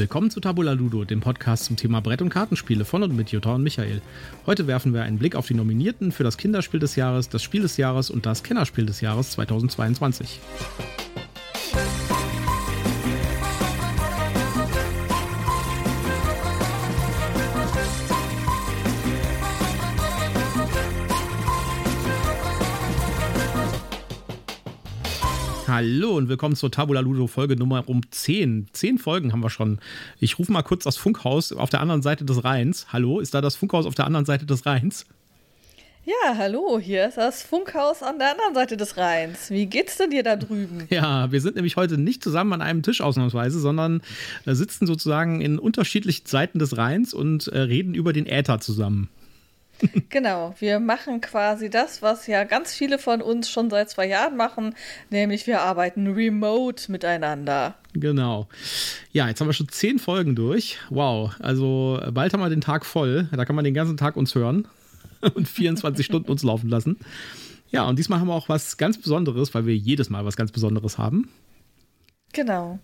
Willkommen zu Tabula Ludo, dem Podcast zum Thema Brett- und Kartenspiele von und mit Jutta und Michael. Heute werfen wir einen Blick auf die Nominierten für das Kinderspiel des Jahres, das Spiel des Jahres und das Kennerspiel des Jahres 2022. Hallo und willkommen zur Tabula Ludo Folge Nummer um 10. Zehn Folgen haben wir schon. Ich rufe mal kurz das Funkhaus auf der anderen Seite des Rheins. Hallo, ist da das Funkhaus auf der anderen Seite des Rheins? Ja, hallo, hier ist das Funkhaus an der anderen Seite des Rheins. Wie geht's denn dir da drüben? Ja, wir sind nämlich heute nicht zusammen an einem Tisch ausnahmsweise, sondern äh, sitzen sozusagen in unterschiedlichen Seiten des Rheins und äh, reden über den Äther zusammen. Genau, wir machen quasi das, was ja ganz viele von uns schon seit zwei Jahren machen, nämlich wir arbeiten remote miteinander. Genau. Ja, jetzt haben wir schon zehn Folgen durch. Wow, also bald haben wir den Tag voll. Da kann man den ganzen Tag uns hören und 24 Stunden uns laufen lassen. Ja, und diesmal haben wir auch was ganz Besonderes, weil wir jedes Mal was ganz Besonderes haben. Genau.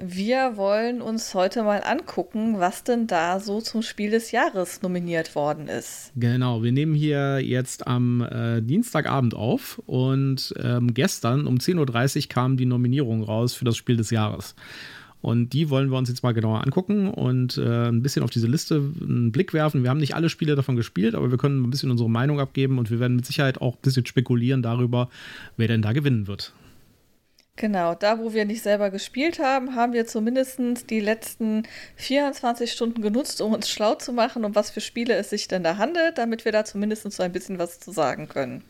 Wir wollen uns heute mal angucken, was denn da so zum Spiel des Jahres nominiert worden ist. Genau, wir nehmen hier jetzt am äh, Dienstagabend auf und ähm, gestern um 10.30 Uhr kam die Nominierung raus für das Spiel des Jahres. Und die wollen wir uns jetzt mal genauer angucken und äh, ein bisschen auf diese Liste einen Blick werfen. Wir haben nicht alle Spiele davon gespielt, aber wir können ein bisschen unsere Meinung abgeben und wir werden mit Sicherheit auch ein bisschen spekulieren darüber, wer denn da gewinnen wird. Genau, da wo wir nicht selber gespielt haben, haben wir zumindest die letzten 24 Stunden genutzt, um uns schlau zu machen, um was für Spiele es sich denn da handelt, damit wir da zumindest so ein bisschen was zu sagen können.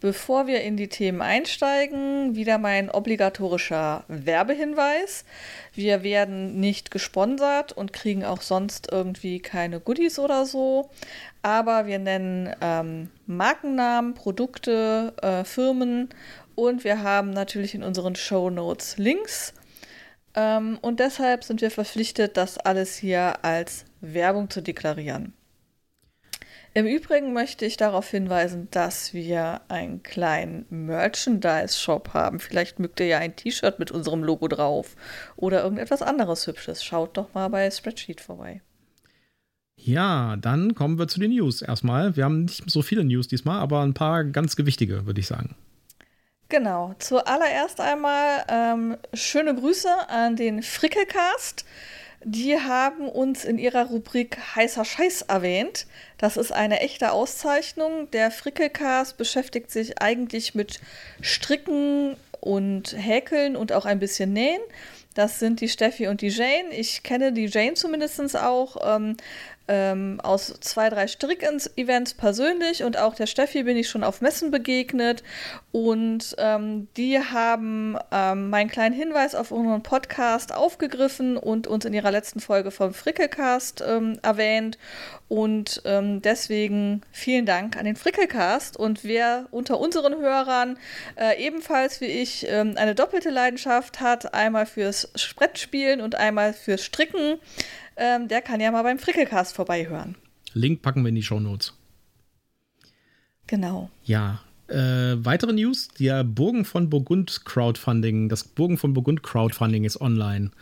Bevor wir in die Themen einsteigen, wieder mein obligatorischer Werbehinweis. Wir werden nicht gesponsert und kriegen auch sonst irgendwie keine Goodies oder so. Aber wir nennen ähm, Markennamen, Produkte, äh, Firmen und wir haben natürlich in unseren Show Notes Links. Ähm, und deshalb sind wir verpflichtet, das alles hier als Werbung zu deklarieren. Im Übrigen möchte ich darauf hinweisen, dass wir einen kleinen Merchandise-Shop haben. Vielleicht mögt ihr ja ein T-Shirt mit unserem Logo drauf oder irgendetwas anderes Hübsches. Schaut doch mal bei Spreadsheet vorbei. Ja, dann kommen wir zu den News erstmal. Wir haben nicht so viele News diesmal, aber ein paar ganz gewichtige, würde ich sagen. Genau. Zuallererst einmal ähm, schöne Grüße an den Frickelcast. Die haben uns in ihrer Rubrik heißer Scheiß erwähnt. Das ist eine echte Auszeichnung. Der Frickelcast beschäftigt sich eigentlich mit Stricken und Häkeln und auch ein bisschen Nähen. Das sind die Steffi und die Jane. Ich kenne die Jane zumindest auch. Ähm, ähm, aus zwei, drei Strick-Events persönlich und auch der Steffi bin ich schon auf Messen begegnet. Und ähm, die haben ähm, meinen kleinen Hinweis auf unseren Podcast aufgegriffen und uns in ihrer letzten Folge vom Frickelcast ähm, erwähnt. Und ähm, deswegen vielen Dank an den Frickelcast. Und wer unter unseren Hörern äh, ebenfalls wie ich ähm, eine doppelte Leidenschaft hat, einmal fürs Brettspielen und einmal fürs Stricken, ähm, der kann ja mal beim Frickelcast vorbeihören. Link packen wir in die Show Notes. Genau. Ja. Äh, weitere News: Der Burgen von Burgund Crowdfunding, das Burgen von Burgund Crowdfunding ist online.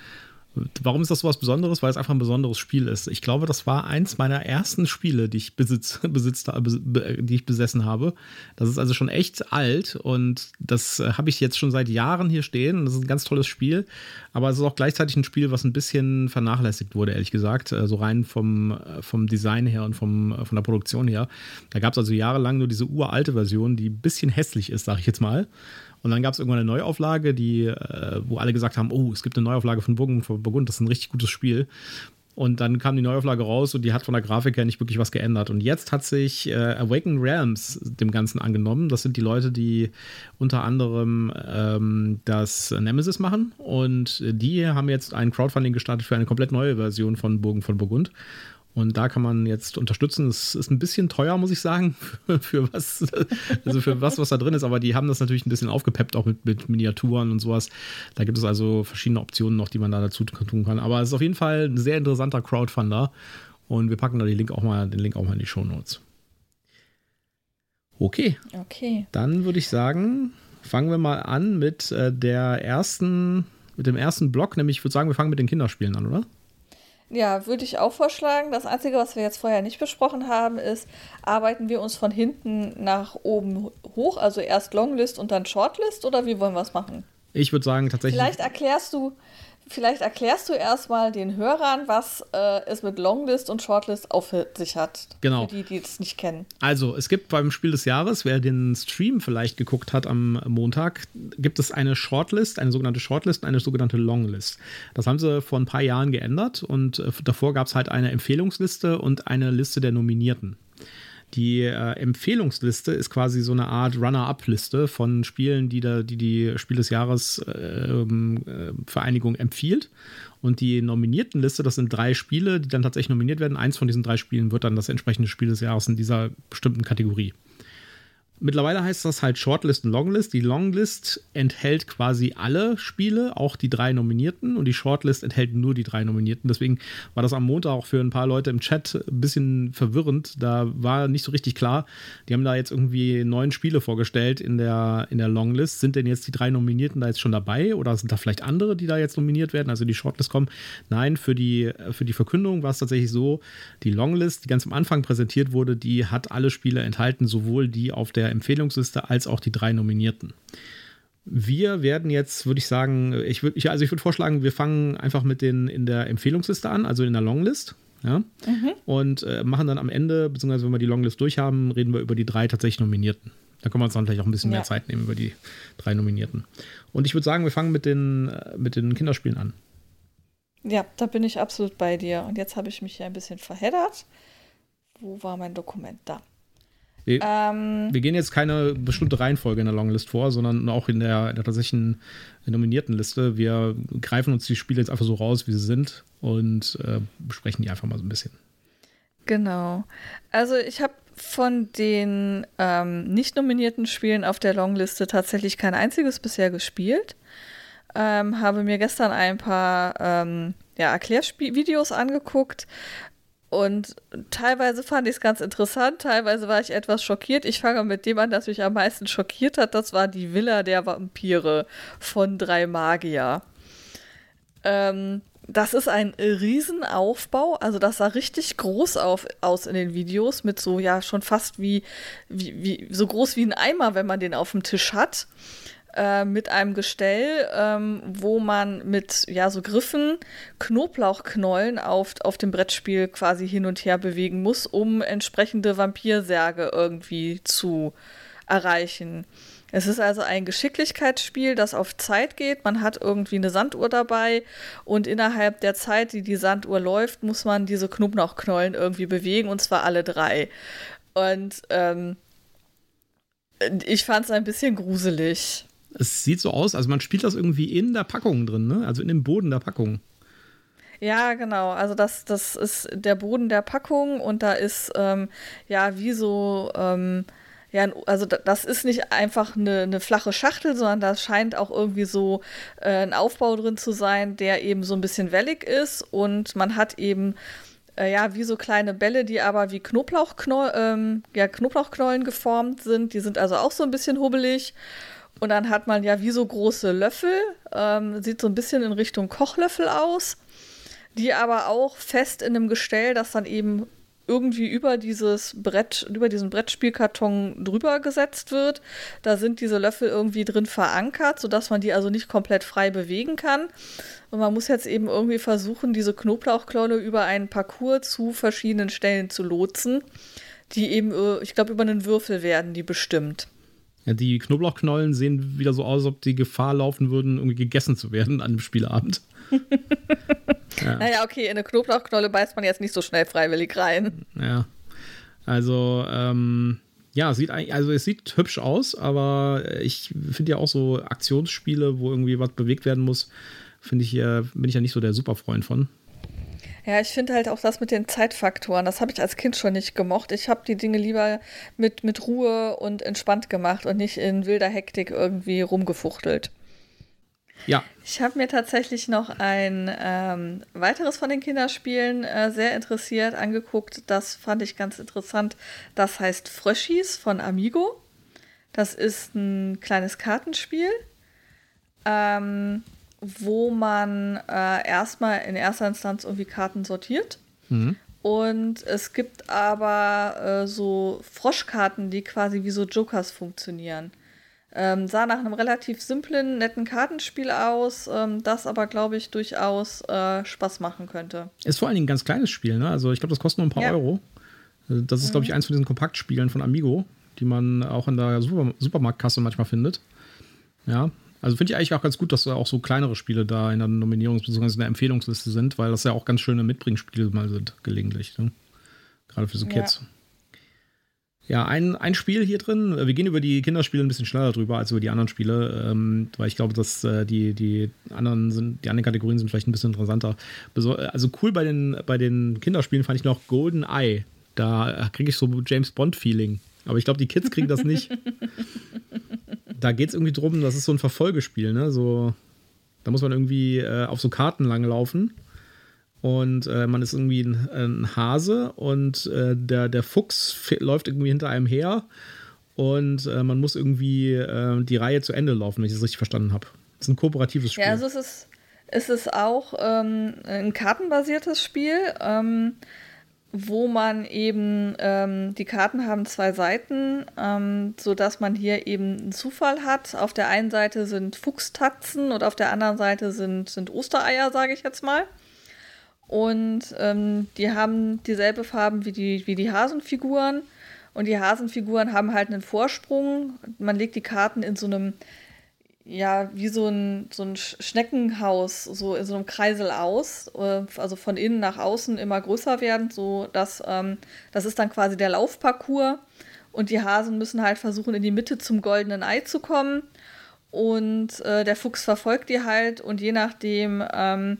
Warum ist das so was Besonderes? Weil es einfach ein besonderes Spiel ist. Ich glaube, das war eins meiner ersten Spiele, die ich, besitz, besitzt, die ich besessen habe. Das ist also schon echt alt und das äh, habe ich jetzt schon seit Jahren hier stehen. Das ist ein ganz tolles Spiel, aber es ist auch gleichzeitig ein Spiel, was ein bisschen vernachlässigt wurde, ehrlich gesagt. So also rein vom, äh, vom Design her und vom, äh, von der Produktion her. Da gab es also jahrelang nur diese uralte Version, die ein bisschen hässlich ist, sage ich jetzt mal. Und dann gab es irgendwann eine Neuauflage, die, äh, wo alle gesagt haben, oh, es gibt eine Neuauflage von Burgen von Burgund, das ist ein richtig gutes Spiel. Und dann kam die Neuauflage raus und die hat von der Grafik her nicht wirklich was geändert. Und jetzt hat sich äh, Awaken Realms dem Ganzen angenommen. Das sind die Leute, die unter anderem ähm, das Nemesis machen. Und die haben jetzt ein Crowdfunding gestartet für eine komplett neue Version von Burgen von Burgund. Und da kann man jetzt unterstützen. Es ist ein bisschen teuer, muss ich sagen, für, was, also für was, was da drin ist. Aber die haben das natürlich ein bisschen aufgepeppt, auch mit, mit Miniaturen und sowas. Da gibt es also verschiedene Optionen noch, die man da dazu tun kann. Aber es ist auf jeden Fall ein sehr interessanter Crowdfunder. Und wir packen da den Link auch mal, den Link auch mal in die Show Notes. Okay. Okay. Dann würde ich sagen, fangen wir mal an mit äh, der ersten Mit dem ersten Block, nämlich ich würde sagen, wir fangen mit den Kinderspielen an, oder? Ja, würde ich auch vorschlagen. Das Einzige, was wir jetzt vorher nicht besprochen haben, ist, arbeiten wir uns von hinten nach oben hoch, also erst Longlist und dann Shortlist, oder wie wollen wir es machen? Ich würde sagen, tatsächlich. Vielleicht erklärst du, Vielleicht erklärst du erstmal den Hörern, was äh, es mit Longlist und Shortlist auf sich hat. Genau. Für die, die es nicht kennen. Also, es gibt beim Spiel des Jahres, wer den Stream vielleicht geguckt hat am Montag, gibt es eine Shortlist, eine sogenannte Shortlist und eine sogenannte Longlist. Das haben sie vor ein paar Jahren geändert und äh, davor gab es halt eine Empfehlungsliste und eine Liste der Nominierten. Die äh, Empfehlungsliste ist quasi so eine Art Runner-up-Liste von Spielen, die da, die, die Spiel des Jahres ähm, äh, Vereinigung empfiehlt. Und die nominierten Liste, das sind drei Spiele, die dann tatsächlich nominiert werden. Eins von diesen drei Spielen wird dann das entsprechende Spiel des Jahres in dieser bestimmten Kategorie. Mittlerweile heißt das halt Shortlist und Longlist. Die Longlist enthält quasi alle Spiele, auch die drei Nominierten, und die Shortlist enthält nur die drei Nominierten. Deswegen war das am Montag auch für ein paar Leute im Chat ein bisschen verwirrend. Da war nicht so richtig klar. Die haben da jetzt irgendwie neun Spiele vorgestellt in der, in der Longlist. Sind denn jetzt die drei Nominierten da jetzt schon dabei oder sind da vielleicht andere, die da jetzt nominiert werden, also die Shortlist kommen? Nein, für die, für die Verkündung war es tatsächlich so, die Longlist, die ganz am Anfang präsentiert wurde, die hat alle Spiele enthalten, sowohl die auf der Empfehlungsliste als auch die drei Nominierten. Wir werden jetzt, würde ich sagen, ich würde, ich, also ich würde vorschlagen, wir fangen einfach mit den in der Empfehlungsliste an, also in der Longlist. Ja? Mhm. Und äh, machen dann am Ende, beziehungsweise wenn wir die Longlist durch haben, reden wir über die drei tatsächlich Nominierten. Da können wir uns dann vielleicht auch ein bisschen ja. mehr Zeit nehmen über die drei Nominierten. Und ich würde sagen, wir fangen mit den, äh, mit den Kinderspielen an. Ja, da bin ich absolut bei dir. Und jetzt habe ich mich hier ein bisschen verheddert. Wo war mein Dokument? Da. Wir, ähm, wir, gehen jetzt keine bestimmte Reihenfolge in der Longlist vor, sondern auch in der, in der tatsächlichen nominierten Liste. Wir greifen uns die Spiele jetzt einfach so raus, wie sie sind und äh, besprechen die einfach mal so ein bisschen. Genau. Also ich habe von den ähm, nicht nominierten Spielen auf der Longliste tatsächlich kein einziges bisher gespielt. Ähm, habe mir gestern ein paar ähm, ja, Erklärvideos angeguckt, und teilweise fand ich es ganz interessant, teilweise war ich etwas schockiert. Ich fange mit dem an, das mich am meisten schockiert hat. Das war die Villa der Vampire von drei Magier. Ähm, das ist ein Riesenaufbau. Also das sah richtig groß auf, aus in den Videos mit so, ja, schon fast wie, wie, wie so groß wie ein Eimer, wenn man den auf dem Tisch hat. Äh, mit einem Gestell, ähm, wo man mit ja so Griffen Knoblauchknollen auf, auf dem Brettspiel quasi hin und her bewegen muss, um entsprechende Vampirsärge irgendwie zu erreichen. Es ist also ein Geschicklichkeitsspiel, das auf Zeit geht. Man hat irgendwie eine Sanduhr dabei und innerhalb der Zeit, die die Sanduhr läuft, muss man diese Knoblauchknollen irgendwie bewegen und zwar alle drei. Und ähm, ich fand es ein bisschen gruselig. Es sieht so aus, also man spielt das irgendwie in der Packung drin, ne? Also in dem Boden der Packung. Ja, genau. Also das, das ist der Boden der Packung und da ist ähm, ja wie so, ähm, ja, also das ist nicht einfach eine, eine, flache Schachtel, sondern da scheint auch irgendwie so äh, ein Aufbau drin zu sein, der eben so ein bisschen wellig ist und man hat eben äh, ja, wie so kleine Bälle, die aber wie Knoblauchknoll, ähm, ja, Knoblauchknollen geformt sind. Die sind also auch so ein bisschen hubbelig. Und dann hat man ja wie so große Löffel, ähm, sieht so ein bisschen in Richtung Kochlöffel aus, die aber auch fest in einem Gestell, das dann eben irgendwie über dieses Brett, über diesen Brettspielkarton drüber gesetzt wird. Da sind diese Löffel irgendwie drin verankert, sodass man die also nicht komplett frei bewegen kann. Und man muss jetzt eben irgendwie versuchen, diese Knoblauchklolle über einen Parcours zu verschiedenen Stellen zu lotsen, die eben, äh, ich glaube, über einen Würfel werden die bestimmt. Die Knoblauchknollen sehen wieder so aus, als ob die Gefahr laufen würden, irgendwie gegessen zu werden an dem Spielabend. ja. Naja, okay, in eine Knoblauchknolle beißt man jetzt nicht so schnell freiwillig rein. Ja. Also, ähm, ja, sieht also es sieht hübsch aus, aber ich finde ja auch so Aktionsspiele, wo irgendwie was bewegt werden muss, finde ich bin ich ja nicht so der Superfreund von. Ja, ich finde halt auch das mit den Zeitfaktoren, das habe ich als Kind schon nicht gemocht. Ich habe die Dinge lieber mit, mit Ruhe und entspannt gemacht und nicht in wilder Hektik irgendwie rumgefuchtelt. Ja. Ich habe mir tatsächlich noch ein ähm, weiteres von den Kinderspielen äh, sehr interessiert angeguckt. Das fand ich ganz interessant. Das heißt Fröschis von Amigo. Das ist ein kleines Kartenspiel. Ähm, wo man äh, erstmal in erster Instanz irgendwie Karten sortiert. Mhm. Und es gibt aber äh, so Froschkarten, die quasi wie so Jokers funktionieren. Ähm, sah nach einem relativ simplen, netten Kartenspiel aus, ähm, das aber, glaube ich, durchaus äh, Spaß machen könnte. Ist vor allen Dingen ein ganz kleines Spiel, ne? Also ich glaube, das kostet nur ein paar ja. Euro. Also, das ist, mhm. glaube ich, eins von diesen Kompaktspielen von Amigo, die man auch in der Super Supermarktkasse manchmal findet. Ja, also finde ich eigentlich auch ganz gut, dass da auch so kleinere Spiele da in der Nominierungs- bzw. in der Empfehlungsliste sind, weil das ja auch ganz schöne Mitbringspiele mal sind, gelegentlich. Ne? Gerade für so Kids. Ja. Ja, ein, ein Spiel hier drin. Wir gehen über die Kinderspiele ein bisschen schneller drüber als über die anderen Spiele, ähm, weil ich glaube, dass äh, die, die anderen sind, die anderen Kategorien sind vielleicht ein bisschen interessanter. Also cool bei den, bei den Kinderspielen fand ich noch Golden Eye. Da kriege ich so James Bond-Feeling. Aber ich glaube, die Kids kriegen das nicht. da geht es irgendwie drum, das ist so ein Verfolgespiel, ne? So, da muss man irgendwie äh, auf so Karten langlaufen. Und äh, man ist irgendwie ein, ein Hase und äh, der, der Fuchs läuft irgendwie hinter einem her. Und äh, man muss irgendwie äh, die Reihe zu Ende laufen, wenn ich das richtig verstanden habe. Das ist ein kooperatives Spiel. Ja, also es ist, es ist auch ähm, ein kartenbasiertes Spiel. Ähm, wo man eben, ähm, die Karten haben zwei Seiten, ähm, sodass man hier eben einen Zufall hat. Auf der einen Seite sind Fuchstatzen und auf der anderen Seite sind, sind Ostereier, sage ich jetzt mal. Und ähm, die haben dieselbe Farben wie die, wie die Hasenfiguren. Und die Hasenfiguren haben halt einen Vorsprung. Man legt die Karten in so einem ja, wie so ein, so ein Schneckenhaus, so in so einem Kreisel aus, äh, also von innen nach außen immer größer werden, so dass ähm, das ist dann quasi der Laufparcours. Und die Hasen müssen halt versuchen, in die Mitte zum goldenen Ei zu kommen. Und äh, der Fuchs verfolgt die halt. Und je nachdem, ähm,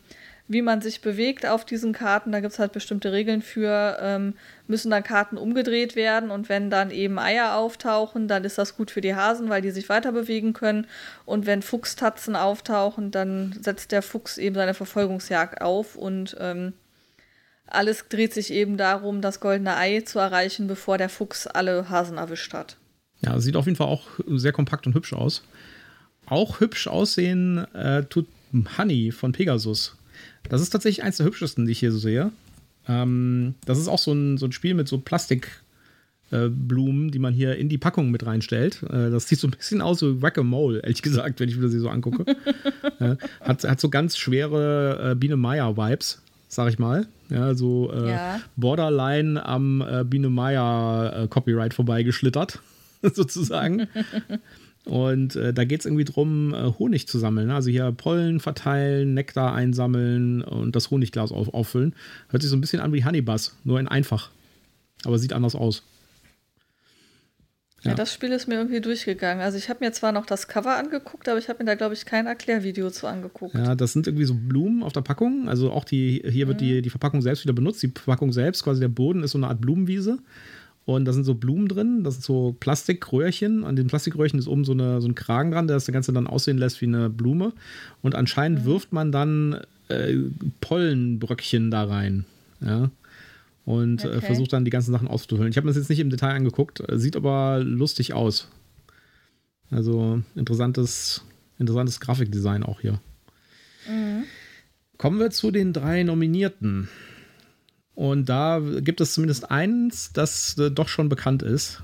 wie man sich bewegt auf diesen Karten. Da gibt es halt bestimmte Regeln für, ähm, müssen dann Karten umgedreht werden und wenn dann eben Eier auftauchen, dann ist das gut für die Hasen, weil die sich weiter bewegen können. Und wenn Fuchstatzen auftauchen, dann setzt der Fuchs eben seine Verfolgungsjagd auf und ähm, alles dreht sich eben darum, das goldene Ei zu erreichen, bevor der Fuchs alle Hasen erwischt hat. Ja, sieht auf jeden Fall auch sehr kompakt und hübsch aus. Auch hübsch aussehen äh, tut Honey von Pegasus. Das ist tatsächlich eins der hübschesten, die ich hier so sehe. Ähm, das ist auch so ein, so ein Spiel mit so Plastikblumen, äh, die man hier in die Packung mit reinstellt. Äh, das sieht so ein bisschen aus wie Whack-a-Mole, ehrlich gesagt, wenn ich mir hier so angucke. äh, hat, hat so ganz schwere äh, Biene Meier-Vibes, sag ich mal. Ja, so äh, ja. Borderline am äh, Biene Meier-Copyright vorbeigeschlittert, sozusagen. Und äh, da geht es irgendwie darum, äh, Honig zu sammeln. Ne? Also hier Pollen verteilen, Nektar einsammeln und das Honigglas auf, auffüllen. Hört sich so ein bisschen an wie Honeybus, nur in einfach. Aber sieht anders aus. Ja. ja. das Spiel ist mir irgendwie durchgegangen. Also ich habe mir zwar noch das Cover angeguckt, aber ich habe mir da, glaube ich, kein Erklärvideo zu angeguckt. Ja, das sind irgendwie so Blumen auf der Packung. Also auch die, hier wird mhm. die, die Verpackung selbst wieder benutzt. Die Verpackung selbst, quasi der Boden ist so eine Art Blumenwiese. Und da sind so Blumen drin, das sind so Plastikröhrchen. An den Plastikröhrchen ist oben so, eine, so ein Kragen dran, der das Ganze dann aussehen lässt wie eine Blume. Und anscheinend mhm. wirft man dann äh, Pollenbröckchen da rein. Ja. Und äh, okay. äh, versucht dann die ganzen Sachen auszufüllen. Ich habe mir das jetzt nicht im Detail angeguckt, sieht aber lustig aus. Also interessantes, interessantes Grafikdesign auch hier. Mhm. Kommen wir zu den drei Nominierten. Und da gibt es zumindest eins, das äh, doch schon bekannt ist.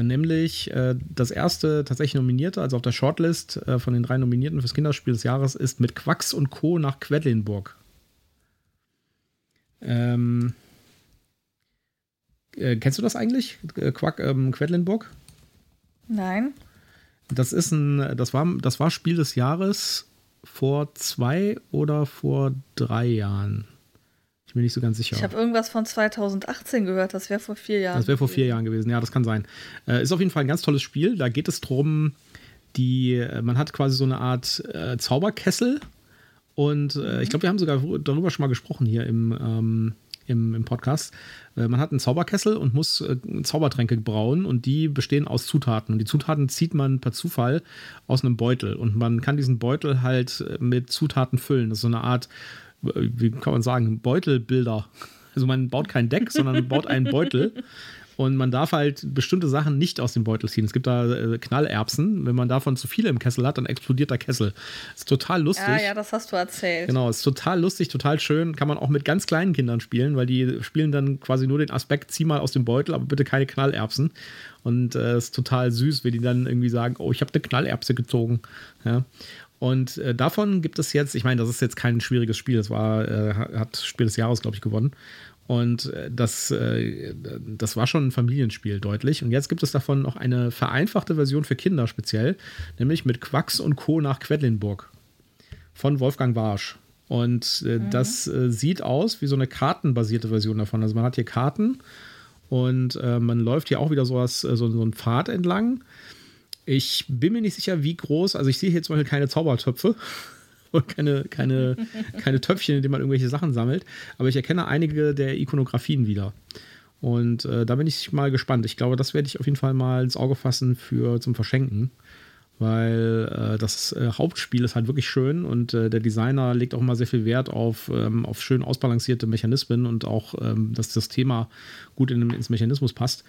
Nämlich äh, das erste tatsächlich Nominierte, also auf der Shortlist äh, von den drei Nominierten fürs Kinderspiel des Jahres, ist mit Quacks und Co. nach Quedlinburg. Ähm, äh, kennst du das eigentlich? Äh, Quack, ähm, Quedlinburg? Nein. Das ist ein, das war, das war Spiel des Jahres vor zwei oder vor drei Jahren. Ich bin nicht so ganz sicher. Ich habe irgendwas von 2018 gehört, das wäre vor vier Jahren. Das wäre vor vier Jahren gewesen, ja, das kann sein. Äh, ist auf jeden Fall ein ganz tolles Spiel. Da geht es darum, die, äh, man hat quasi so eine Art äh, Zauberkessel. Und äh, ich glaube, wir haben sogar darüber schon mal gesprochen hier im, ähm, im, im, Podcast. Äh, man hat einen Zauberkessel und muss äh, Zaubertränke brauen und die bestehen aus Zutaten. Und die Zutaten zieht man per Zufall aus einem Beutel. Und man kann diesen Beutel halt mit Zutaten füllen. Das ist so eine Art wie kann man sagen, Beutelbilder. Also man baut kein Deck, sondern man baut einen Beutel. Und man darf halt bestimmte Sachen nicht aus dem Beutel ziehen. Es gibt da äh, Knallerbsen. Wenn man davon zu viele im Kessel hat, dann explodiert der Kessel. Ist total lustig. Ja, ja, das hast du erzählt. Genau, ist total lustig, total schön. Kann man auch mit ganz kleinen Kindern spielen, weil die spielen dann quasi nur den Aspekt, zieh mal aus dem Beutel, aber bitte keine Knallerbsen. Und es äh, ist total süß, wenn die dann irgendwie sagen, oh, ich habe eine Knallerbse gezogen. Ja. Und äh, davon gibt es jetzt, ich meine, das ist jetzt kein schwieriges Spiel, das war, äh, hat Spiel des Jahres, glaube ich, gewonnen. Und äh, das, äh, das war schon ein Familienspiel deutlich. Und jetzt gibt es davon noch eine vereinfachte Version für Kinder speziell, nämlich mit Quacks und Co. nach Quedlinburg von Wolfgang Warsch. Und äh, mhm. das sieht aus wie so eine kartenbasierte Version davon. Also man hat hier Karten und man läuft hier auch wieder sowas, so, so einen Pfad entlang. Ich bin mir nicht sicher, wie groß, also ich sehe hier zum Beispiel keine Zaubertöpfe und keine, keine, keine Töpfchen, in denen man irgendwelche Sachen sammelt. Aber ich erkenne einige der Ikonografien wieder. Und äh, da bin ich mal gespannt. Ich glaube, das werde ich auf jeden Fall mal ins Auge fassen für zum Verschenken. Weil äh, das äh, Hauptspiel ist halt wirklich schön und äh, der Designer legt auch immer sehr viel Wert auf, ähm, auf schön ausbalancierte Mechanismen und auch, ähm, dass das Thema gut in, ins Mechanismus passt.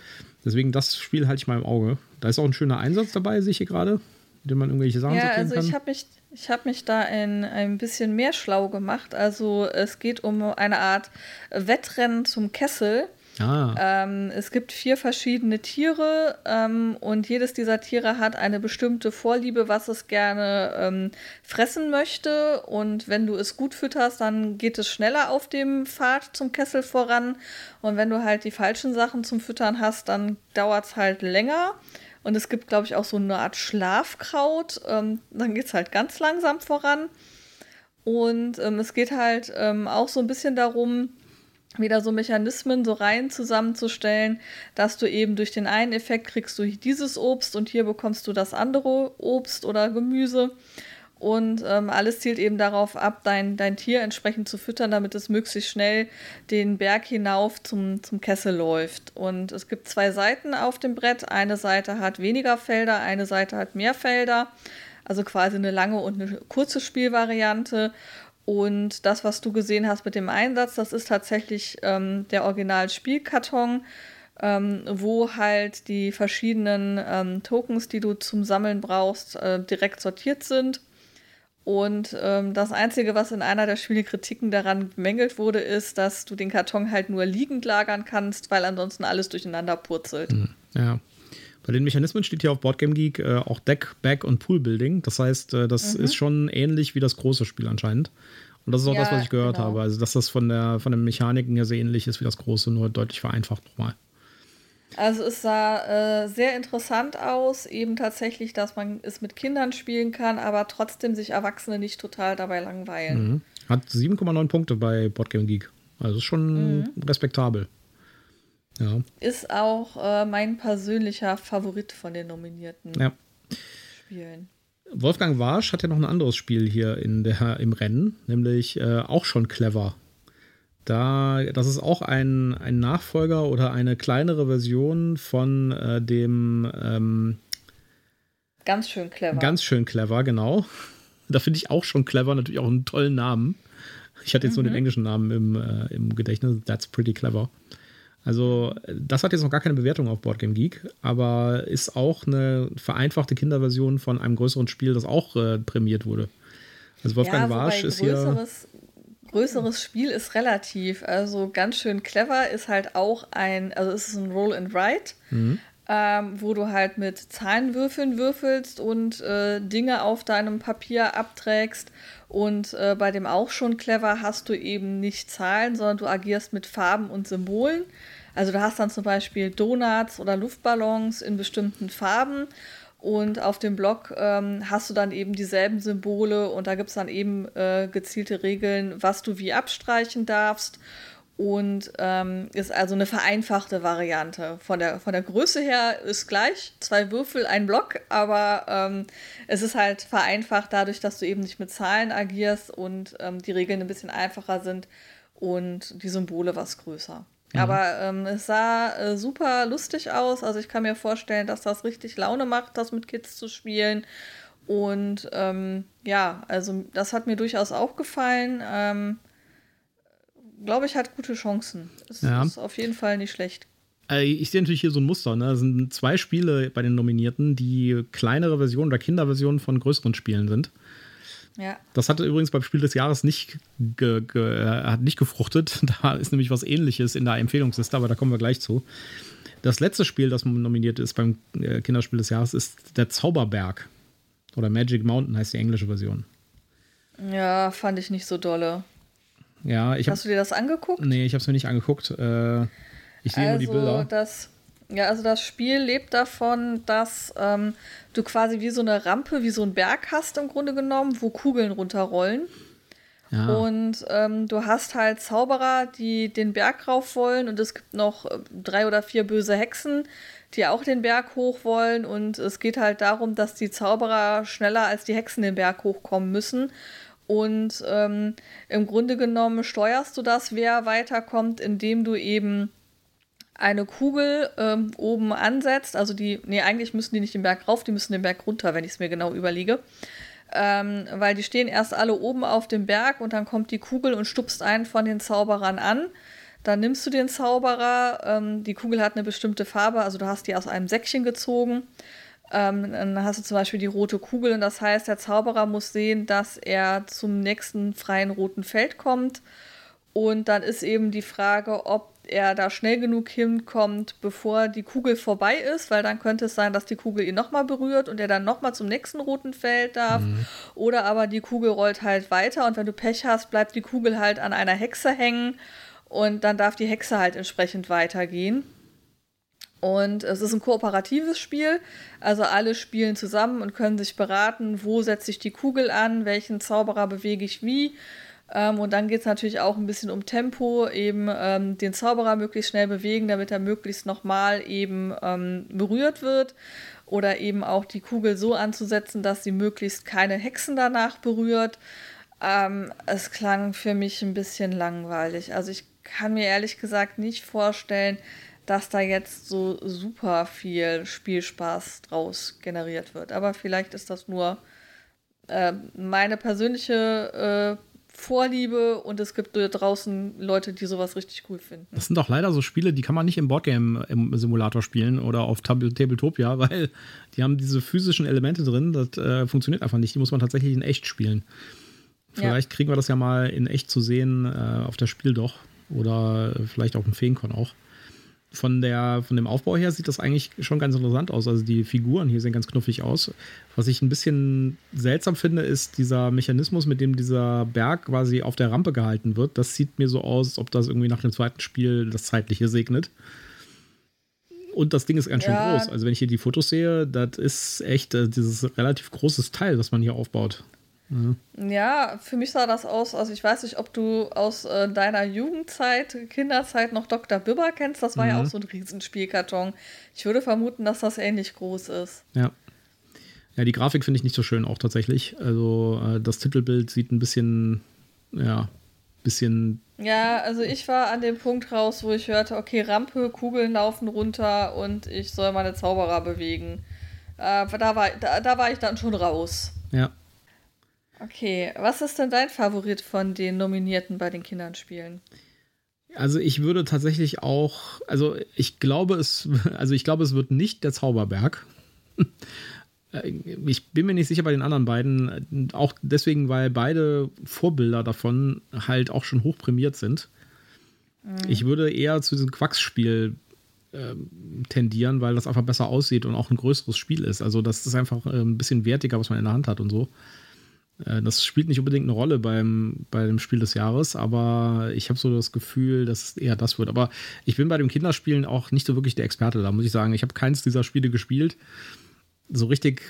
Deswegen, das Spiel halte ich mal im Auge. Da ist auch ein schöner Einsatz dabei, sehe ich hier gerade, mit dem man irgendwelche Sachen ja, also kann. Ich habe mich ich habe mich da ein, ein bisschen mehr schlau gemacht. Also es geht um eine Art Wettrennen zum Kessel. Ah. Ähm, es gibt vier verschiedene Tiere ähm, und jedes dieser Tiere hat eine bestimmte Vorliebe, was es gerne ähm, fressen möchte. Und wenn du es gut fütterst, dann geht es schneller auf dem Pfad zum Kessel voran. Und wenn du halt die falschen Sachen zum Füttern hast, dann dauert es halt länger. Und es gibt, glaube ich, auch so eine Art Schlafkraut. Ähm, dann geht es halt ganz langsam voran. Und ähm, es geht halt ähm, auch so ein bisschen darum, wieder so Mechanismen, so Reihen zusammenzustellen, dass du eben durch den einen Effekt kriegst du dieses Obst und hier bekommst du das andere Obst oder Gemüse. Und ähm, alles zielt eben darauf ab, dein, dein Tier entsprechend zu füttern, damit es möglichst schnell den Berg hinauf zum, zum Kessel läuft. Und es gibt zwei Seiten auf dem Brett. Eine Seite hat weniger Felder, eine Seite hat mehr Felder. Also quasi eine lange und eine kurze Spielvariante. Und das, was du gesehen hast mit dem Einsatz, das ist tatsächlich ähm, der Original-Spielkarton. Ähm, wo halt die verschiedenen ähm, Tokens, die du zum Sammeln brauchst, äh, direkt sortiert sind. Und ähm, das Einzige, was in einer der Spielekritiken daran bemängelt wurde, ist, dass du den Karton halt nur liegend lagern kannst, weil ansonsten alles durcheinander purzelt. Hm, ja. Bei den Mechanismen steht hier auf Boardgame Geek äh, auch Deck, Back und Pool Building. Das heißt, äh, das mhm. ist schon ähnlich wie das große Spiel anscheinend. Und das ist auch ja, das, was ich gehört genau. habe. Also, dass das von, der, von den Mechaniken her sehr ähnlich ist wie das große, nur deutlich vereinfacht nochmal. Also es sah äh, sehr interessant aus, eben tatsächlich, dass man es mit Kindern spielen kann, aber trotzdem sich Erwachsene nicht total dabei langweilen. Mhm. Hat 7,9 Punkte bei Boardgame Geek. Also ist schon mhm. respektabel. Ja. Ist auch äh, mein persönlicher Favorit von den nominierten ja. Spielen. Wolfgang Warsch hat ja noch ein anderes Spiel hier in der, im Rennen, nämlich äh, auch schon clever. Da, das ist auch ein, ein Nachfolger oder eine kleinere Version von äh, dem ähm, Ganz schön clever. Ganz schön clever, genau. Da finde ich auch schon clever, natürlich auch einen tollen Namen. Ich hatte jetzt mhm. nur den mhm. englischen Namen im, äh, im Gedächtnis. That's pretty clever. Also, das hat jetzt noch gar keine Bewertung auf Boardgame Geek, aber ist auch eine vereinfachte Kinderversion von einem größeren Spiel, das auch äh, prämiert wurde. Also Wolfgang ja, Warsch ist hier größeres Spiel ist relativ. Also ganz schön clever ist halt auch ein, also es ist ein Roll and Write, mhm. ähm, wo du halt mit Zahlenwürfeln würfelst und äh, Dinge auf deinem Papier abträgst. Und äh, bei dem auch schon clever hast du eben nicht Zahlen, sondern du agierst mit Farben und Symbolen. Also du hast dann zum Beispiel Donuts oder Luftballons in bestimmten Farben und auf dem Blog ähm, hast du dann eben dieselben Symbole und da gibt es dann eben äh, gezielte Regeln, was du wie abstreichen darfst. Und ähm, ist also eine vereinfachte Variante. Von der, von der Größe her ist gleich, zwei Würfel, ein Block, aber ähm, es ist halt vereinfacht dadurch, dass du eben nicht mit Zahlen agierst und ähm, die Regeln ein bisschen einfacher sind und die Symbole was größer. Mhm. Aber ähm, es sah äh, super lustig aus. Also ich kann mir vorstellen, dass das richtig Laune macht, das mit Kids zu spielen. Und ähm, ja, also das hat mir durchaus auch gefallen. Glaube ich, hat gute Chancen. Es ja. ist auf jeden Fall nicht schlecht. Äh, ich sehe natürlich hier so ein Muster. Ne? Es sind zwei Spiele bei den Nominierten, die kleinere Versionen oder Kinderversionen von größeren Spielen sind. Ja. Das hatte übrigens beim Spiel des Jahres nicht, ge, ge, äh, hat nicht gefruchtet. Da ist nämlich was ähnliches in der Empfehlungsliste, aber da kommen wir gleich zu. Das letzte Spiel, das nominiert ist beim äh, Kinderspiel des Jahres, ist der Zauberberg. Oder Magic Mountain heißt die englische Version. Ja, fand ich nicht so dolle. Ja, ich Hast du dir das angeguckt? Nee, ich habe es mir nicht angeguckt. Äh, ich sehe also, nur die Bilder. Das, ja, also das Spiel lebt davon, dass ähm, du quasi wie so eine Rampe, wie so ein Berg hast im Grunde genommen, wo Kugeln runterrollen. Ja. Und ähm, du hast halt Zauberer, die den Berg rauf wollen und es gibt noch äh, drei oder vier böse Hexen, die auch den Berg hoch wollen und es geht halt darum, dass die Zauberer schneller als die Hexen den Berg hochkommen müssen. Und ähm, im Grunde genommen steuerst du das, wer weiterkommt, indem du eben eine Kugel ähm, oben ansetzt. Also die, nee, eigentlich müssen die nicht den Berg rauf, die müssen den Berg runter, wenn ich es mir genau überlege. Ähm, weil die stehen erst alle oben auf dem Berg und dann kommt die Kugel und stupst einen von den Zauberern an. Dann nimmst du den Zauberer, ähm, die Kugel hat eine bestimmte Farbe, also du hast die aus einem Säckchen gezogen. Ähm, dann hast du zum Beispiel die rote Kugel und das heißt, der Zauberer muss sehen, dass er zum nächsten freien roten Feld kommt. Und dann ist eben die Frage, ob er da schnell genug hinkommt, bevor die Kugel vorbei ist, weil dann könnte es sein, dass die Kugel ihn nochmal berührt und er dann nochmal zum nächsten roten Feld darf. Mhm. Oder aber die Kugel rollt halt weiter und wenn du Pech hast, bleibt die Kugel halt an einer Hexe hängen und dann darf die Hexe halt entsprechend weitergehen. Und es ist ein kooperatives Spiel, also alle spielen zusammen und können sich beraten, wo setze ich die Kugel an, welchen Zauberer bewege ich wie ähm, und dann geht es natürlich auch ein bisschen um Tempo, eben ähm, den Zauberer möglichst schnell bewegen, damit er möglichst nochmal eben ähm, berührt wird. Oder eben auch die Kugel so anzusetzen, dass sie möglichst keine Hexen danach berührt. Ähm, es klang für mich ein bisschen langweilig. Also ich kann mir ehrlich gesagt nicht vorstellen, dass da jetzt so super viel Spielspaß draus generiert wird. Aber vielleicht ist das nur äh, meine persönliche äh, Vorliebe und es gibt draußen Leute, die sowas richtig cool finden. Das sind doch leider so Spiele, die kann man nicht im Boardgame-Simulator spielen oder auf Tabletopia, weil die haben diese physischen Elemente drin, das äh, funktioniert einfach nicht. Die muss man tatsächlich in echt spielen. Vielleicht ja. kriegen wir das ja mal in echt zu sehen äh, auf das Spiel doch oder vielleicht auf dem Feencon auch von, der, von dem Aufbau her sieht das eigentlich schon ganz interessant aus. Also die Figuren hier sehen ganz knuffig aus. Was ich ein bisschen seltsam finde, ist dieser Mechanismus, mit dem dieser Berg quasi auf der Rampe gehalten wird. Das sieht mir so aus, als ob das irgendwie nach dem zweiten Spiel das Zeitliche segnet. Und das Ding ist ganz schön ja. groß. Also wenn ich hier die Fotos sehe, das ist echt äh, dieses relativ großes Teil, das man hier aufbaut. Mhm. Ja, für mich sah das aus, also ich weiß nicht, ob du aus äh, deiner Jugendzeit, Kinderzeit noch Dr. Bibber kennst. Das war mhm. ja auch so ein Riesenspielkarton. Ich würde vermuten, dass das ähnlich groß ist. Ja. Ja, die Grafik finde ich nicht so schön auch tatsächlich. Also äh, das Titelbild sieht ein bisschen, ja, bisschen. Ja, also ich war an dem Punkt raus, wo ich hörte, okay, Rampe, Kugeln laufen runter und ich soll meine Zauberer bewegen. Äh, da, war, da, da war ich dann schon raus. Ja. Okay, was ist denn dein Favorit von den Nominierten bei den Kindern spielen? Also ich würde tatsächlich auch, also ich glaube es, also ich glaube es wird nicht der Zauberberg. Ich bin mir nicht sicher bei den anderen beiden, auch deswegen, weil beide Vorbilder davon halt auch schon hoch prämiert sind. Mhm. Ich würde eher zu diesem Quacksspiel äh, tendieren, weil das einfach besser aussieht und auch ein größeres Spiel ist. Also das ist einfach äh, ein bisschen wertiger, was man in der Hand hat und so. Äh, das spielt nicht unbedingt eine Rolle beim, bei dem Spiel des Jahres, aber ich habe so das Gefühl, dass es eher das wird. Aber ich bin bei dem Kinderspielen auch nicht so wirklich der Experte da, muss ich sagen. Ich habe keins dieser Spiele gespielt. So richtig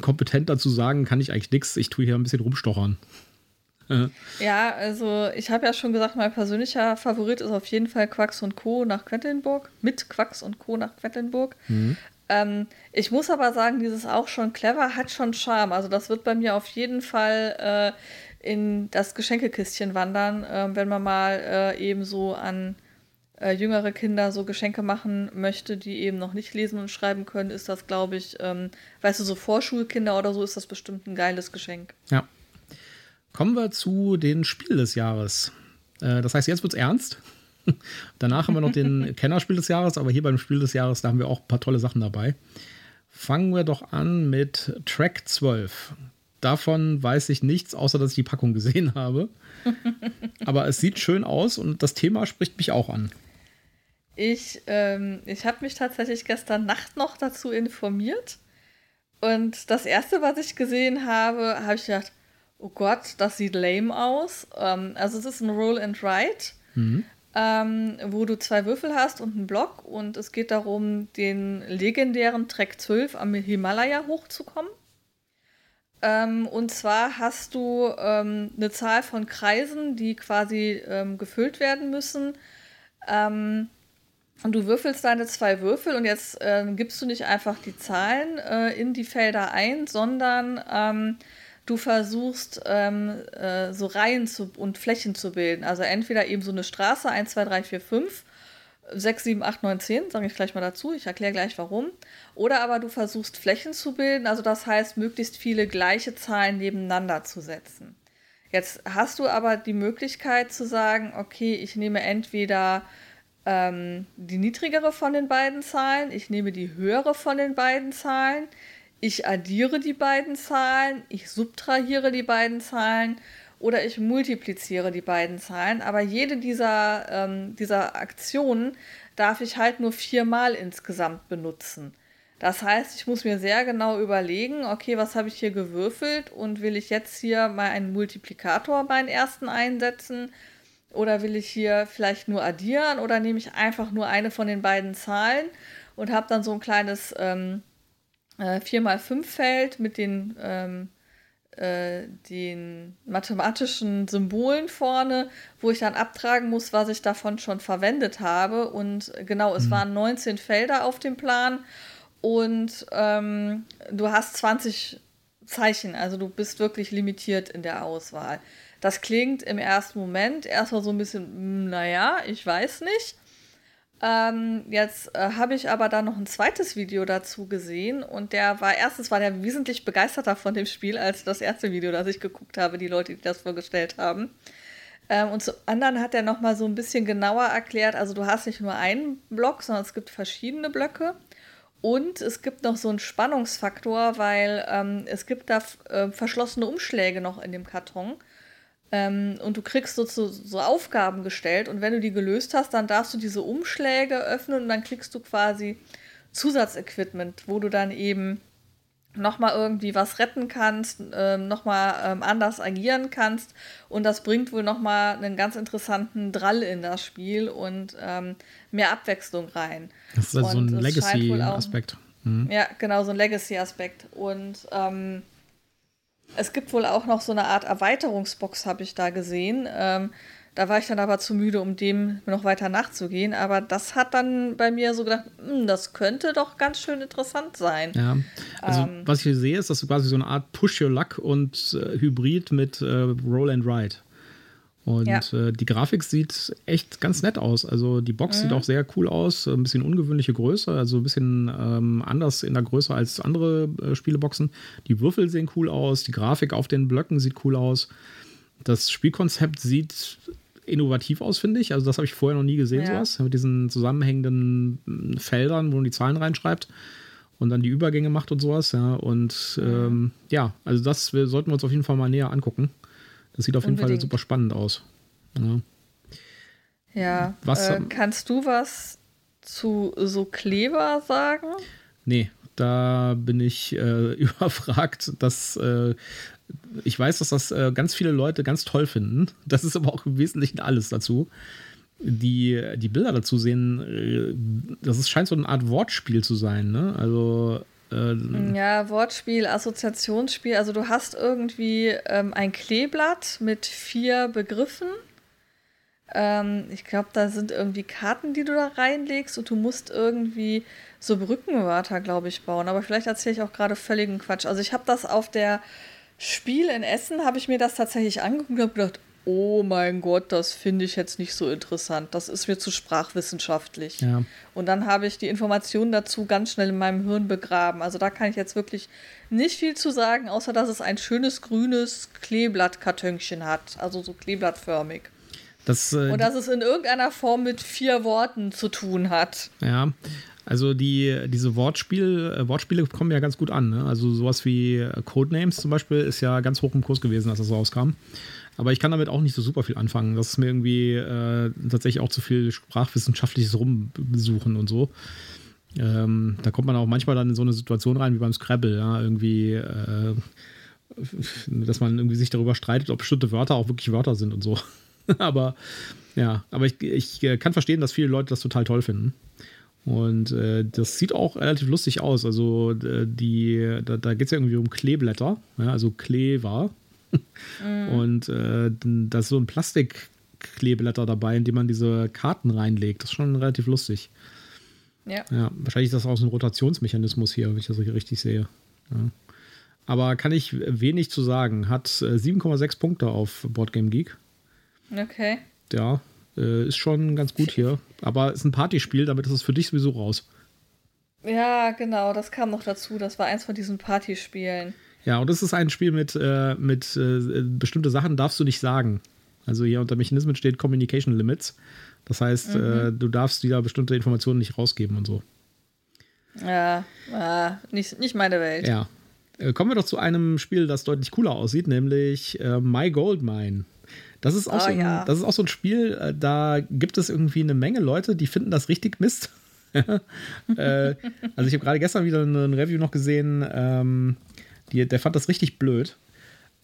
kompetent dazu sagen kann ich eigentlich nichts. Ich tue hier ein bisschen rumstochern. ja, also ich habe ja schon gesagt, mein persönlicher Favorit ist auf jeden Fall Quacks und Co. nach Quedlinburg. Mit Quacks und Co. nach Quedlinburg. Mhm. Ähm, ich muss aber sagen, dieses auch schon clever hat schon Charme. Also das wird bei mir auf jeden Fall äh, in das Geschenkekistchen wandern, äh, wenn man mal äh, eben so an äh, jüngere Kinder so Geschenke machen möchte, die eben noch nicht lesen und schreiben können, ist das, glaube ich, ähm, weißt du, so Vorschulkinder oder so ist das bestimmt ein geiles Geschenk. Ja. Kommen wir zu den Spiel des Jahres. Äh, das heißt, jetzt wird es ernst. Danach haben wir noch den Kennerspiel des Jahres, aber hier beim Spiel des Jahres, da haben wir auch ein paar tolle Sachen dabei. Fangen wir doch an mit Track 12. Davon weiß ich nichts, außer dass ich die Packung gesehen habe. aber es sieht schön aus und das Thema spricht mich auch an. Ich, ähm, ich habe mich tatsächlich gestern Nacht noch dazu informiert. Und das erste, was ich gesehen habe, habe ich gedacht, oh Gott, das sieht lame aus. Ähm, also es ist ein Roll and Write, mhm. Ähm, wo du zwei Würfel hast und einen Block und es geht darum, den legendären Track 12 am Himalaya hochzukommen. Ähm, und zwar hast du ähm, eine Zahl von Kreisen, die quasi ähm, gefüllt werden müssen. Ähm, und du würfelst deine zwei Würfel und jetzt äh, gibst du nicht einfach die Zahlen äh, in die Felder ein, sondern ähm, du versuchst ähm, äh, so Reihen zu, und Flächen zu bilden. Also entweder eben so eine Straße, 1, 2, 3, 4, 5, 6, 7, 8, 9, 10, sage ich gleich mal dazu, ich erkläre gleich warum. Oder aber du versuchst Flächen zu bilden, also das heißt, möglichst viele gleiche Zahlen nebeneinander zu setzen. Jetzt hast du aber die Möglichkeit zu sagen, okay, ich nehme entweder ähm, die niedrigere von den beiden Zahlen, ich nehme die höhere von den beiden Zahlen, ich addiere die beiden Zahlen, ich subtrahiere die beiden Zahlen oder ich multipliziere die beiden Zahlen. Aber jede dieser, ähm, dieser Aktionen darf ich halt nur viermal insgesamt benutzen. Das heißt, ich muss mir sehr genau überlegen, okay, was habe ich hier gewürfelt und will ich jetzt hier mal einen Multiplikator meinen ersten einsetzen? Oder will ich hier vielleicht nur addieren oder nehme ich einfach nur eine von den beiden Zahlen und habe dann so ein kleines ähm, äh, 4x5-Feld mit den, ähm, äh, den mathematischen Symbolen vorne, wo ich dann abtragen muss, was ich davon schon verwendet habe. Und genau, es mhm. waren 19 Felder auf dem Plan und ähm, du hast 20 Zeichen, also du bist wirklich limitiert in der Auswahl. Das klingt im ersten Moment erstmal so ein bisschen, hm, naja, ich weiß nicht. Ähm, jetzt äh, habe ich aber dann noch ein zweites Video dazu gesehen und der war erstens war der wesentlich begeisterter von dem Spiel als das erste Video, das ich geguckt habe, die Leute, die das vorgestellt haben. Ähm, und zum anderen hat er noch mal so ein bisschen genauer erklärt, also du hast nicht nur einen Block, sondern es gibt verschiedene Blöcke. Und es gibt noch so einen Spannungsfaktor, weil ähm, es gibt da äh, verschlossene Umschläge noch in dem Karton. Ähm, und du kriegst so, so, so, Aufgaben gestellt und wenn du die gelöst hast, dann darfst du diese Umschläge öffnen und dann kriegst du quasi Zusatzequipment, wo du dann eben nochmal irgendwie was retten kannst, ähm, nochmal ähm, anders agieren kannst und das bringt wohl nochmal einen ganz interessanten Drall in das Spiel und ähm, mehr Abwechslung rein. Das ist also so ein Legacy-Aspekt. Mhm. Ja, genau, so ein Legacy-Aspekt und ähm, es gibt wohl auch noch so eine Art Erweiterungsbox, habe ich da gesehen. Ähm, da war ich dann aber zu müde, um dem noch weiter nachzugehen. Aber das hat dann bei mir so gedacht, hm, das könnte doch ganz schön interessant sein. Ja, also ähm, was ich hier sehe, ist, dass du quasi so eine Art Push Your Luck und äh, Hybrid mit äh, Roll and Ride. Und ja. äh, die Grafik sieht echt ganz nett aus. Also die Box mhm. sieht auch sehr cool aus, ein bisschen ungewöhnliche Größe, also ein bisschen ähm, anders in der Größe als andere äh, Spieleboxen. Die Würfel sehen cool aus, die Grafik auf den Blöcken sieht cool aus. Das Spielkonzept sieht innovativ aus, finde ich. Also das habe ich vorher noch nie gesehen, ja. sowas. Mit diesen zusammenhängenden hm, Feldern, wo man die Zahlen reinschreibt und dann die Übergänge macht und sowas. Ja, und mhm. ähm, ja, also das sollten wir uns auf jeden Fall mal näher angucken. Das sieht auf Unbedingt. jeden Fall super spannend aus. Ja, ja was, äh, kannst du was zu so Kleber sagen? Nee, da bin ich äh, überfragt, dass äh, ich weiß, dass das äh, ganz viele Leute ganz toll finden. Das ist aber auch im Wesentlichen alles dazu. Die, die Bilder dazu sehen, äh, das ist, scheint so eine Art Wortspiel zu sein. Ne? Also ja, Wortspiel, Assoziationsspiel. Also du hast irgendwie ähm, ein Kleeblatt mit vier Begriffen. Ähm, ich glaube, da sind irgendwie Karten, die du da reinlegst und du musst irgendwie so Brückenwörter, glaube ich, bauen. Aber vielleicht erzähle ich auch gerade völligen Quatsch. Also ich habe das auf der Spiel in Essen, habe ich mir das tatsächlich angeguckt und habe gedacht, oh mein Gott, das finde ich jetzt nicht so interessant. Das ist mir zu sprachwissenschaftlich. Ja. Und dann habe ich die Informationen dazu ganz schnell in meinem Hirn begraben. Also da kann ich jetzt wirklich nicht viel zu sagen, außer dass es ein schönes grünes Kleeblattkartönchen hat. Also so kleeblattförmig. Das, äh, Und dass es in irgendeiner Form mit vier Worten zu tun hat. Ja, also die, diese Wortspiel, äh, Wortspiele kommen ja ganz gut an. Ne? Also sowas wie äh, Codenames zum Beispiel ist ja ganz hoch im Kurs gewesen, als das rauskam. Aber ich kann damit auch nicht so super viel anfangen. Das ist mir irgendwie äh, tatsächlich auch zu viel sprachwissenschaftliches Rumsuchen und so. Ähm, da kommt man auch manchmal dann in so eine Situation rein wie beim Scrabble, ja, irgendwie, äh, dass man irgendwie sich darüber streitet, ob bestimmte Wörter auch wirklich Wörter sind und so. aber ja, aber ich, ich äh, kann verstehen, dass viele Leute das total toll finden. Und äh, das sieht auch relativ lustig aus. Also äh, die, da, da geht es ja irgendwie um Kleeblätter, ja, also Kleber. Mhm. Und äh, da ist so ein Plastikkleeblätter dabei, in dem man diese Karten reinlegt. Das ist schon relativ lustig. Ja. ja wahrscheinlich ist das auch so ein Rotationsmechanismus hier, wenn ich das richtig sehe. Ja. Aber kann ich wenig zu sagen. Hat 7,6 äh, Punkte auf Boardgame Geek. Okay. Ja, äh, ist schon ganz gut hier. Aber es ist ein Partyspiel, damit ist es für dich sowieso raus. Ja, genau, das kam noch dazu. Das war eins von diesen Partyspielen. Ja, und das ist ein Spiel mit, äh, mit äh, bestimmte Sachen darfst du nicht sagen. Also hier unter Mechanismen steht Communication Limits. Das heißt, mhm. äh, du darfst wieder bestimmte Informationen nicht rausgeben und so. Ja, äh, nicht, nicht meine Welt. Ja. Äh, kommen wir doch zu einem Spiel, das deutlich cooler aussieht, nämlich äh, My Gold Mine. Das ist auch, oh, so ein, ja. das ist auch so ein Spiel, äh, da gibt es irgendwie eine Menge Leute, die finden das richtig Mist. äh, also ich habe gerade gestern wieder ein Review noch gesehen, ähm, die, der fand das richtig blöd.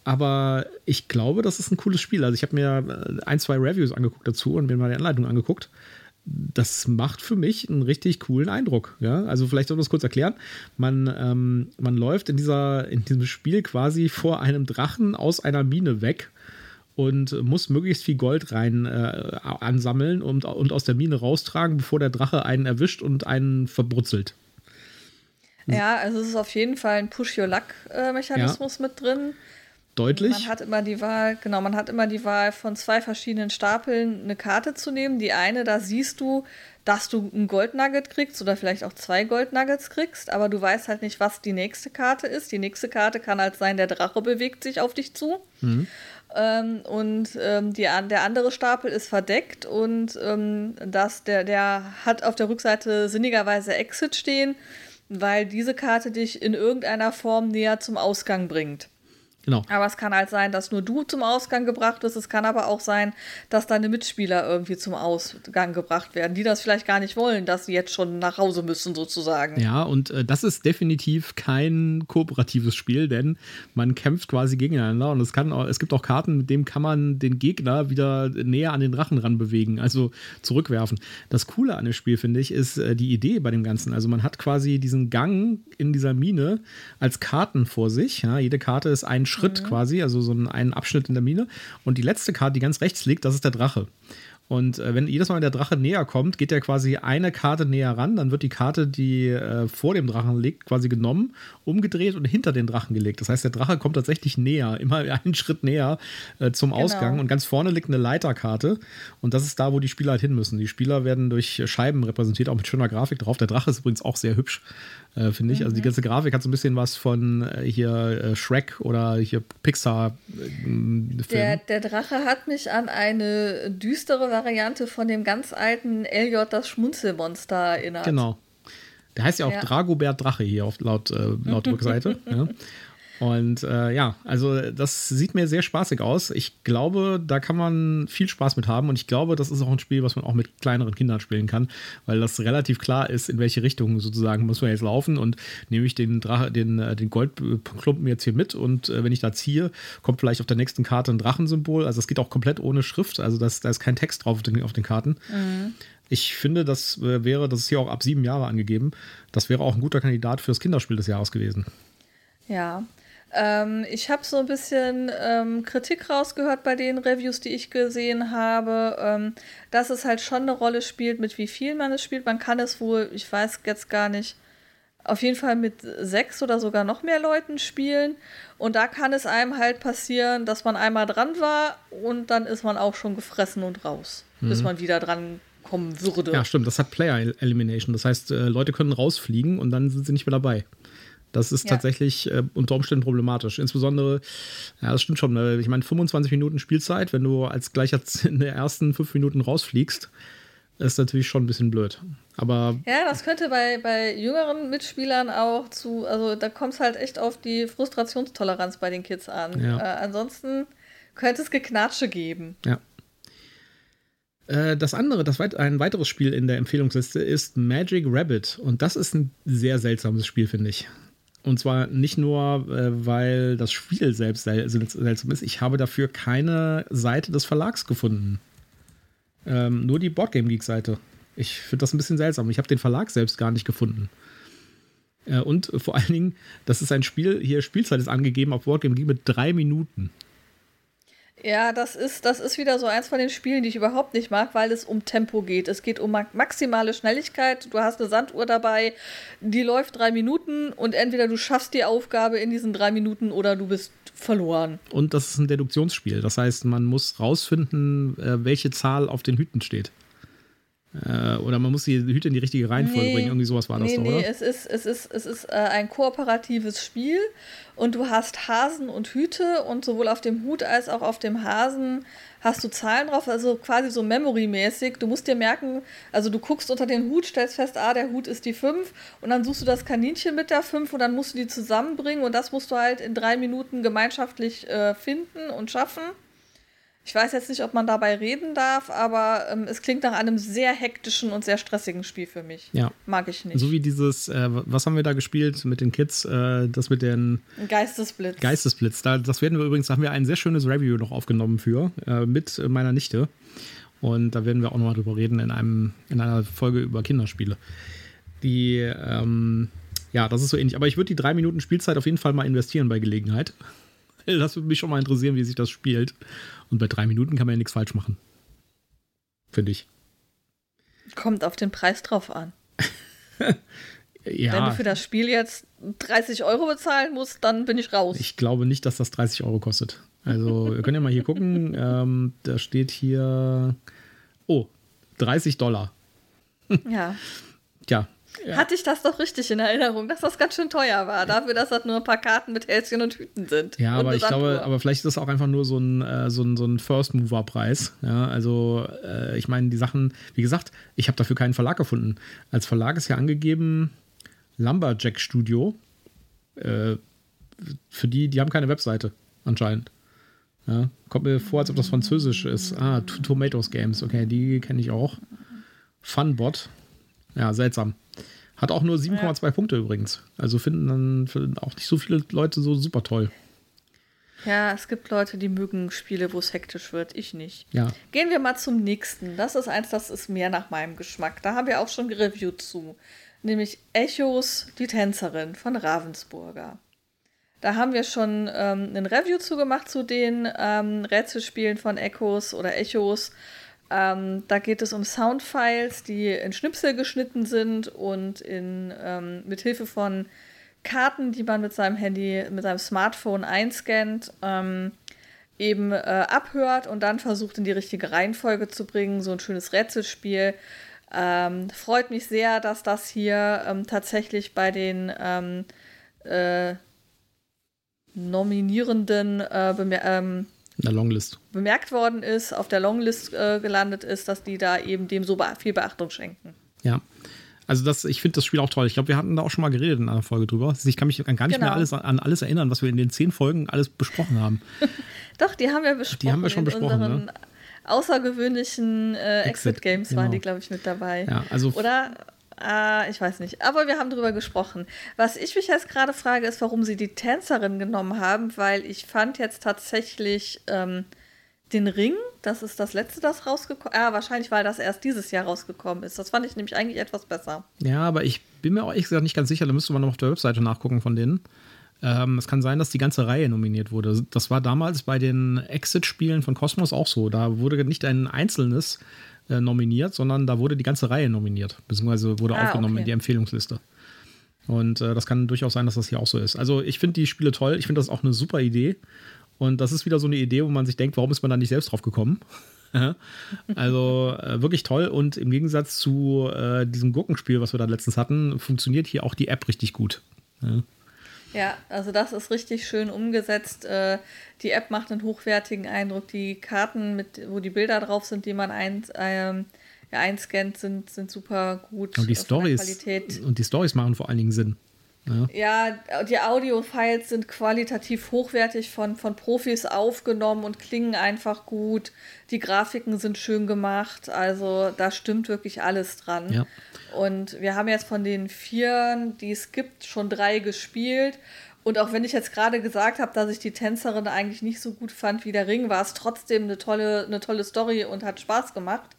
Aber ich glaube, das ist ein cooles Spiel. Also ich habe mir äh, ein, zwei Reviews angeguckt dazu und mir mal die Anleitung angeguckt. Das macht für mich einen richtig coolen Eindruck. Ja? Also vielleicht soll ich das kurz erklären. Man, ähm, man läuft in, dieser, in diesem Spiel quasi vor einem Drachen aus einer Mine weg und muss möglichst viel Gold rein äh, ansammeln und, und aus der Mine raustragen, bevor der Drache einen erwischt und einen verbrutzelt. Ja, also es ist auf jeden Fall ein Push-Your-Luck-Mechanismus ja. mit drin. Deutlich. Man hat immer die Wahl, genau, man hat immer die Wahl, von zwei verschiedenen Stapeln eine Karte zu nehmen. Die eine, da siehst du, dass du ein Goldnugget kriegst oder vielleicht auch zwei Goldnuggets kriegst, aber du weißt halt nicht, was die nächste Karte ist. Die nächste Karte kann halt sein, der Drache bewegt sich auf dich zu. Mhm. Ähm, und ähm, die, der andere Stapel ist verdeckt und ähm, das, der, der hat auf der Rückseite sinnigerweise Exit stehen, weil diese Karte dich in irgendeiner Form näher zum Ausgang bringt. Genau. Aber es kann halt sein, dass nur du zum Ausgang gebracht wirst. Es kann aber auch sein, dass deine Mitspieler irgendwie zum Ausgang gebracht werden, die das vielleicht gar nicht wollen, dass sie jetzt schon nach Hause müssen, sozusagen. Ja, und äh, das ist definitiv kein kooperatives Spiel, denn man kämpft quasi gegeneinander und es, kann auch, es gibt auch Karten, mit denen kann man den Gegner wieder näher an den Drachen ran bewegen, also zurückwerfen. Das Coole an dem Spiel, finde ich, ist äh, die Idee bei dem Ganzen. Also man hat quasi diesen Gang in dieser Mine als Karten vor sich. Ja? Jede Karte ist ein Schritt mhm. quasi, also so einen Abschnitt in der Mine. Und die letzte Karte, die ganz rechts liegt, das ist der Drache. Und äh, wenn jedes Mal der Drache näher kommt, geht er quasi eine Karte näher ran. Dann wird die Karte, die äh, vor dem Drachen liegt, quasi genommen, umgedreht und hinter den Drachen gelegt. Das heißt, der Drache kommt tatsächlich näher, immer einen Schritt näher äh, zum genau. Ausgang. Und ganz vorne liegt eine Leiterkarte. Und das ist da, wo die Spieler halt hin müssen. Die Spieler werden durch Scheiben repräsentiert, auch mit schöner Grafik drauf. Der Drache ist übrigens auch sehr hübsch, äh, finde ich. Mhm. Also die mhm. ganze Grafik hat so ein bisschen was von äh, hier äh, Shrek oder hier Pixar. Der, der Drache hat mich an eine düstere Variante von dem ganz alten Elliot das Schmunzelmonster erinnert. Genau. Der heißt ja auch ja. Dragobert Drache hier auf, laut, äh, laut Rückseite. ja. Und äh, ja, also das sieht mir sehr spaßig aus. Ich glaube, da kann man viel Spaß mit haben. Und ich glaube, das ist auch ein Spiel, was man auch mit kleineren Kindern spielen kann, weil das relativ klar ist, in welche Richtung sozusagen muss man jetzt laufen. Und nehme ich den, Drache, den, äh, den Goldklumpen jetzt hier mit und äh, wenn ich da ziehe, kommt vielleicht auf der nächsten Karte ein Drachensymbol. Also es geht auch komplett ohne Schrift. Also das, da ist kein Text drauf auf den, auf den Karten. Mhm. Ich finde, das äh, wäre, das ist hier auch ab sieben Jahre angegeben, das wäre auch ein guter Kandidat fürs Kinderspiel des Jahres gewesen. Ja, ähm, ich habe so ein bisschen ähm, Kritik rausgehört bei den Reviews, die ich gesehen habe, ähm, dass es halt schon eine Rolle spielt, mit wie viel man es spielt. Man kann es wohl, ich weiß jetzt gar nicht, auf jeden Fall mit sechs oder sogar noch mehr Leuten spielen. Und da kann es einem halt passieren, dass man einmal dran war und dann ist man auch schon gefressen und raus, mhm. bis man wieder dran kommen würde. Ja, stimmt. Das hat Player Elimination. Das heißt, äh, Leute können rausfliegen und dann sind sie nicht mehr dabei. Das ist ja. tatsächlich äh, unter Umständen problematisch. Insbesondere, ja, das stimmt schon. Äh, ich meine, 25 Minuten Spielzeit, wenn du als gleicher in den ersten fünf Minuten rausfliegst, ist natürlich schon ein bisschen blöd. Aber ja, das könnte bei, bei jüngeren Mitspielern auch zu, also da kommt es halt echt auf die Frustrationstoleranz bei den Kids an. Ja. Äh, ansonsten könnte es Geknatsche geben. Ja. Äh, das andere, das weit, ein weiteres Spiel in der Empfehlungsliste ist Magic Rabbit. Und das ist ein sehr seltsames Spiel, finde ich. Und zwar nicht nur, äh, weil das Spiel selbst sel seltsam ist. Ich habe dafür keine Seite des Verlags gefunden. Ähm, nur die Boardgame Geek-Seite. Ich finde das ein bisschen seltsam. Ich habe den Verlag selbst gar nicht gefunden. Äh, und vor allen Dingen, das ist ein Spiel, hier Spielzeit ist angegeben auf Boardgame Geek mit drei Minuten. Ja, das ist, das ist wieder so eins von den Spielen, die ich überhaupt nicht mag, weil es um Tempo geht. Es geht um maximale Schnelligkeit. Du hast eine Sanduhr dabei, die läuft drei Minuten und entweder du schaffst die Aufgabe in diesen drei Minuten oder du bist verloren. Und das ist ein Deduktionsspiel. Das heißt, man muss rausfinden, äh, welche Zahl auf den Hüten steht. Äh, oder man muss die Hüte in die richtige Reihenfolge nee, bringen. Irgendwie sowas war das nee, doch, oder? Nee, es ist, es ist, es ist äh, ein kooperatives Spiel und du hast Hasen und Hüte und sowohl auf dem Hut als auch auf dem Hasen hast du Zahlen drauf, also quasi so Memory-mäßig. Du musst dir merken, also du guckst unter den Hut, stellst fest, ah, der Hut ist die 5 und dann suchst du das Kaninchen mit der 5 und dann musst du die zusammenbringen und das musst du halt in drei Minuten gemeinschaftlich äh, finden und schaffen. Ich weiß jetzt nicht, ob man dabei reden darf, aber ähm, es klingt nach einem sehr hektischen und sehr stressigen Spiel für mich. Ja. Mag ich nicht. So wie dieses, äh, was haben wir da gespielt mit den Kids? Äh, das mit den. Geistesblitz. Geistesblitz. Da, das werden wir übrigens, da haben wir ein sehr schönes Review noch aufgenommen für, äh, mit meiner Nichte. Und da werden wir auch nochmal drüber reden in, einem, in einer Folge über Kinderspiele. Die, ähm, ja, das ist so ähnlich. Aber ich würde die drei Minuten Spielzeit auf jeden Fall mal investieren bei Gelegenheit. Das würde mich schon mal interessieren, wie sich das spielt. Und bei drei Minuten kann man ja nichts falsch machen. Finde ich. Kommt auf den Preis drauf an. ja. Wenn du für das Spiel jetzt 30 Euro bezahlen musst, dann bin ich raus. Ich glaube nicht, dass das 30 Euro kostet. Also, wir können ja mal hier gucken. Ähm, da steht hier. Oh, 30 Dollar. Ja. Tja, ja. Hatte ich das doch richtig in Erinnerung, dass das ganz schön teuer war, dafür, dass das nur ein paar Karten mit Hälschen und Hüten sind. Ja, aber ich glaube, aber vielleicht ist das auch einfach nur so ein, äh, so ein, so ein First-Mover-Preis. Ja, also äh, ich meine, die Sachen, wie gesagt, ich habe dafür keinen Verlag gefunden. Als Verlag ist ja angegeben Lumberjack Studio. Äh, für die, die haben keine Webseite, anscheinend. Ja, kommt mir vor, als ob das Französisch ist. Ah, Tomatoes Games, okay, die kenne ich auch. Funbot. Ja, seltsam. Hat auch nur 7,2 ja. Punkte übrigens. Also finden dann finden auch nicht so viele Leute so super toll. Ja, es gibt Leute, die mögen Spiele, wo es hektisch wird. Ich nicht. Ja. Gehen wir mal zum nächsten. Das ist eins, das ist mehr nach meinem Geschmack. Da haben wir auch schon gereviewt zu. Nämlich Echos, die Tänzerin von Ravensburger. Da haben wir schon ähm, ein Review zu gemacht zu den ähm, Rätselspielen von Echos oder Echos. Ähm, da geht es um Soundfiles, die in Schnipsel geschnitten sind und in, ähm, mit Hilfe von Karten, die man mit seinem Handy, mit seinem Smartphone einscannt, ähm, eben äh, abhört und dann versucht in die richtige Reihenfolge zu bringen. So ein schönes Rätselspiel. Ähm, freut mich sehr, dass das hier ähm, tatsächlich bei den ähm, äh, Nominierenden äh, in der Longlist. bemerkt worden ist, auf der Longlist äh, gelandet ist, dass die da eben dem so viel Beachtung schenken. Ja. Also das, ich finde das Spiel auch toll. Ich glaube, wir hatten da auch schon mal geredet in einer Folge drüber. Ich kann mich gar nicht genau. mehr alles, an alles erinnern, was wir in den zehn Folgen alles besprochen haben. Doch, die haben wir besprochen. Die haben wir schon besprochen. Ne? Außergewöhnlichen äh, Exit-Games genau. waren die, glaube ich, mit dabei. Ja, also Oder Ah, ich weiß nicht. Aber wir haben drüber gesprochen. Was ich mich jetzt gerade frage, ist, warum sie die Tänzerin genommen haben, weil ich fand jetzt tatsächlich ähm, den Ring, das ist das letzte, das rausgekommen ist. Ah, wahrscheinlich, weil das erst dieses Jahr rausgekommen ist. Das fand ich nämlich eigentlich etwas besser. Ja, aber ich bin mir auch ehrlich gesagt nicht ganz sicher. Da müsste man noch auf der Webseite nachgucken von denen. Ähm, es kann sein, dass die ganze Reihe nominiert wurde. Das war damals bei den Exit-Spielen von Cosmos auch so. Da wurde nicht ein einzelnes äh, nominiert, sondern da wurde die ganze Reihe nominiert, beziehungsweise wurde ah, aufgenommen okay. in die Empfehlungsliste. Und äh, das kann durchaus sein, dass das hier auch so ist. Also ich finde die Spiele toll. Ich finde das auch eine super Idee. Und das ist wieder so eine Idee, wo man sich denkt, warum ist man da nicht selbst drauf gekommen? also äh, wirklich toll. Und im Gegensatz zu äh, diesem Gurkenspiel, was wir da letztens hatten, funktioniert hier auch die App richtig gut. Ja. Ja, also das ist richtig schön umgesetzt. Äh, die App macht einen hochwertigen Eindruck. Die Karten, mit, wo die Bilder drauf sind, die man ein, ähm, ja, einscannt, sind, sind super gut. Und die Stories und die Stories machen vor allen Dingen Sinn. Ja, ja die Audio-Files sind qualitativ hochwertig von, von Profis aufgenommen und klingen einfach gut. Die Grafiken sind schön gemacht. Also da stimmt wirklich alles dran. Ja. Und wir haben jetzt von den vier, die es gibt, schon drei gespielt. Und auch wenn ich jetzt gerade gesagt habe, dass ich die Tänzerin eigentlich nicht so gut fand wie der Ring, war es trotzdem eine tolle, eine tolle Story und hat Spaß gemacht.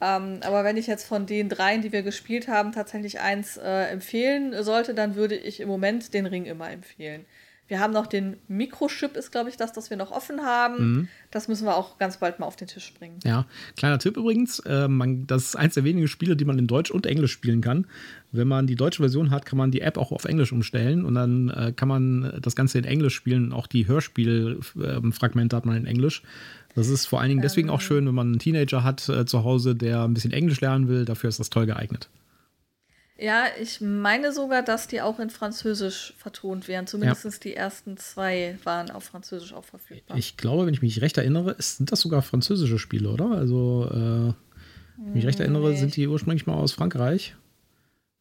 Ähm, aber wenn ich jetzt von den dreien, die wir gespielt haben, tatsächlich eins äh, empfehlen sollte, dann würde ich im Moment den Ring immer empfehlen. Wir haben noch den Mikrochip, ist glaube ich das, das wir noch offen haben. Mhm. Das müssen wir auch ganz bald mal auf den Tisch bringen. Ja, kleiner Tipp übrigens, äh, man, das ist eins der wenigen Spiele, die man in Deutsch und Englisch spielen kann. Wenn man die deutsche Version hat, kann man die App auch auf Englisch umstellen und dann äh, kann man das Ganze in Englisch spielen. Auch die Hörspielfragmente hat man in Englisch. Das ist vor allen Dingen deswegen ähm, auch schön, wenn man einen Teenager hat äh, zu Hause, der ein bisschen Englisch lernen will. Dafür ist das toll geeignet. Ja, ich meine sogar, dass die auch in Französisch vertont werden. Zumindest ja. die ersten zwei waren auf Französisch auch verfügbar. Ich glaube, wenn ich mich recht erinnere, sind das sogar französische Spiele, oder? Also, äh, wenn ich mich recht erinnere, nee. sind die ursprünglich mal aus Frankreich.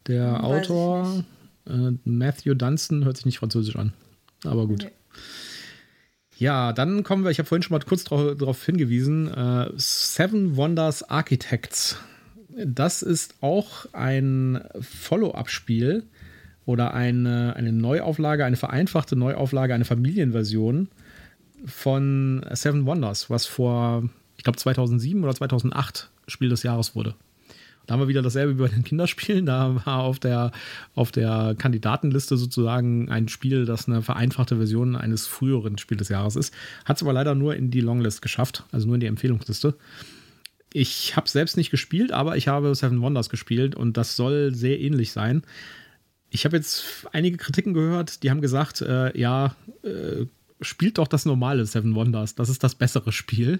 Der hm, Autor äh, Matthew Dunstan hört sich nicht französisch an. Aber gut. Nee. Ja, dann kommen wir, ich habe vorhin schon mal kurz darauf hingewiesen, äh, Seven Wonders Architects. Das ist auch ein Follow-up-Spiel oder eine, eine Neuauflage, eine vereinfachte Neuauflage, eine Familienversion von Seven Wonders, was vor, ich glaube, 2007 oder 2008 Spiel des Jahres wurde. Da haben wir wieder dasselbe wie bei den Kinderspielen. Da war auf der, auf der Kandidatenliste sozusagen ein Spiel, das eine vereinfachte Version eines früheren Spiels des Jahres ist. Hat es aber leider nur in die Longlist geschafft, also nur in die Empfehlungsliste. Ich habe selbst nicht gespielt, aber ich habe Seven Wonders gespielt und das soll sehr ähnlich sein. Ich habe jetzt einige Kritiken gehört, die haben gesagt, äh, ja, äh, spielt doch das normale Seven Wonders, das ist das bessere Spiel.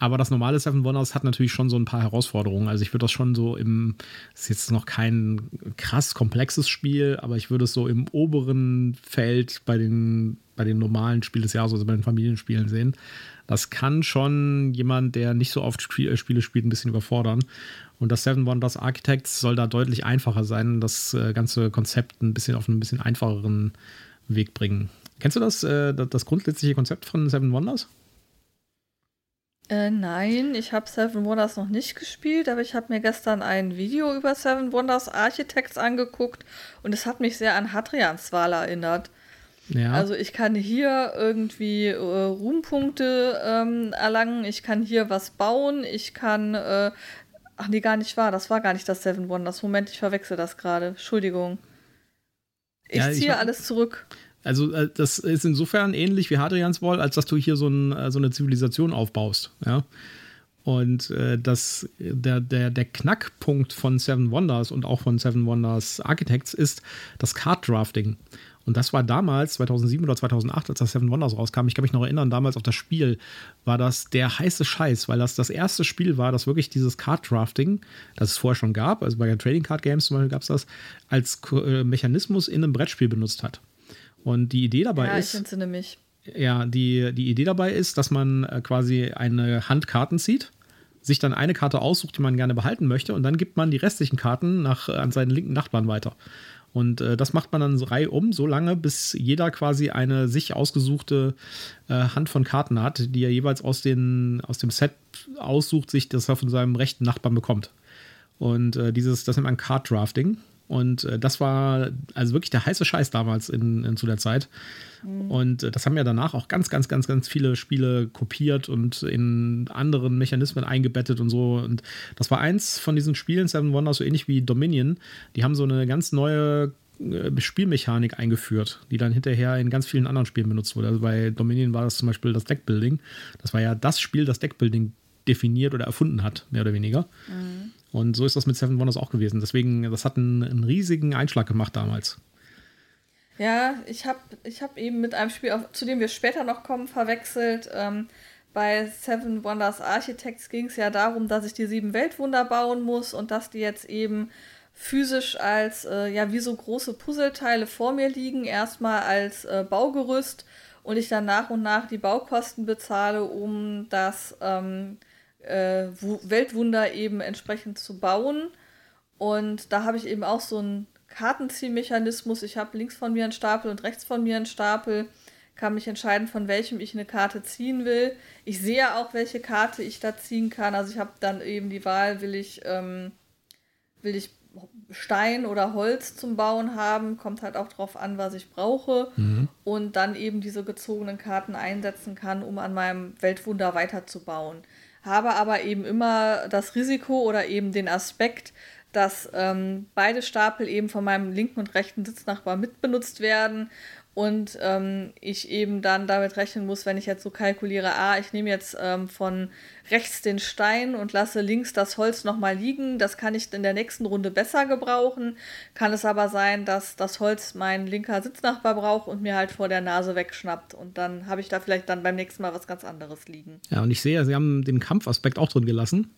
Aber das normale Seven Wonders hat natürlich schon so ein paar Herausforderungen. Also ich würde das schon so im, ist jetzt noch kein krass komplexes Spiel, aber ich würde es so im oberen Feld bei den, bei den normalen Spielen des Jahres, also bei den Familienspielen sehen. Das kann schon jemand, der nicht so oft Spiele spielt, ein bisschen überfordern. Und das Seven Wonders Architects soll da deutlich einfacher sein, das äh, ganze Konzept ein bisschen auf einen bisschen einfacheren Weg bringen. Kennst du das, äh, das grundsätzliche Konzept von Seven Wonders? Äh, nein, ich habe Seven Wonders noch nicht gespielt, aber ich habe mir gestern ein Video über Seven Wonders Architects angeguckt und es hat mich sehr an Hadrians Wahl erinnert. Ja. Also ich kann hier irgendwie äh, Ruhmpunkte ähm, erlangen, ich kann hier was bauen, ich kann, äh, ach nee, gar nicht wahr, das war gar nicht das Seven Wonders. Moment, ich verwechsel das gerade. Entschuldigung. Ich ja, ziehe ich alles zurück. Also äh, das ist insofern ähnlich wie Hadrians Wall, als dass du hier so, ein, äh, so eine Zivilisation aufbaust. Ja? Und äh, das, der, der, der Knackpunkt von Seven Wonders und auch von Seven Wonders Architects ist das Card Drafting. Und das war damals, 2007 oder 2008, als das Seven Wonders rauskam, ich kann mich noch erinnern, damals auf das Spiel, war das der heiße Scheiß, weil das das erste Spiel war, das wirklich dieses Card Drafting, das es vorher schon gab, also bei Trading Card Games zum Beispiel gab es das, als Mechanismus in einem Brettspiel benutzt hat. Und die Idee dabei ja, ist. Ich entsinne mich. Ja, die, die Idee dabei ist, dass man äh, quasi eine Hand Karten zieht, sich dann eine Karte aussucht, die man gerne behalten möchte, und dann gibt man die restlichen Karten nach, äh, an seinen linken Nachbarn weiter. Und äh, das macht man dann so Reihe um, so lange, bis jeder quasi eine sich ausgesuchte äh, Hand von Karten hat, die er jeweils aus, den, aus dem Set aussucht, sich das er von seinem rechten Nachbarn bekommt. Und äh, dieses, das nennt man Card Drafting. Und äh, das war also wirklich der heiße Scheiß damals in, in zu der Zeit. Mhm. Und äh, das haben ja danach auch ganz, ganz, ganz, ganz viele Spiele kopiert und in anderen Mechanismen eingebettet und so. Und das war eins von diesen Spielen, Seven Wonders, so ähnlich wie Dominion. Die haben so eine ganz neue äh, Spielmechanik eingeführt, die dann hinterher in ganz vielen anderen Spielen benutzt wurde. Also bei Dominion war das zum Beispiel das Deckbuilding. Das war ja das Spiel, das Deckbuilding definiert oder erfunden hat, mehr oder weniger. Mhm. Und so ist das mit Seven Wonders auch gewesen. Deswegen, das hat einen, einen riesigen Einschlag gemacht damals. Ja, ich habe ich hab eben mit einem Spiel, zu dem wir später noch kommen, verwechselt. Ähm, bei Seven Wonders Architects ging es ja darum, dass ich die sieben Weltwunder bauen muss und dass die jetzt eben physisch als, äh, ja, wie so große Puzzleteile vor mir liegen, erstmal als äh, Baugerüst und ich dann nach und nach die Baukosten bezahle, um das ähm, äh, Weltwunder eben entsprechend zu bauen. Und da habe ich eben auch so einen Kartenziehmechanismus. Ich habe links von mir einen Stapel und rechts von mir einen Stapel kann mich entscheiden, von welchem ich eine Karte ziehen will. Ich sehe auch, welche Karte ich da ziehen kann. Also ich habe dann eben die Wahl, will ich, ähm, will ich Stein oder Holz zum Bauen haben, kommt halt auch drauf an, was ich brauche. Mhm. Und dann eben diese gezogenen Karten einsetzen kann, um an meinem Weltwunder weiterzubauen. Habe aber eben immer das Risiko oder eben den Aspekt, dass ähm, beide Stapel eben von meinem linken und rechten Sitznachbar mitbenutzt werden und ähm, ich eben dann damit rechnen muss, wenn ich jetzt so kalkuliere, ah, ich nehme jetzt ähm, von rechts den Stein und lasse links das Holz nochmal liegen, das kann ich in der nächsten Runde besser gebrauchen. Kann es aber sein, dass das Holz mein linker Sitznachbar braucht und mir halt vor der Nase wegschnappt und dann habe ich da vielleicht dann beim nächsten Mal was ganz anderes liegen. Ja, und ich sehe, Sie haben den Kampfaspekt auch drin gelassen.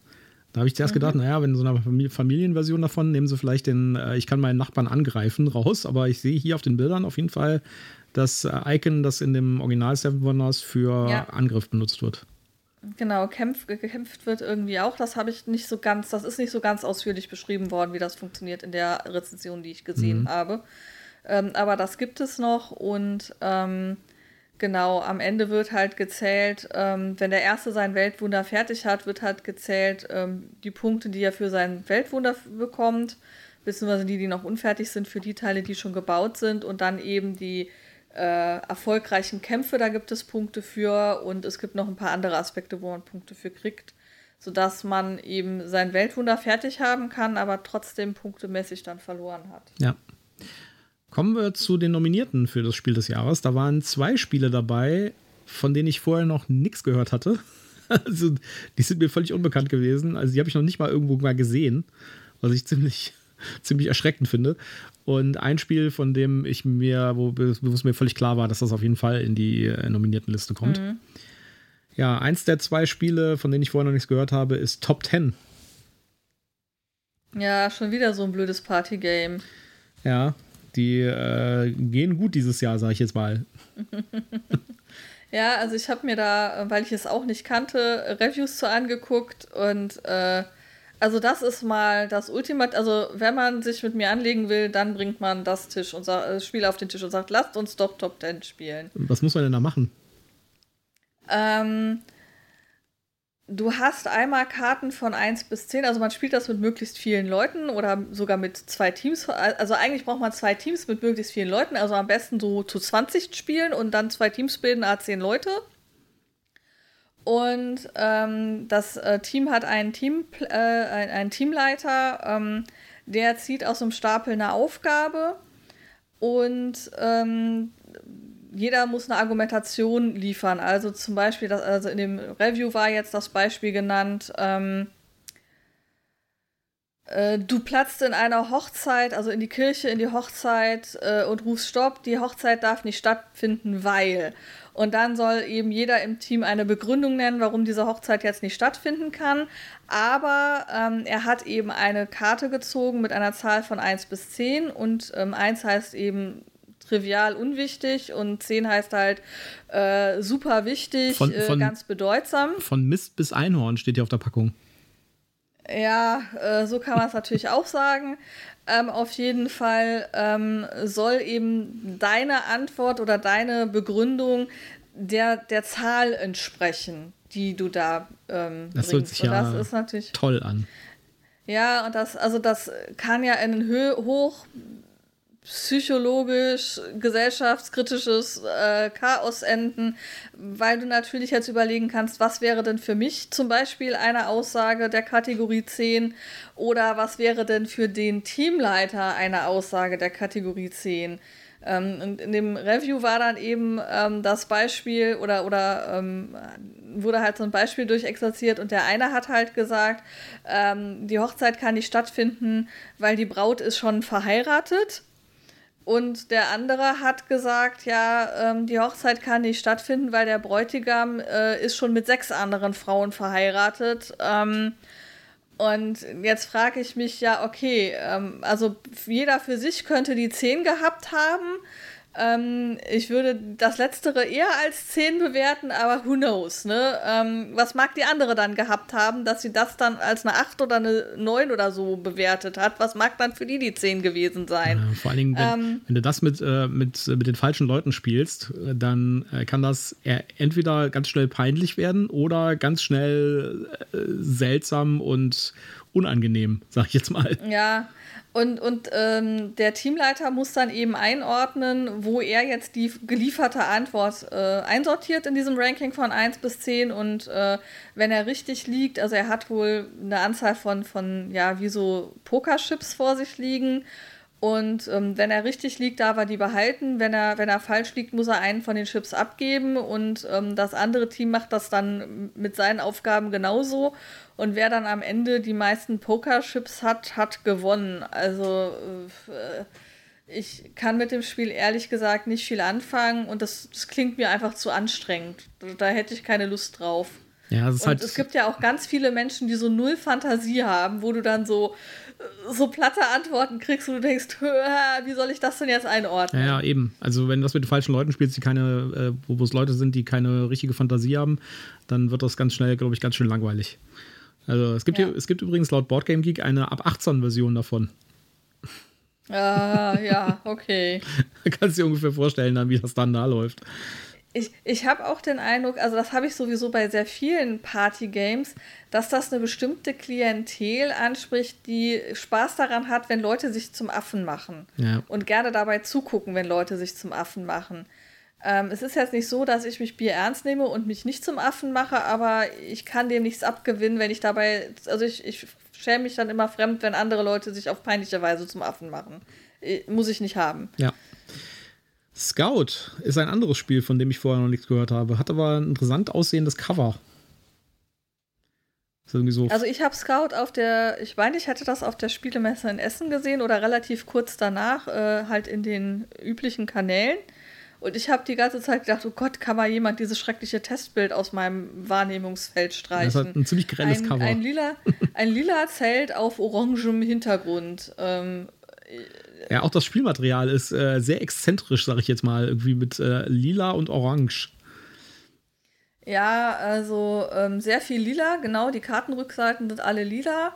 Da habe ich zuerst mhm. gedacht, naja, wenn so eine Familienversion davon, nehmen sie vielleicht den, äh, ich kann meinen Nachbarn angreifen, raus. Aber ich sehe hier auf den Bildern auf jeden Fall das äh, Icon, das in dem Original Seven Wonders für ja. Angriff benutzt wird. Genau, kämpf, gekämpft wird irgendwie auch. Das habe ich nicht so ganz, das ist nicht so ganz ausführlich beschrieben worden, wie das funktioniert in der Rezension, die ich gesehen mhm. habe. Ähm, aber das gibt es noch und ähm, Genau, am Ende wird halt gezählt, ähm, wenn der Erste sein Weltwunder fertig hat, wird halt gezählt ähm, die Punkte, die er für sein Weltwunder bekommt, beziehungsweise die, die noch unfertig sind, für die Teile, die schon gebaut sind und dann eben die äh, erfolgreichen Kämpfe, da gibt es Punkte für und es gibt noch ein paar andere Aspekte, wo man Punkte für kriegt, sodass man eben sein Weltwunder fertig haben kann, aber trotzdem punktemäßig dann verloren hat. Ja. Kommen wir zu den Nominierten für das Spiel des Jahres. Da waren zwei Spiele dabei, von denen ich vorher noch nichts gehört hatte. Also, die sind mir völlig unbekannt gewesen. Also, die habe ich noch nicht mal irgendwo mal gesehen, was ich ziemlich, ziemlich erschreckend finde. Und ein Spiel, von dem ich mir, wo, wo es mir völlig klar war, dass das auf jeden Fall in die äh, nominierten Liste kommt. Mhm. Ja, eins der zwei Spiele, von denen ich vorher noch nichts gehört habe, ist Top 10. Ja, schon wieder so ein blödes Partygame. Ja, die äh, gehen gut dieses Jahr, sage ich jetzt mal. ja, also ich habe mir da, weil ich es auch nicht kannte, Reviews zu angeguckt und äh, also das ist mal das Ultimat. Also wenn man sich mit mir anlegen will, dann bringt man das Tisch und das äh, Spiel auf den Tisch und sagt, lasst uns doch Top 10 spielen. Was muss man denn da machen? Ähm, Du hast einmal Karten von 1 bis 10, also man spielt das mit möglichst vielen Leuten oder sogar mit zwei Teams. Also eigentlich braucht man zwei Teams mit möglichst vielen Leuten, also am besten so zu 20 spielen und dann zwei Teams bilden, a 10 Leute. Und ähm, das äh, Team hat einen, Team, äh, einen Teamleiter, ähm, der zieht aus dem Stapel eine Aufgabe und ähm, jeder muss eine Argumentation liefern. Also zum Beispiel, das, also in dem Review war jetzt das Beispiel genannt, ähm, äh, du platzt in einer Hochzeit, also in die Kirche, in die Hochzeit äh, und rufst Stopp, die Hochzeit darf nicht stattfinden, weil. Und dann soll eben jeder im Team eine Begründung nennen, warum diese Hochzeit jetzt nicht stattfinden kann. Aber ähm, er hat eben eine Karte gezogen mit einer Zahl von 1 bis 10 und ähm, 1 heißt eben trivial unwichtig und 10 heißt halt äh, super wichtig, von, äh, von, äh, ganz bedeutsam. Von Mist bis Einhorn steht hier auf der Packung. Ja, äh, so kann man es natürlich auch sagen. Ähm, auf jeden Fall ähm, soll eben deine Antwort oder deine Begründung der, der Zahl entsprechen, die du da ähm, das bringst. Hört sich ja das ist natürlich toll an. Ja, und das, also das kann ja in Hö hoch psychologisch, gesellschaftskritisches äh, Chaos enden, weil du natürlich jetzt überlegen kannst, was wäre denn für mich zum Beispiel eine Aussage der Kategorie 10 oder was wäre denn für den Teamleiter eine Aussage der Kategorie 10. Ähm, und in dem Review war dann eben ähm, das Beispiel oder, oder ähm, wurde halt so ein Beispiel durchexerziert und der eine hat halt gesagt, ähm, die Hochzeit kann nicht stattfinden, weil die Braut ist schon verheiratet und der andere hat gesagt, ja, ähm, die Hochzeit kann nicht stattfinden, weil der Bräutigam äh, ist schon mit sechs anderen Frauen verheiratet. Ähm, Und jetzt frage ich mich ja, okay, ähm, also jeder für sich könnte die 10 gehabt haben. Ähm, ich würde das Letztere eher als 10 bewerten, aber who knows, ne? Ähm, was mag die andere dann gehabt haben, dass sie das dann als eine 8 oder eine 9 oder so bewertet hat? Was mag dann für die die 10 gewesen sein? Ja, vor allen Dingen, wenn, ähm, wenn du das mit, äh, mit, mit den falschen Leuten spielst, dann äh, kann das entweder ganz schnell peinlich werden oder ganz schnell äh, seltsam und unangenehm, sag ich jetzt mal. Ja, und, und ähm, der Teamleiter muss dann eben einordnen, wo er jetzt die gelieferte Antwort äh, einsortiert in diesem Ranking von 1 bis 10. Und äh, wenn er richtig liegt, also er hat wohl eine Anzahl von, von ja, wie so Pokerchips vor sich liegen. Und ähm, wenn er richtig liegt, darf er die behalten. Wenn er, wenn er falsch liegt, muss er einen von den Chips abgeben. Und ähm, das andere Team macht das dann mit seinen Aufgaben genauso. Und wer dann am Ende die meisten Pokerchips hat, hat gewonnen. Also äh, ich kann mit dem Spiel ehrlich gesagt nicht viel anfangen und das, das klingt mir einfach zu anstrengend. Da hätte ich keine Lust drauf. Ja, und halt es gibt ja auch ganz viele Menschen, die so null Fantasie haben, wo du dann so, so platte Antworten kriegst und du denkst, wie soll ich das denn jetzt einordnen? Ja, ja, eben. Also wenn du das mit den falschen Leuten spielst, die keine, äh, wo es Leute sind, die keine richtige Fantasie haben, dann wird das ganz schnell, glaube ich, ganz schön langweilig. Also es gibt, ja. hier, es gibt übrigens laut Boardgame Geek eine ab 18 Version davon. Ah, ja, okay. Kannst du dir ungefähr vorstellen, dann, wie das dann da läuft. Ich, ich habe auch den Eindruck, also das habe ich sowieso bei sehr vielen Party-Games, dass das eine bestimmte Klientel anspricht, die Spaß daran hat, wenn Leute sich zum Affen machen. Ja. Und gerne dabei zugucken, wenn Leute sich zum Affen machen. Ähm, es ist jetzt nicht so, dass ich mich Bier ernst nehme und mich nicht zum Affen mache, aber ich kann dem nichts abgewinnen, wenn ich dabei, also ich, ich schäme mich dann immer fremd, wenn andere Leute sich auf peinliche Weise zum Affen machen. Äh, muss ich nicht haben. Ja. Scout ist ein anderes Spiel, von dem ich vorher noch nichts gehört habe. Hat aber ein interessant aussehendes Cover. So also ich habe Scout auf der, ich meine, ich hätte das auf der Spielemesse in Essen gesehen oder relativ kurz danach, äh, halt in den üblichen Kanälen. Und ich habe die ganze Zeit gedacht, oh Gott, kann mal jemand dieses schreckliche Testbild aus meinem Wahrnehmungsfeld streichen. Das hat ein ziemlich grelles ein, Cover. Ein lila, ein lila Zelt auf orangem Hintergrund. Ähm, ja, auch das Spielmaterial ist äh, sehr exzentrisch, sage ich jetzt mal, irgendwie mit äh, lila und orange. Ja, also ähm, sehr viel lila, genau. Die Kartenrückseiten sind alle lila.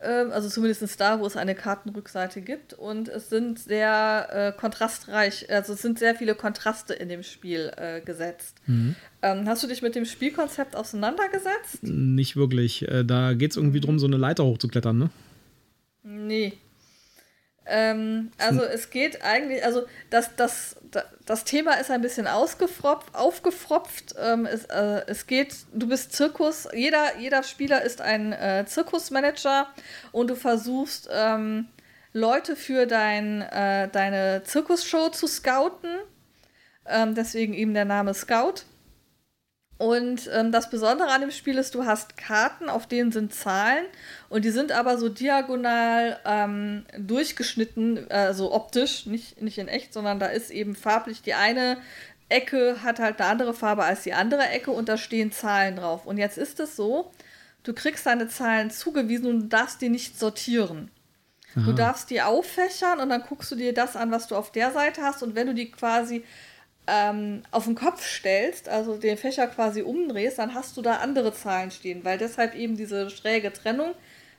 Ähm, also zumindest da, wo es eine Kartenrückseite gibt. Und es sind sehr äh, kontrastreich, also es sind sehr viele Kontraste in dem Spiel äh, gesetzt. Mhm. Ähm, hast du dich mit dem Spielkonzept auseinandergesetzt? Nicht wirklich. Äh, da geht es irgendwie mhm. darum, so eine Leiter hochzuklettern, ne? Nee. Ähm, also es geht eigentlich, also das, das, das Thema ist ein bisschen aufgefropft. Ähm, es, äh, es geht, du bist Zirkus, jeder, jeder Spieler ist ein äh, Zirkusmanager und du versuchst ähm, Leute für dein, äh, deine Zirkusshow zu scouten. Ähm, deswegen eben der Name Scout. Und ähm, das Besondere an dem Spiel ist, du hast Karten, auf denen sind Zahlen und die sind aber so diagonal ähm, durchgeschnitten, also optisch, nicht, nicht in echt, sondern da ist eben farblich die eine Ecke hat halt eine andere Farbe als die andere Ecke und da stehen Zahlen drauf. Und jetzt ist es so, du kriegst deine Zahlen zugewiesen und du darfst die nicht sortieren. Aha. Du darfst die auffächern und dann guckst du dir das an, was du auf der Seite hast und wenn du die quasi ähm, auf den Kopf stellst, also den Fächer quasi umdrehst, dann hast du da andere Zahlen stehen, weil deshalb eben diese schräge Trennung,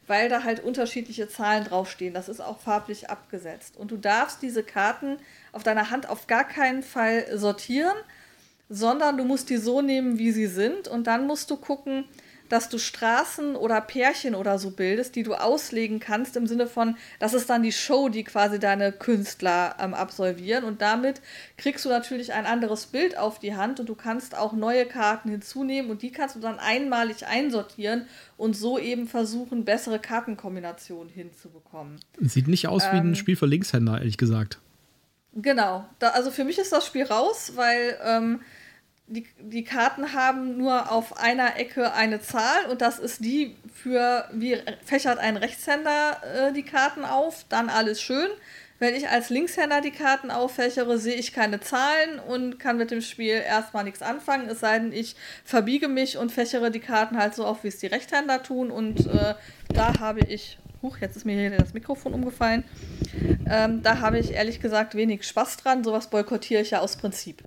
weil da halt unterschiedliche Zahlen draufstehen. Das ist auch farblich abgesetzt. Und du darfst diese Karten auf deiner Hand auf gar keinen Fall sortieren, sondern du musst die so nehmen, wie sie sind. Und dann musst du gucken, dass du Straßen oder Pärchen oder so bildest, die du auslegen kannst im Sinne von, das ist dann die Show, die quasi deine Künstler ähm, absolvieren und damit kriegst du natürlich ein anderes Bild auf die Hand und du kannst auch neue Karten hinzunehmen und die kannst du dann einmalig einsortieren und so eben versuchen, bessere Kartenkombinationen hinzubekommen. Sieht nicht aus ähm, wie ein ähm, Spiel für Linkshänder, ehrlich gesagt. Genau, da, also für mich ist das Spiel raus, weil ähm, die, die Karten haben nur auf einer Ecke eine Zahl und das ist die für, wie fächert ein Rechtshänder äh, die Karten auf, dann alles schön. wenn ich als Linkshänder die Karten auffächere, sehe ich keine Zahlen und kann mit dem Spiel erstmal nichts anfangen, es sei denn, ich verbiege mich und fächere die Karten halt so auf, wie es die Rechtshänder tun. Und äh, da habe ich, huch, jetzt ist mir hier das Mikrofon umgefallen, ähm, da habe ich ehrlich gesagt wenig Spaß dran. Sowas boykottiere ich ja aus Prinzip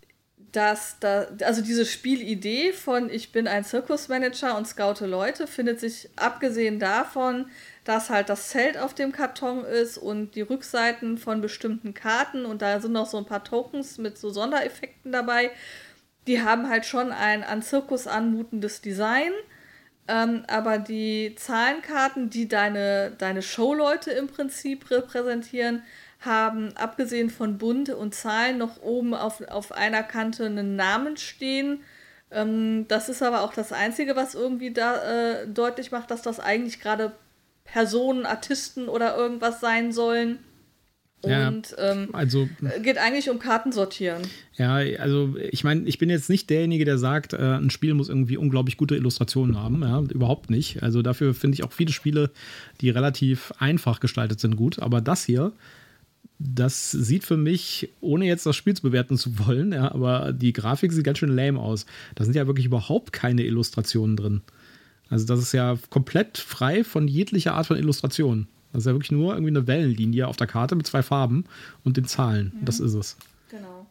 dass da, also diese Spielidee von ich bin ein Zirkusmanager und scoute Leute findet sich abgesehen davon, dass halt das Zelt auf dem Karton ist und die Rückseiten von bestimmten Karten und da sind noch so ein paar Tokens mit so Sondereffekten dabei. Die haben halt schon ein an Zirkus anmutendes Design. Ähm, aber die Zahlenkarten, die deine, deine Showleute im Prinzip repräsentieren, haben abgesehen von Bunt und Zahlen noch oben auf, auf einer Kante einen Namen stehen. Ähm, das ist aber auch das Einzige, was irgendwie da äh, deutlich macht, dass das eigentlich gerade Personen, Artisten oder irgendwas sein sollen. Und ja, ähm, also, geht eigentlich um Kartensortieren. Ja, also ich meine, ich bin jetzt nicht derjenige, der sagt, äh, ein Spiel muss irgendwie unglaublich gute Illustrationen haben. Ja, überhaupt nicht. Also dafür finde ich auch viele Spiele, die relativ einfach gestaltet sind, gut. Aber das hier, das sieht für mich, ohne jetzt das Spiel zu bewerten zu wollen, ja, aber die Grafik sieht ganz schön lame aus. Da sind ja wirklich überhaupt keine Illustrationen drin. Also das ist ja komplett frei von jeglicher Art von Illustration. Das ist ja wirklich nur irgendwie eine Wellenlinie auf der Karte mit zwei Farben und den Zahlen. Mhm. Das ist es. Genau.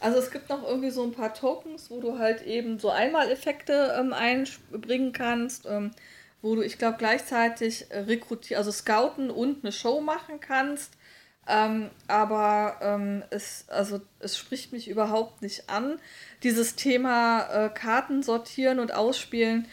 Also es gibt noch irgendwie so ein paar Tokens, wo du halt eben so Einmaleffekte ähm, einbringen kannst, ähm, wo du, ich glaube, gleichzeitig rekrutieren, also scouten und eine Show machen kannst. Ähm, aber ähm, es, also, es spricht mich überhaupt nicht an. Dieses Thema äh, Karten sortieren und ausspielen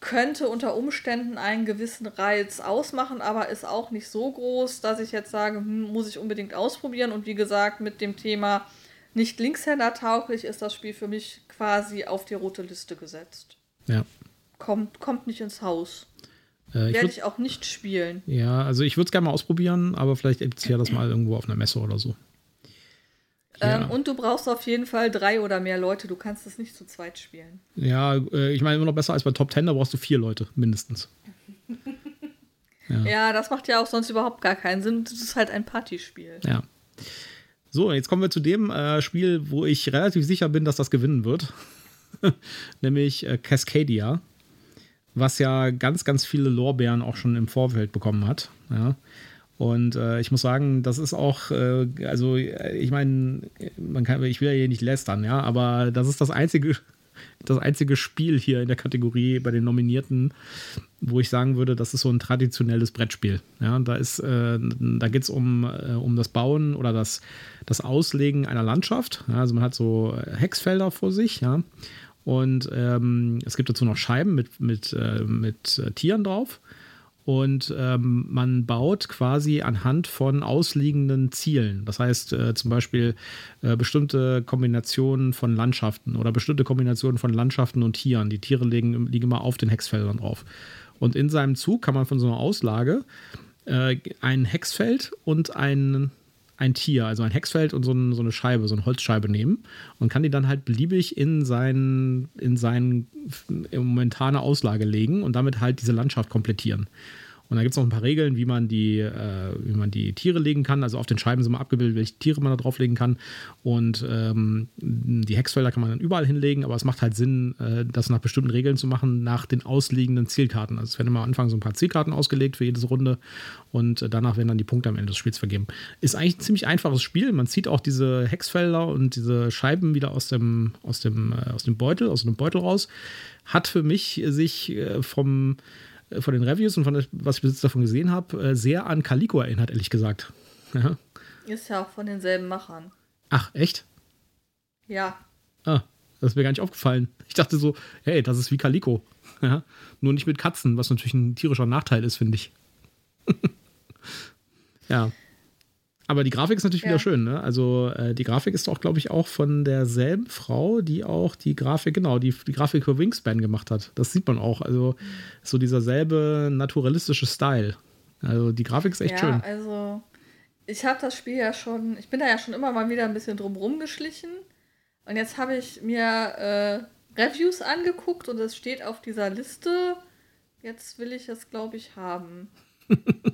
könnte unter Umständen einen gewissen Reiz ausmachen, aber ist auch nicht so groß, dass ich jetzt sage, hm, muss ich unbedingt ausprobieren. Und wie gesagt, mit dem Thema nicht Linkshänder tauglich ist das Spiel für mich quasi auf die rote Liste gesetzt. Ja. Kommt, kommt nicht ins Haus. Äh, Werde ich auch nicht spielen. Ja, also ich würde es gerne mal ausprobieren, aber vielleicht gibt es ja das mal irgendwo auf einer Messe oder so. Ja. Ähm, und du brauchst auf jeden Fall drei oder mehr Leute. Du kannst es nicht zu zweit spielen. Ja, äh, ich meine immer noch besser als bei Top Ten, da brauchst du vier Leute mindestens. ja. ja, das macht ja auch sonst überhaupt gar keinen Sinn. Das ist halt ein Partyspiel. Ja. So, jetzt kommen wir zu dem äh, Spiel, wo ich relativ sicher bin, dass das gewinnen wird. Nämlich äh, Cascadia. Was ja ganz, ganz viele Lorbeeren auch schon im Vorfeld bekommen hat. Ja. Und äh, ich muss sagen, das ist auch, äh, also ich meine, ich will ja hier nicht lästern, ja, aber das ist das einzige, das einzige Spiel hier in der Kategorie bei den Nominierten, wo ich sagen würde, das ist so ein traditionelles Brettspiel. Ja, da äh, da geht es um, äh, um das Bauen oder das, das Auslegen einer Landschaft. Ja, also man hat so Hexfelder vor sich, ja. Und ähm, es gibt dazu noch Scheiben mit, mit, äh, mit äh, Tieren drauf. Und ähm, man baut quasi anhand von ausliegenden Zielen. Das heißt äh, zum Beispiel äh, bestimmte Kombinationen von Landschaften oder bestimmte Kombinationen von Landschaften und Tieren. Die Tiere liegen, liegen immer auf den Hexfeldern drauf. Und in seinem Zug kann man von so einer Auslage äh, ein Hexfeld und ein ein Tier, also ein Hexfeld und so, ein, so, eine Scheibe, so eine Holzscheibe nehmen und kann die dann halt beliebig in sein, in seine momentane Auslage legen und damit halt diese Landschaft komplettieren. Und da gibt es noch ein paar Regeln, wie man, die, äh, wie man die Tiere legen kann. Also auf den Scheiben sind mal abgebildet, welche Tiere man da drauflegen kann. Und ähm, die Hexfelder kann man dann überall hinlegen, aber es macht halt Sinn, äh, das nach bestimmten Regeln zu machen, nach den ausliegenden Zielkarten. Also es werden immer am Anfang so ein paar Zielkarten ausgelegt für jede Runde und äh, danach werden dann die Punkte am Ende des Spiels vergeben. Ist eigentlich ein ziemlich einfaches Spiel. Man zieht auch diese Hexfelder und diese Scheiben wieder aus dem, aus dem, äh, aus dem Beutel, aus dem Beutel raus. Hat für mich sich äh, vom äh, von den Reviews und von was ich bis jetzt davon gesehen habe, äh, sehr an Calico erinnert, ehrlich gesagt. Ja. Ist ja auch von denselben Machern. Ach, echt? Ja. Ah, das ist mir gar nicht aufgefallen. Ich dachte so, hey, das ist wie Calico. Ja? Nur nicht mit Katzen, was natürlich ein tierischer Nachteil ist, finde ich. ja. Aber die Grafik ist natürlich ja. wieder schön, ne? Also äh, die Grafik ist auch, glaube ich, auch von derselben Frau, die auch die Grafik, genau, die, die Grafik für Wingspan gemacht hat. Das sieht man auch. Also so dieser selbe naturalistische Style. Also die Grafik ist echt ja, schön. Ja, also ich habe das Spiel ja schon, ich bin da ja schon immer mal wieder ein bisschen drum rumgeschlichen. Und jetzt habe ich mir äh, Reviews angeguckt und es steht auf dieser Liste. Jetzt will ich es, glaube ich, haben.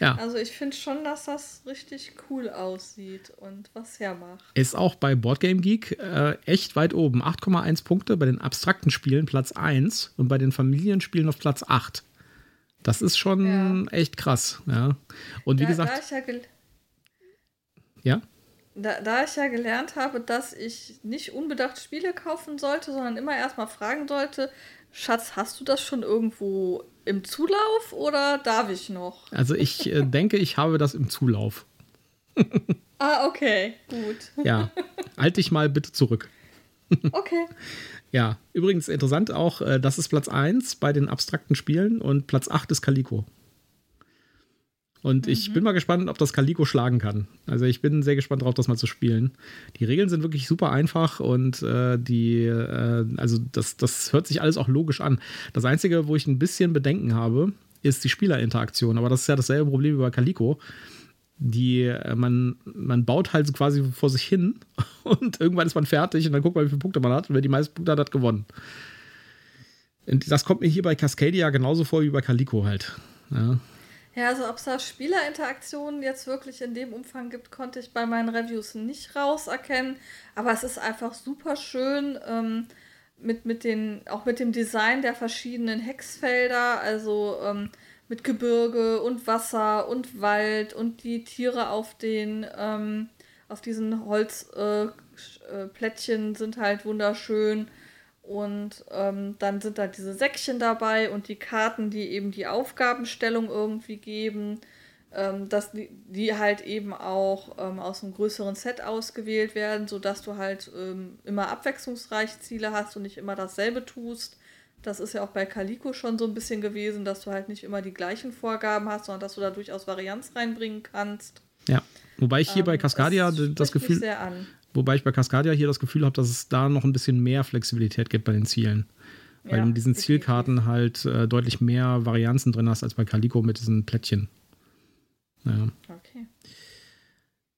Ja. Also ich finde schon, dass das richtig cool aussieht und was hermacht. Ist auch bei Boardgame Geek äh, echt weit oben. 8,1 Punkte bei den abstrakten Spielen Platz 1 und bei den Familienspielen auf Platz 8. Das ist schon ja. echt krass, ja. Und wie da, gesagt. Da ja, ja? Da, da, ich ja gelernt habe, dass ich nicht unbedacht Spiele kaufen sollte, sondern immer erstmal fragen sollte, Schatz, hast du das schon irgendwo im Zulauf oder darf ich noch? Also ich äh, denke, ich habe das im Zulauf. ah, okay, gut. Ja, halt dich mal bitte zurück. okay. Ja, übrigens interessant auch, äh, das ist Platz 1 bei den abstrakten Spielen und Platz 8 ist Calico. Und mhm. ich bin mal gespannt, ob das Calico schlagen kann. Also ich bin sehr gespannt darauf, das mal zu spielen. Die Regeln sind wirklich super einfach und äh, die, äh, also das, das hört sich alles auch logisch an. Das Einzige, wo ich ein bisschen Bedenken habe, ist die Spielerinteraktion. Aber das ist ja dasselbe Problem wie bei Calico. Die, äh, man, man baut halt quasi vor sich hin und irgendwann ist man fertig und dann guckt man, wie viele Punkte man hat. Und wer die meisten Punkte hat, hat gewonnen. Und das kommt mir hier bei Cascadia genauso vor wie bei Calico halt. Ja. Ja, also ob es da Spielerinteraktionen jetzt wirklich in dem Umfang gibt, konnte ich bei meinen Reviews nicht rauserkennen. Aber es ist einfach super schön ähm, mit, mit den, auch mit dem Design der verschiedenen Hexfelder, also ähm, mit Gebirge und Wasser und Wald und die Tiere auf den ähm, auf diesen Holzplättchen äh, äh sind halt wunderschön. Und ähm, dann sind da diese Säckchen dabei und die Karten, die eben die Aufgabenstellung irgendwie geben, ähm, dass die, die halt eben auch ähm, aus einem größeren Set ausgewählt werden, sodass du halt ähm, immer abwechslungsreich Ziele hast und nicht immer dasselbe tust. Das ist ja auch bei Calico schon so ein bisschen gewesen, dass du halt nicht immer die gleichen Vorgaben hast, sondern dass du da durchaus Varianz reinbringen kannst. Ja, wobei ich hier bei ähm, Cascadia das, das Gefühl. Wobei ich bei Cascadia hier das Gefühl habe, dass es da noch ein bisschen mehr Flexibilität gibt bei den Zielen. Weil ja, du in diesen. Zielkarten halt äh, deutlich mehr Varianzen drin hast als bei Calico mit diesen Plättchen. Ja. Okay.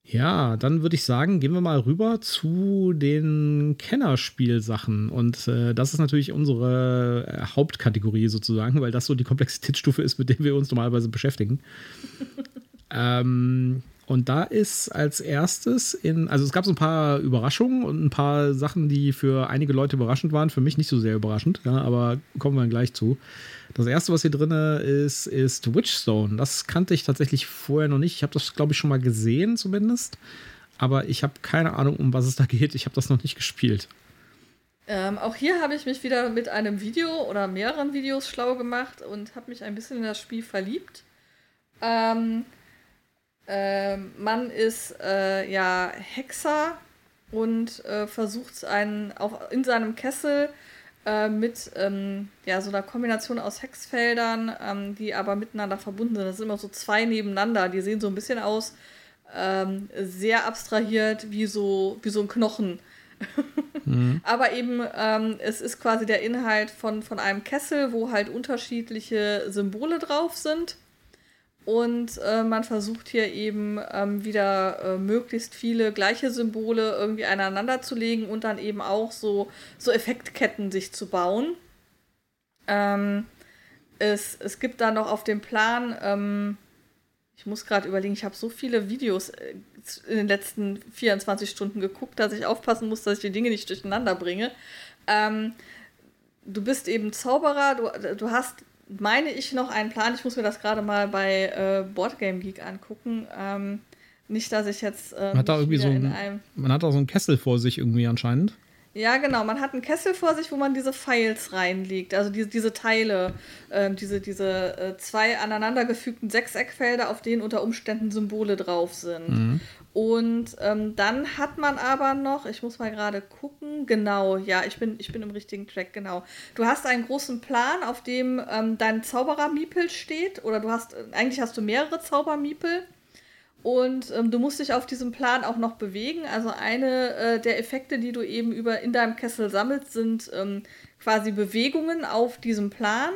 Ja, dann würde ich sagen, gehen wir mal rüber zu den Kennerspielsachen. Und äh, das ist natürlich unsere äh, Hauptkategorie sozusagen, weil das so die Komplexitätsstufe ist, mit der wir uns normalerweise beschäftigen. ähm, und da ist als erstes in, also es gab so ein paar Überraschungen und ein paar Sachen, die für einige Leute überraschend waren, für mich nicht so sehr überraschend, ja, aber kommen wir gleich zu. Das erste, was hier drin ist, ist Witchstone. Das kannte ich tatsächlich vorher noch nicht. Ich habe das, glaube ich, schon mal gesehen, zumindest. Aber ich habe keine Ahnung, um was es da geht. Ich habe das noch nicht gespielt. Ähm, auch hier habe ich mich wieder mit einem Video oder mehreren Videos schlau gemacht und habe mich ein bisschen in das Spiel verliebt. Ähm, äh, man ist äh, ja Hexer und äh, versucht einen auch in seinem Kessel äh, mit ähm, ja, so einer Kombination aus Hexfeldern, ähm, die aber miteinander verbunden sind. Das sind immer so zwei nebeneinander. Die sehen so ein bisschen aus, ähm, sehr abstrahiert, wie so, wie so ein Knochen. mhm. Aber eben, ähm, es ist quasi der Inhalt von, von einem Kessel, wo halt unterschiedliche Symbole drauf sind. Und äh, man versucht hier eben ähm, wieder äh, möglichst viele gleiche Symbole irgendwie aneinander zu legen und dann eben auch so, so Effektketten sich zu bauen. Ähm, es, es gibt da noch auf dem Plan, ähm, ich muss gerade überlegen, ich habe so viele Videos äh, in den letzten 24 Stunden geguckt, dass ich aufpassen muss, dass ich die Dinge nicht durcheinander bringe. Ähm, du bist eben Zauberer, du, du hast meine ich, noch einen Plan. Ich muss mir das gerade mal bei äh, Boardgame Geek angucken. Ähm, nicht, dass ich jetzt. Ähm, man hat da irgendwie so ein, man hat da so einen Kessel vor sich irgendwie anscheinend. Ja, genau. Man hat einen Kessel vor sich, wo man diese Files reinlegt. Also diese, diese Teile, äh, diese, diese äh, zwei aneinandergefügten Sechseckfelder, auf denen unter Umständen Symbole drauf sind. Mhm. Und ähm, dann hat man aber noch, ich muss mal gerade gucken, genau, ja, ich bin, ich bin im richtigen Track, genau. Du hast einen großen Plan, auf dem ähm, dein Zauberer-Miepel steht, oder du hast, eigentlich hast du mehrere Zaubermiepel. Und ähm, du musst dich auf diesem Plan auch noch bewegen. Also eine äh, der Effekte, die du eben über in deinem Kessel sammelst, sind ähm, quasi Bewegungen auf diesem Plan.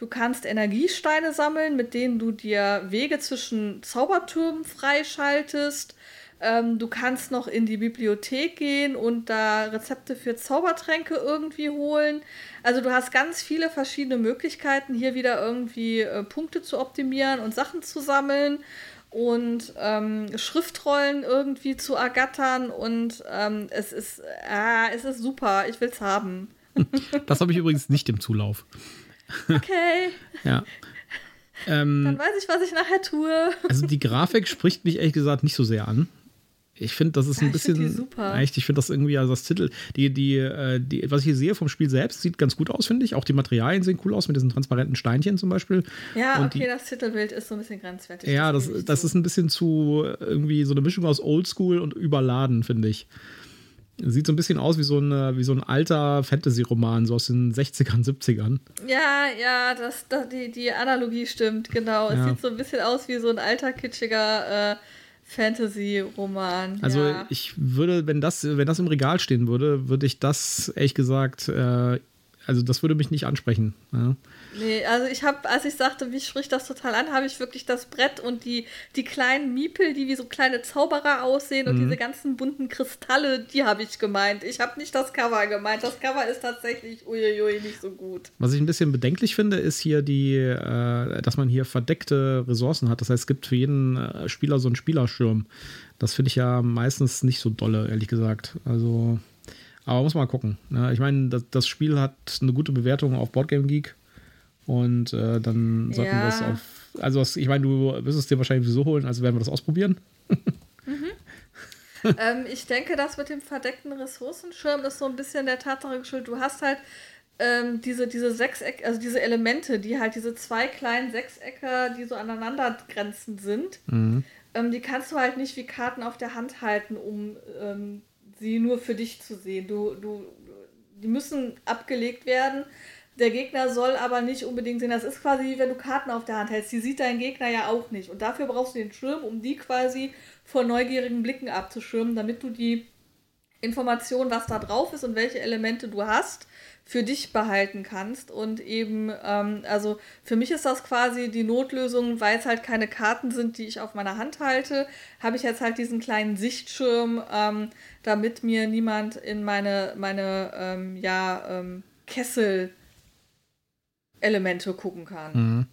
Du kannst Energiesteine sammeln, mit denen du dir Wege zwischen Zaubertürmen freischaltest. Ähm, du kannst noch in die Bibliothek gehen und da Rezepte für Zaubertränke irgendwie holen. Also du hast ganz viele verschiedene Möglichkeiten, hier wieder irgendwie äh, Punkte zu optimieren und Sachen zu sammeln und ähm, Schriftrollen irgendwie zu ergattern und ähm, es ist äh, es ist super, ich will es haben. das habe ich übrigens nicht im Zulauf. Okay. ja. Ähm, Dann weiß ich, was ich nachher tue. also die Grafik spricht mich ehrlich gesagt nicht so sehr an. Ich finde, das ist ein ja, bisschen. Find super. Echt, ich finde das irgendwie, also das Titel, die, die, äh, die, was ich hier sehe vom Spiel selbst, sieht ganz gut aus, finde ich. Auch die Materialien sehen cool aus mit diesen transparenten Steinchen zum Beispiel. Ja, Und okay, die, das Titelbild ist so ein bisschen grenzwertig. Ja, das, das, das ist ein bisschen zu irgendwie so eine Mischung aus Oldschool und überladen, finde ich. Sieht so ein bisschen aus wie so ein, wie so ein alter Fantasy-Roman, so aus den 60ern, 70ern. Ja, ja, das, das, die, die Analogie stimmt, genau. Es ja. sieht so ein bisschen aus wie so ein alter, kitschiger äh, Fantasy-Roman. Also ja. ich würde, wenn das, wenn das im Regal stehen würde, würde ich das ehrlich gesagt, äh, also das würde mich nicht ansprechen. Ja. Nee, also ich habe, als ich sagte, mich spricht das total an, habe ich wirklich das Brett und die, die kleinen Miepel, die wie so kleine Zauberer aussehen und mhm. diese ganzen bunten Kristalle, die habe ich gemeint. Ich habe nicht das Cover gemeint. Das Cover ist tatsächlich uiuiui nicht so gut. Was ich ein bisschen bedenklich finde, ist hier die, äh, dass man hier verdeckte Ressourcen hat. Das heißt, es gibt für jeden äh, Spieler so einen Spielerschirm. Das finde ich ja meistens nicht so dolle, ehrlich gesagt. Also, aber muss mal gucken. Ne? Ich meine, das, das Spiel hat eine gute Bewertung auf Boardgame Geek. Und äh, dann sollten ja. wir es auf. Also, ich meine, du wirst es dir wahrscheinlich sowieso holen, also werden wir das ausprobieren. mhm. ähm, ich denke, das mit dem verdeckten Ressourcenschirm ist so ein bisschen der Tatsache geschuldet. Du hast halt ähm, diese, diese Sechseck, also diese Elemente, die halt diese zwei kleinen Sechsecke, die so aneinander grenzend sind, mhm. ähm, die kannst du halt nicht wie Karten auf der Hand halten, um ähm, sie nur für dich zu sehen. Du, du, die müssen abgelegt werden der Gegner soll aber nicht unbedingt sehen. Das ist quasi wie wenn du Karten auf der Hand hältst. Die sieht dein Gegner ja auch nicht. Und dafür brauchst du den Schirm, um die quasi vor neugierigen Blicken abzuschirmen, damit du die Information, was da drauf ist und welche Elemente du hast, für dich behalten kannst. Und eben, ähm, also für mich ist das quasi die Notlösung, weil es halt keine Karten sind, die ich auf meiner Hand halte, habe ich jetzt halt diesen kleinen Sichtschirm, ähm, damit mir niemand in meine, meine ähm, ja, ähm, Kessel Elemente gucken kann. Mhm.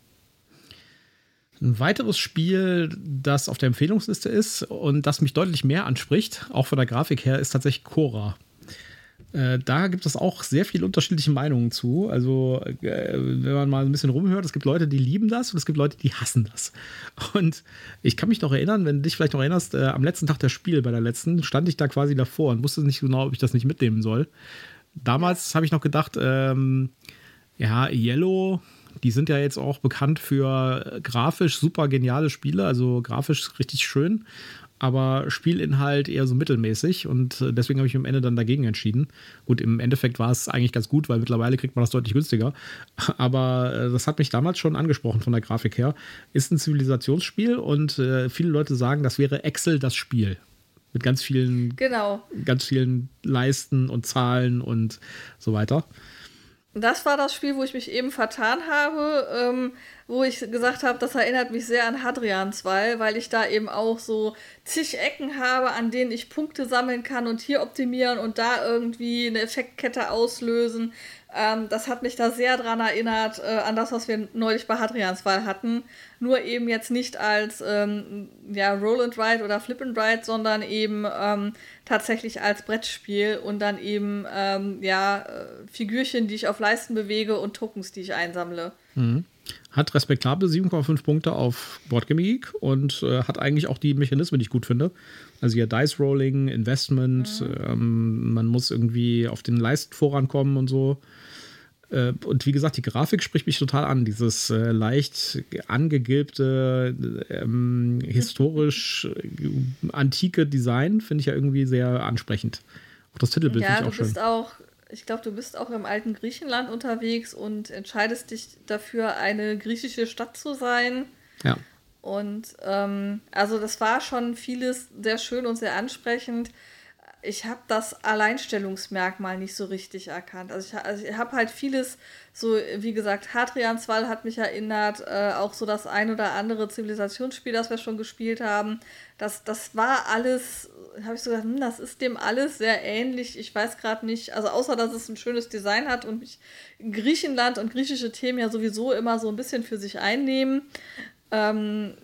Ein weiteres Spiel, das auf der Empfehlungsliste ist und das mich deutlich mehr anspricht, auch von der Grafik her, ist tatsächlich Cora. Äh, da gibt es auch sehr viele unterschiedliche Meinungen zu. Also, äh, wenn man mal ein bisschen rumhört, es gibt Leute, die lieben das und es gibt Leute, die hassen das. Und ich kann mich noch erinnern, wenn du dich vielleicht noch erinnerst, äh, am letzten Tag der Spiel, bei der letzten, stand ich da quasi davor und wusste nicht genau, ob ich das nicht mitnehmen soll. Damals habe ich noch gedacht, ähm, ja, Yellow, die sind ja jetzt auch bekannt für grafisch super geniale Spiele, also grafisch richtig schön, aber Spielinhalt eher so mittelmäßig und äh, deswegen habe ich am Ende dann dagegen entschieden. Gut, im Endeffekt war es eigentlich ganz gut, weil mittlerweile kriegt man das deutlich günstiger, aber äh, das hat mich damals schon angesprochen von der Grafik her. Ist ein Zivilisationsspiel und äh, viele Leute sagen, das wäre Excel das Spiel mit ganz vielen, genau. ganz vielen Leisten und Zahlen und so weiter. Das war das Spiel, wo ich mich eben vertan habe, ähm, wo ich gesagt habe, das erinnert mich sehr an Hadrian 2, weil ich da eben auch so zig Ecken habe, an denen ich Punkte sammeln kann und hier optimieren und da irgendwie eine Effektkette auslösen. Ähm, das hat mich da sehr dran erinnert, äh, an das, was wir neulich bei Hadrians Wahl hatten. Nur eben jetzt nicht als ähm, ja, Roll and Ride oder Flip and Ride, sondern eben ähm, tatsächlich als Brettspiel und dann eben ähm, ja, äh, Figürchen, die ich auf Leisten bewege und Tokens, die ich einsammle. Mhm. Hat respektable 7,5 Punkte auf Boardgame Geek und äh, hat eigentlich auch die Mechanismen, die ich gut finde. Also hier Dice Rolling, Investment, mhm. ähm, man muss irgendwie auf den Leisten vorankommen und so. Äh, und wie gesagt, die Grafik spricht mich total an. Dieses äh, leicht angegilbte, ähm, historisch äh, antike Design finde ich ja irgendwie sehr ansprechend. Auch das Titelbild ja, finde ich auch schön. Bist auch, ich glaube, du bist auch im alten Griechenland unterwegs und entscheidest dich dafür, eine griechische Stadt zu sein. Ja. Und ähm, also das war schon vieles sehr schön und sehr ansprechend ich habe das Alleinstellungsmerkmal nicht so richtig erkannt. Also ich, also ich habe halt vieles, so wie gesagt, Hadrians Wall hat mich erinnert, äh, auch so das ein oder andere Zivilisationsspiel, das wir schon gespielt haben. Das, das war alles, habe ich so gedacht, hm, das ist dem alles sehr ähnlich. Ich weiß gerade nicht, also außer dass es ein schönes Design hat und mich Griechenland und griechische Themen ja sowieso immer so ein bisschen für sich einnehmen. Ähm,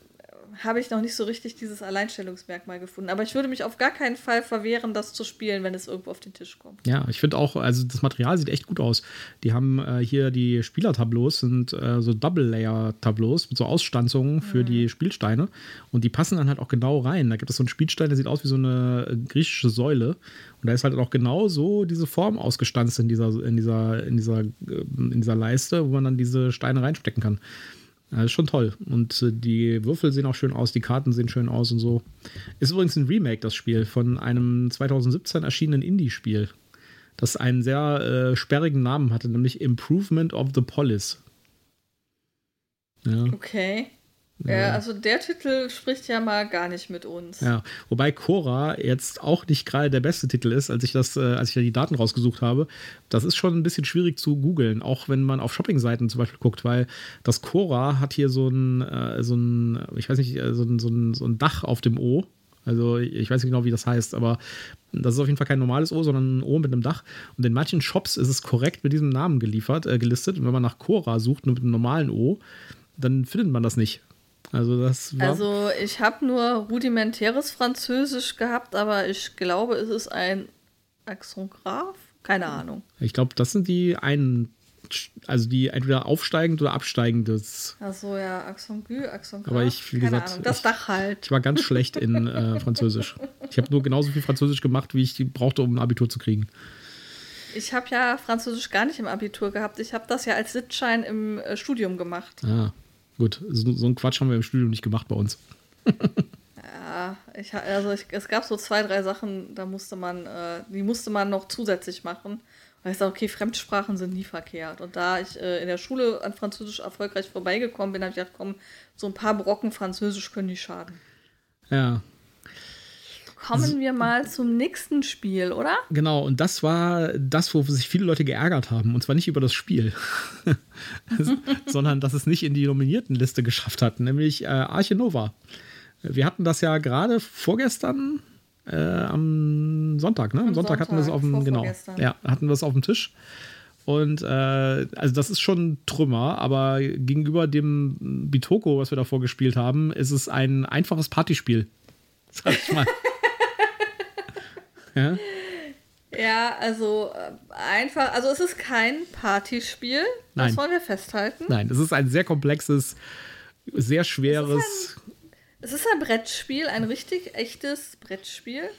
habe ich noch nicht so richtig dieses Alleinstellungsmerkmal gefunden. Aber ich würde mich auf gar keinen Fall verwehren, das zu spielen, wenn es irgendwo auf den Tisch kommt. Ja, ich finde auch, also das Material sieht echt gut aus. Die haben äh, hier die Spielertableaus, sind äh, so Double-Layer-Tableaus mit so Ausstanzungen für mhm. die Spielsteine. Und die passen dann halt auch genau rein. Da gibt es so einen Spielstein, der sieht aus wie so eine äh, griechische Säule. Und da ist halt auch genau so diese Form ausgestanzt in dieser, in dieser, in dieser, äh, in dieser Leiste, wo man dann diese Steine reinstecken kann. Ja, ist schon toll. Und äh, die Würfel sehen auch schön aus, die Karten sehen schön aus und so. Ist übrigens ein Remake, das Spiel, von einem 2017 erschienenen Indie-Spiel, das einen sehr äh, sperrigen Namen hatte, nämlich Improvement of the Polis. Ja. Okay. Ja, also der Titel spricht ja mal gar nicht mit uns. Ja, wobei Cora jetzt auch nicht gerade der beste Titel ist, als ich das, äh, als ich da die Daten rausgesucht habe. Das ist schon ein bisschen schwierig zu googeln, auch wenn man auf Shoppingseiten zum Beispiel guckt, weil das Cora hat hier so ein, äh, so ein, ich weiß nicht, äh, so ein, so ein, so ein Dach auf dem O. Also ich weiß nicht genau, wie das heißt, aber das ist auf jeden Fall kein normales O, sondern ein O mit einem Dach. Und in manchen Shops ist es korrekt mit diesem Namen geliefert, äh, gelistet. Und wenn man nach Cora sucht, nur mit einem normalen O, dann findet man das nicht. Also das war Also ich habe nur rudimentäres Französisch gehabt, aber ich glaube, es ist ein Axongraph. Keine Ahnung. Ich glaube, das sind die einen, also die entweder aufsteigend oder absteigendes. Ach so, ja, Axongu, Axongraph. Aber ich, wie gesagt, Ahnung. das Dach halt. Ich war ganz schlecht in äh, Französisch. Ich habe nur genauso viel Französisch gemacht, wie ich brauchte, um ein Abitur zu kriegen. Ich habe ja Französisch gar nicht im Abitur gehabt. Ich habe das ja als Sitzschein im äh, Studium gemacht. Ah. Gut, so, so einen Quatsch haben wir im Studium nicht gemacht bei uns. ja, ich, also ich, es gab so zwei, drei Sachen, da musste man, äh, die musste man noch zusätzlich machen. Und ich sage, okay, Fremdsprachen sind nie verkehrt. Und da ich äh, in der Schule an Französisch erfolgreich vorbeigekommen bin, habe ich gedacht, komm, so ein paar Brocken Französisch können nicht schaden. Ja, Kommen wir mal zum nächsten Spiel, oder? Genau, und das war das, wo sich viele Leute geärgert haben. Und zwar nicht über das Spiel, sondern dass es nicht in die nominierten Liste geschafft hat, nämlich äh, Arche Nova. Wir hatten das ja gerade vorgestern äh, am Sonntag, ne? Am, am Sonntag, Sonntag, hatten wir es auf dem, genau, ja, hatten wir es auf dem Tisch. Und äh, also das ist schon Trümmer, aber gegenüber dem Bitoko, was wir davor gespielt haben, ist es ein einfaches Partyspiel. Sag ich mal. Ja, ja also äh, einfach, also es ist kein Partyspiel, Nein. das wollen wir festhalten. Nein, es ist ein sehr komplexes, sehr schweres. Es ist, ein, es ist ein Brettspiel, ein richtig echtes Brettspiel.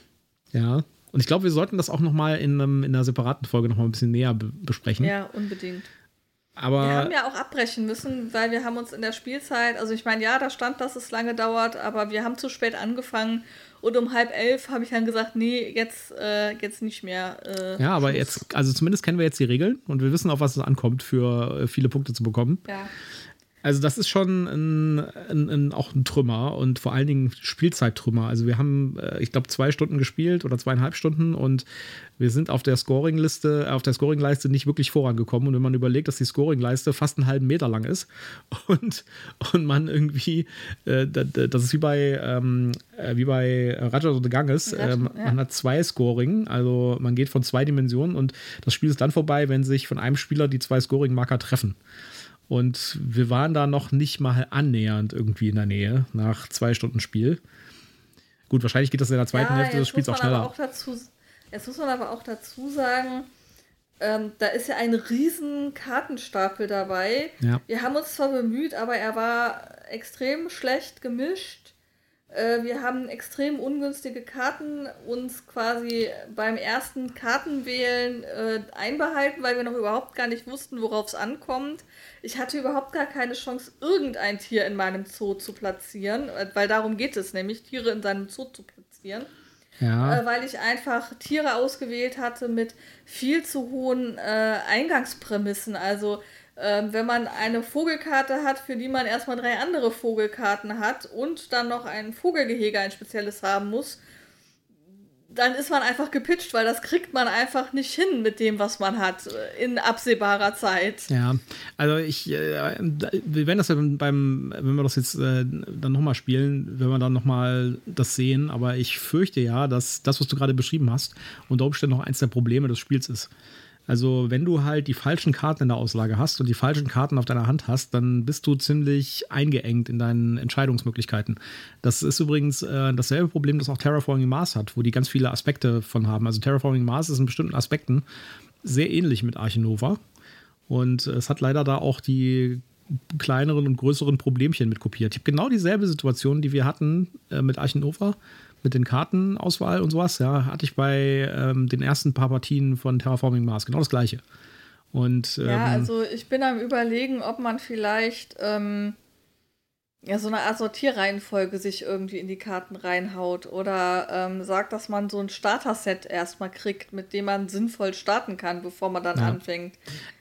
Ja. Und ich glaube, wir sollten das auch noch mal in, einem, in einer separaten Folge noch mal ein bisschen näher be besprechen. Ja, unbedingt. Aber wir haben ja auch abbrechen müssen, weil wir haben uns in der Spielzeit, also ich meine, ja, da stand, dass es lange dauert, aber wir haben zu spät angefangen und um halb elf habe ich dann gesagt, nee, jetzt, äh, jetzt nicht mehr. Äh, ja, aber Schluss. jetzt, also zumindest kennen wir jetzt die Regeln und wir wissen, auf was es ankommt, für äh, viele Punkte zu bekommen. Ja. Also das ist schon ein, ein, ein, auch ein Trümmer und vor allen Dingen Spielzeittrümmer. Also wir haben, äh, ich glaube, zwei Stunden gespielt oder zweieinhalb Stunden und wir sind auf der Scoring-Liste, auf der Scoring-Leiste nicht wirklich vorangekommen. Und wenn man überlegt, dass die Scoring-Leiste fast einen halben Meter lang ist und, und man irgendwie, äh, das ist wie bei, ähm, äh, wie bei Raja of the Ganges, ja. man hat zwei Scoring, also man geht von zwei Dimensionen und das Spiel ist dann vorbei, wenn sich von einem Spieler die zwei Scoring-Marker treffen. Und wir waren da noch nicht mal annähernd irgendwie in der Nähe nach zwei Stunden Spiel. Gut, wahrscheinlich geht das in der zweiten ja, Hälfte des Spiels auch schneller. Auch dazu, jetzt muss man aber auch dazu sagen, ähm, da ist ja ein riesen Kartenstapel dabei. Ja. Wir haben uns zwar bemüht, aber er war extrem schlecht gemischt. Äh, wir haben extrem ungünstige Karten uns quasi beim ersten Kartenwählen äh, einbehalten, weil wir noch überhaupt gar nicht wussten, worauf es ankommt. Ich hatte überhaupt gar keine Chance, irgendein Tier in meinem Zoo zu platzieren, äh, weil darum geht es nämlich, Tiere in seinem Zoo zu platzieren. Ja. Äh, weil ich einfach Tiere ausgewählt hatte mit viel zu hohen äh, Eingangsprämissen. Also ähm, wenn man eine Vogelkarte hat, für die man erstmal drei andere Vogelkarten hat und dann noch ein Vogelgehege, ein spezielles haben muss, dann ist man einfach gepitcht, weil das kriegt man einfach nicht hin mit dem, was man hat, äh, in absehbarer Zeit. Ja, also ich, äh, werden das ja beim, wenn wir das jetzt äh, dann nochmal spielen, wenn wir dann nochmal das sehen, aber ich fürchte ja, dass das, was du gerade beschrieben hast, unter Umständen noch eins der Probleme des Spiels ist. Also, wenn du halt die falschen Karten in der Auslage hast und die falschen Karten auf deiner Hand hast, dann bist du ziemlich eingeengt in deinen Entscheidungsmöglichkeiten. Das ist übrigens äh, dasselbe Problem, das auch Terraforming Mars hat, wo die ganz viele Aspekte von haben. Also, Terraforming Mars ist in bestimmten Aspekten sehr ähnlich mit Archinova. Und es hat leider da auch die kleineren und größeren Problemchen mit kopiert. Ich habe genau dieselbe Situation, die wir hatten äh, mit Archinova mit den Kartenauswahl und sowas, ja, hatte ich bei ähm, den ersten paar Partien von Terraforming Mars genau das gleiche. Und, ähm, ja, also ich bin am überlegen, ob man vielleicht ähm, ja, so eine Art Sortierreihenfolge sich irgendwie in die Karten reinhaut oder ähm, sagt, dass man so ein Starter-Set erstmal kriegt, mit dem man sinnvoll starten kann, bevor man dann ja. anfängt,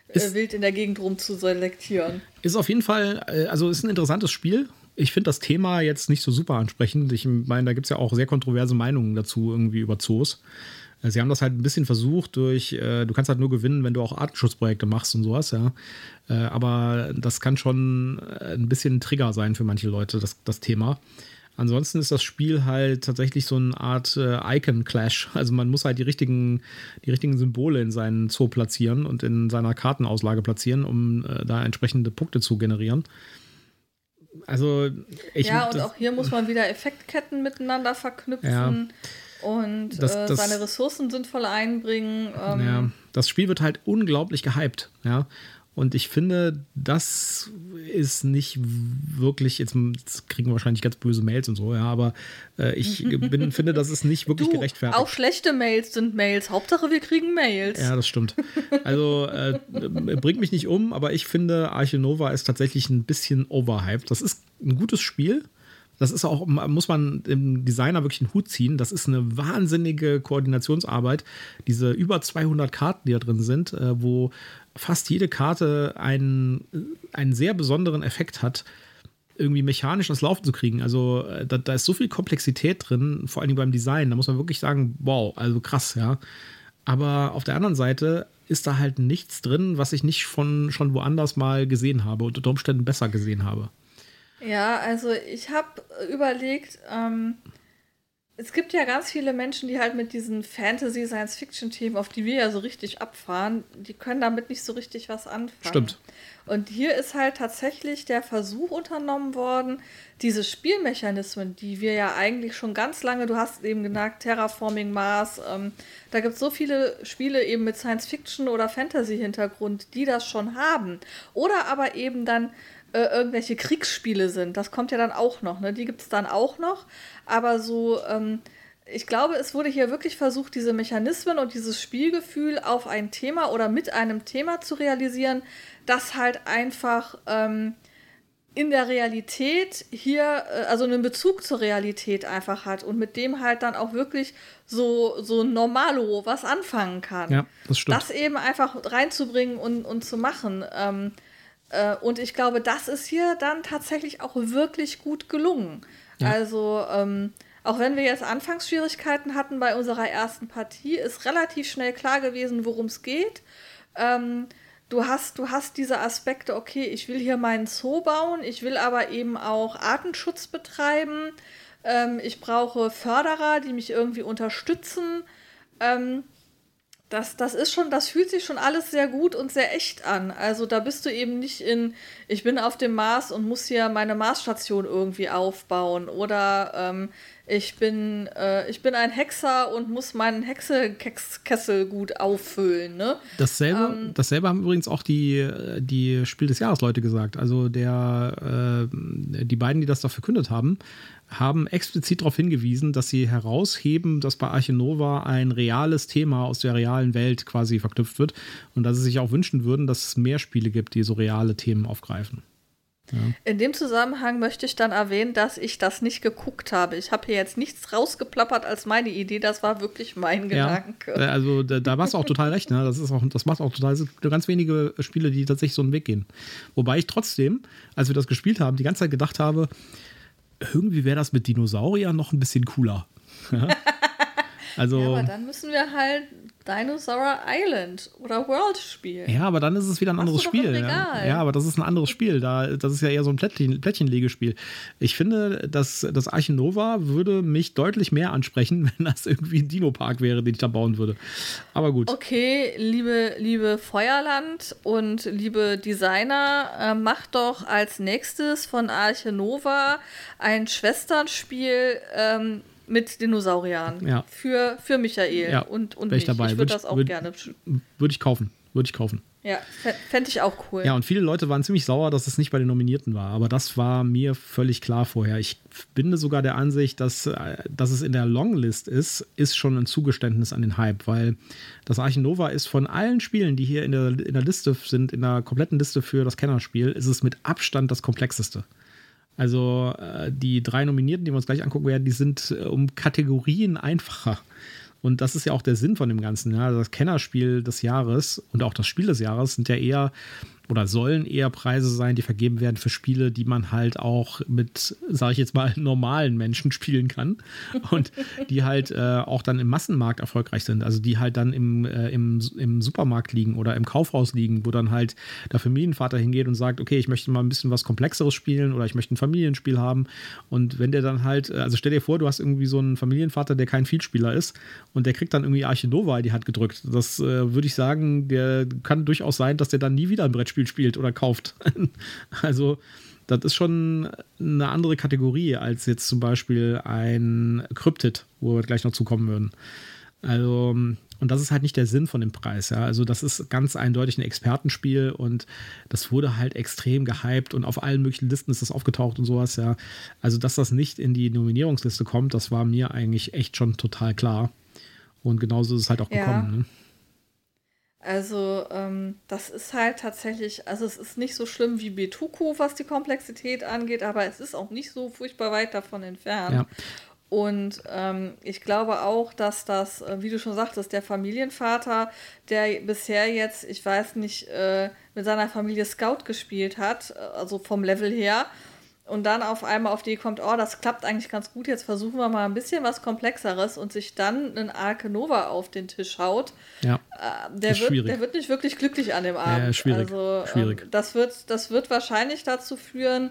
äh, wild in der Gegend rum zu selektieren. Ist auf jeden Fall, äh, also ist ein interessantes Spiel ich finde das Thema jetzt nicht so super ansprechend. Ich meine, da gibt es ja auch sehr kontroverse Meinungen dazu, irgendwie über Zoos. Äh, sie haben das halt ein bisschen versucht durch, äh, du kannst halt nur gewinnen, wenn du auch Artenschutzprojekte machst und sowas, ja. Äh, aber das kann schon äh, ein bisschen ein Trigger sein für manche Leute, das, das Thema. Ansonsten ist das Spiel halt tatsächlich so eine Art äh, Icon-Clash. Also man muss halt die richtigen, die richtigen Symbole in seinen Zoo platzieren und in seiner Kartenauslage platzieren, um äh, da entsprechende Punkte zu generieren also ich. Ja, und auch hier muss man wieder Effektketten miteinander verknüpfen. Ja. Und das, äh, das, seine Ressourcen sinnvoll einbringen. Ähm. Ja, das Spiel wird halt unglaublich gehypt, ja. Und ich finde, das ist nicht wirklich, jetzt, jetzt, kriegen wir wahrscheinlich ganz böse Mails und so, ja, aber äh, ich bin, finde, das ist nicht wirklich du, gerechtfertigt. Auch schlechte Mails sind Mails. Hauptsache, wir kriegen Mails. Ja, das stimmt. Also äh, bringt mich nicht um, aber ich finde, Arche Nova ist tatsächlich ein bisschen overhyped. Das ist ein gutes Spiel. Das ist auch, muss man dem Designer wirklich einen Hut ziehen. Das ist eine wahnsinnige Koordinationsarbeit. Diese über 200 Karten, die da drin sind, äh, wo fast jede Karte einen, einen sehr besonderen Effekt hat, irgendwie mechanisch ins Laufen zu kriegen. Also äh, da, da, ist so viel Komplexität drin, vor allem beim Design. Da muss man wirklich sagen, wow, also krass, ja. Aber auf der anderen Seite ist da halt nichts drin, was ich nicht von schon woanders mal gesehen habe und unter Umständen besser gesehen habe. Ja, also ich habe überlegt, ähm, es gibt ja ganz viele Menschen, die halt mit diesen Fantasy-Science-Fiction-Themen, auf die wir ja so richtig abfahren, die können damit nicht so richtig was anfangen. Stimmt. Und hier ist halt tatsächlich der Versuch unternommen worden, diese Spielmechanismen, die wir ja eigentlich schon ganz lange, du hast eben genannt, Terraforming Mars, ähm, da gibt es so viele Spiele eben mit Science-Fiction oder Fantasy-Hintergrund, die das schon haben. Oder aber eben dann äh, irgendwelche Kriegsspiele sind. Das kommt ja dann auch noch, ne? Die gibt es dann auch noch. Aber so, ähm, ich glaube, es wurde hier wirklich versucht, diese Mechanismen und dieses Spielgefühl auf ein Thema oder mit einem Thema zu realisieren, das halt einfach ähm, in der Realität hier, äh, also einen Bezug zur Realität einfach hat und mit dem halt dann auch wirklich so, so normalo was anfangen kann. Ja, das stimmt. Das eben einfach reinzubringen und, und zu machen. Ähm, äh, und ich glaube, das ist hier dann tatsächlich auch wirklich gut gelungen. Ja. Also, ähm, auch wenn wir jetzt Anfangsschwierigkeiten hatten bei unserer ersten Partie, ist relativ schnell klar gewesen, worum es geht. Ähm, du hast, du hast diese Aspekte, okay, ich will hier meinen Zoo bauen, ich will aber eben auch Artenschutz betreiben, ähm, ich brauche Förderer, die mich irgendwie unterstützen. Ähm, das, das ist schon, das fühlt sich schon alles sehr gut und sehr echt an. Also da bist du eben nicht in, ich bin auf dem Mars und muss hier meine Marsstation irgendwie aufbauen oder ähm, ich bin, äh, ich bin ein Hexer und muss meinen Hexekessel gut auffüllen. Ne? Dasselbe, ähm, dasselbe haben übrigens auch die, die Spiel des Jahres Leute gesagt. Also der, äh, die beiden, die das da verkündet haben, haben explizit darauf hingewiesen, dass sie herausheben, dass bei Archinova ein reales Thema aus der realen Welt quasi verknüpft wird und dass sie sich auch wünschen würden, dass es mehr Spiele gibt, die so reale Themen aufgreifen. Ja. In dem Zusammenhang möchte ich dann erwähnen, dass ich das nicht geguckt habe. Ich habe hier jetzt nichts rausgeplappert als meine Idee, das war wirklich mein Gedanke. Ja, also da, da warst du auch total recht. Ne? Das, ist auch, das macht auch total. Es gibt ganz wenige Spiele, die tatsächlich so einen Weg gehen. Wobei ich trotzdem, als wir das gespielt haben, die ganze Zeit gedacht habe, irgendwie wäre das mit Dinosauriern noch ein bisschen cooler. Ja? Also, ja, aber dann müssen wir halt Dinosaur Island oder World spielen. Ja, aber dann ist es wieder ein anderes Spiel. Ja. ja. aber das ist ein anderes Spiel. Da, das ist ja eher so ein Plättchen, Plättchenlegespiel. Ich finde, dass das Archinova würde mich deutlich mehr ansprechen, wenn das irgendwie ein Dino-Park wäre, den ich da bauen würde. Aber gut. Okay, liebe, liebe Feuerland und liebe Designer, äh, macht doch als nächstes von Archinova ein Schwesternspiel. Ähm, mit Dinosauriern. Ja. Für, für Michael ja. und, und mich. Ich dabei. Ich würde das auch würd, gerne. Würde ich kaufen. Würde ich kaufen. Ja, fände ich auch cool. Ja, und viele Leute waren ziemlich sauer, dass es nicht bei den Nominierten war. Aber das war mir völlig klar vorher. Ich bin sogar der Ansicht, dass, äh, dass es in der Longlist ist, ist schon ein Zugeständnis an den Hype, weil das Archinova ist von allen Spielen, die hier in der, in der Liste sind, in der kompletten Liste für das Kennerspiel, ist es mit Abstand das komplexeste. Also äh, die drei Nominierten, die wir uns gleich angucken werden, die sind äh, um Kategorien einfacher. Und das ist ja auch der Sinn von dem Ganzen. Ja? Das Kennerspiel des Jahres und auch das Spiel des Jahres sind ja eher oder sollen eher Preise sein, die vergeben werden für Spiele, die man halt auch mit, sage ich jetzt mal, normalen Menschen spielen kann und die halt äh, auch dann im Massenmarkt erfolgreich sind. Also die halt dann im, äh, im, im Supermarkt liegen oder im Kaufhaus liegen, wo dann halt der Familienvater hingeht und sagt, okay, ich möchte mal ein bisschen was Komplexeres spielen oder ich möchte ein Familienspiel haben. Und wenn der dann halt, äh, also stell dir vor, du hast irgendwie so einen Familienvater, der kein Vielspieler ist und der kriegt dann irgendwie Arche Nova in die Hand gedrückt. Das äh, würde ich sagen, der kann durchaus sein, dass der dann nie wieder ein Brettspiel Brettspiel spielt oder kauft. also das ist schon eine andere Kategorie als jetzt zum Beispiel ein Cryptid, wo wir gleich noch zukommen würden. Also, und das ist halt nicht der Sinn von dem Preis, ja. Also, das ist ganz eindeutig ein Expertenspiel und das wurde halt extrem gehypt und auf allen möglichen Listen ist das aufgetaucht und sowas, ja. Also, dass das nicht in die Nominierungsliste kommt, das war mir eigentlich echt schon total klar. Und genauso ist es halt auch ja. gekommen. Ne? Also ähm, das ist halt tatsächlich, also es ist nicht so schlimm wie Betuku, was die Komplexität angeht, aber es ist auch nicht so furchtbar weit davon entfernt. Ja. Und ähm, ich glaube auch, dass das, äh, wie du schon sagtest, der Familienvater, der bisher jetzt, ich weiß nicht, äh, mit seiner Familie Scout gespielt hat, äh, also vom Level her, und dann auf einmal auf die kommt, oh, das klappt eigentlich ganz gut, jetzt versuchen wir mal ein bisschen was Komplexeres und sich dann einen Arke Nova auf den Tisch haut, ja, äh, der, wird, der wird nicht wirklich glücklich an dem Abend. Ja, schwierig. Also, schwierig. Ähm, das, wird, das wird wahrscheinlich dazu führen,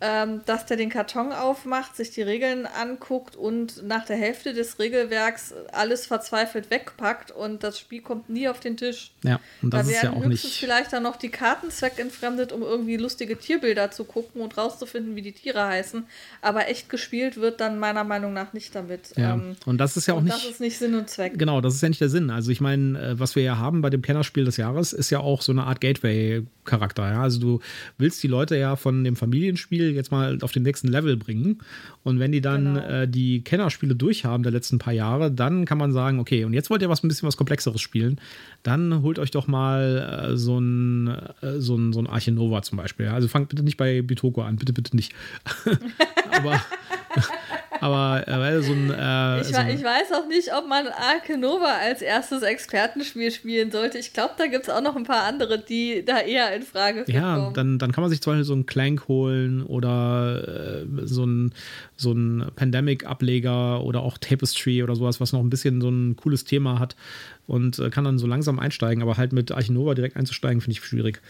ähm, dass der den Karton aufmacht, sich die Regeln anguckt und nach der Hälfte des Regelwerks alles verzweifelt wegpackt und das Spiel kommt nie auf den Tisch. Ja, und das da ist ja auch nicht. vielleicht dann noch die Karten zweckentfremdet, um irgendwie lustige Tierbilder zu gucken und rauszufinden, wie die Tiere heißen. Aber echt gespielt wird dann meiner Meinung nach nicht damit. Ja, ähm, und das ist ja auch nicht. Das ist nicht Sinn und Zweck. Genau, das ist ja nicht der Sinn. Also ich meine, äh, was wir ja haben bei dem Kennerspiel des Jahres, ist ja auch so eine Art Gateway-Charakter. Ja? Also du willst die Leute ja von dem Familienspiel jetzt mal auf den nächsten Level bringen. Und wenn die dann genau. äh, die Kennerspiele durchhaben der letzten paar Jahre, dann kann man sagen, okay, und jetzt wollt ihr was ein bisschen was Komplexeres spielen, dann holt euch doch mal äh, so ein, äh, so ein, so ein Arche Nova zum Beispiel. Also fangt bitte nicht bei Bitoko an, bitte, bitte nicht. Aber aber äh, so ein. Äh, ich, so ein ich, weiß auch nicht, ob man Arke Nova als erstes Expertenspiel spielen sollte. Ich glaube, da gibt es auch noch ein paar andere, die da eher in Frage kommen. Ja, dann, dann kann man sich zum Beispiel so einen Clank holen oder äh, so ein, so ein Pandemic-Ableger oder auch Tapestry oder sowas, was noch ein bisschen so ein cooles Thema hat und äh, kann dann so langsam einsteigen. Aber halt mit Archinova direkt einzusteigen, finde ich schwierig.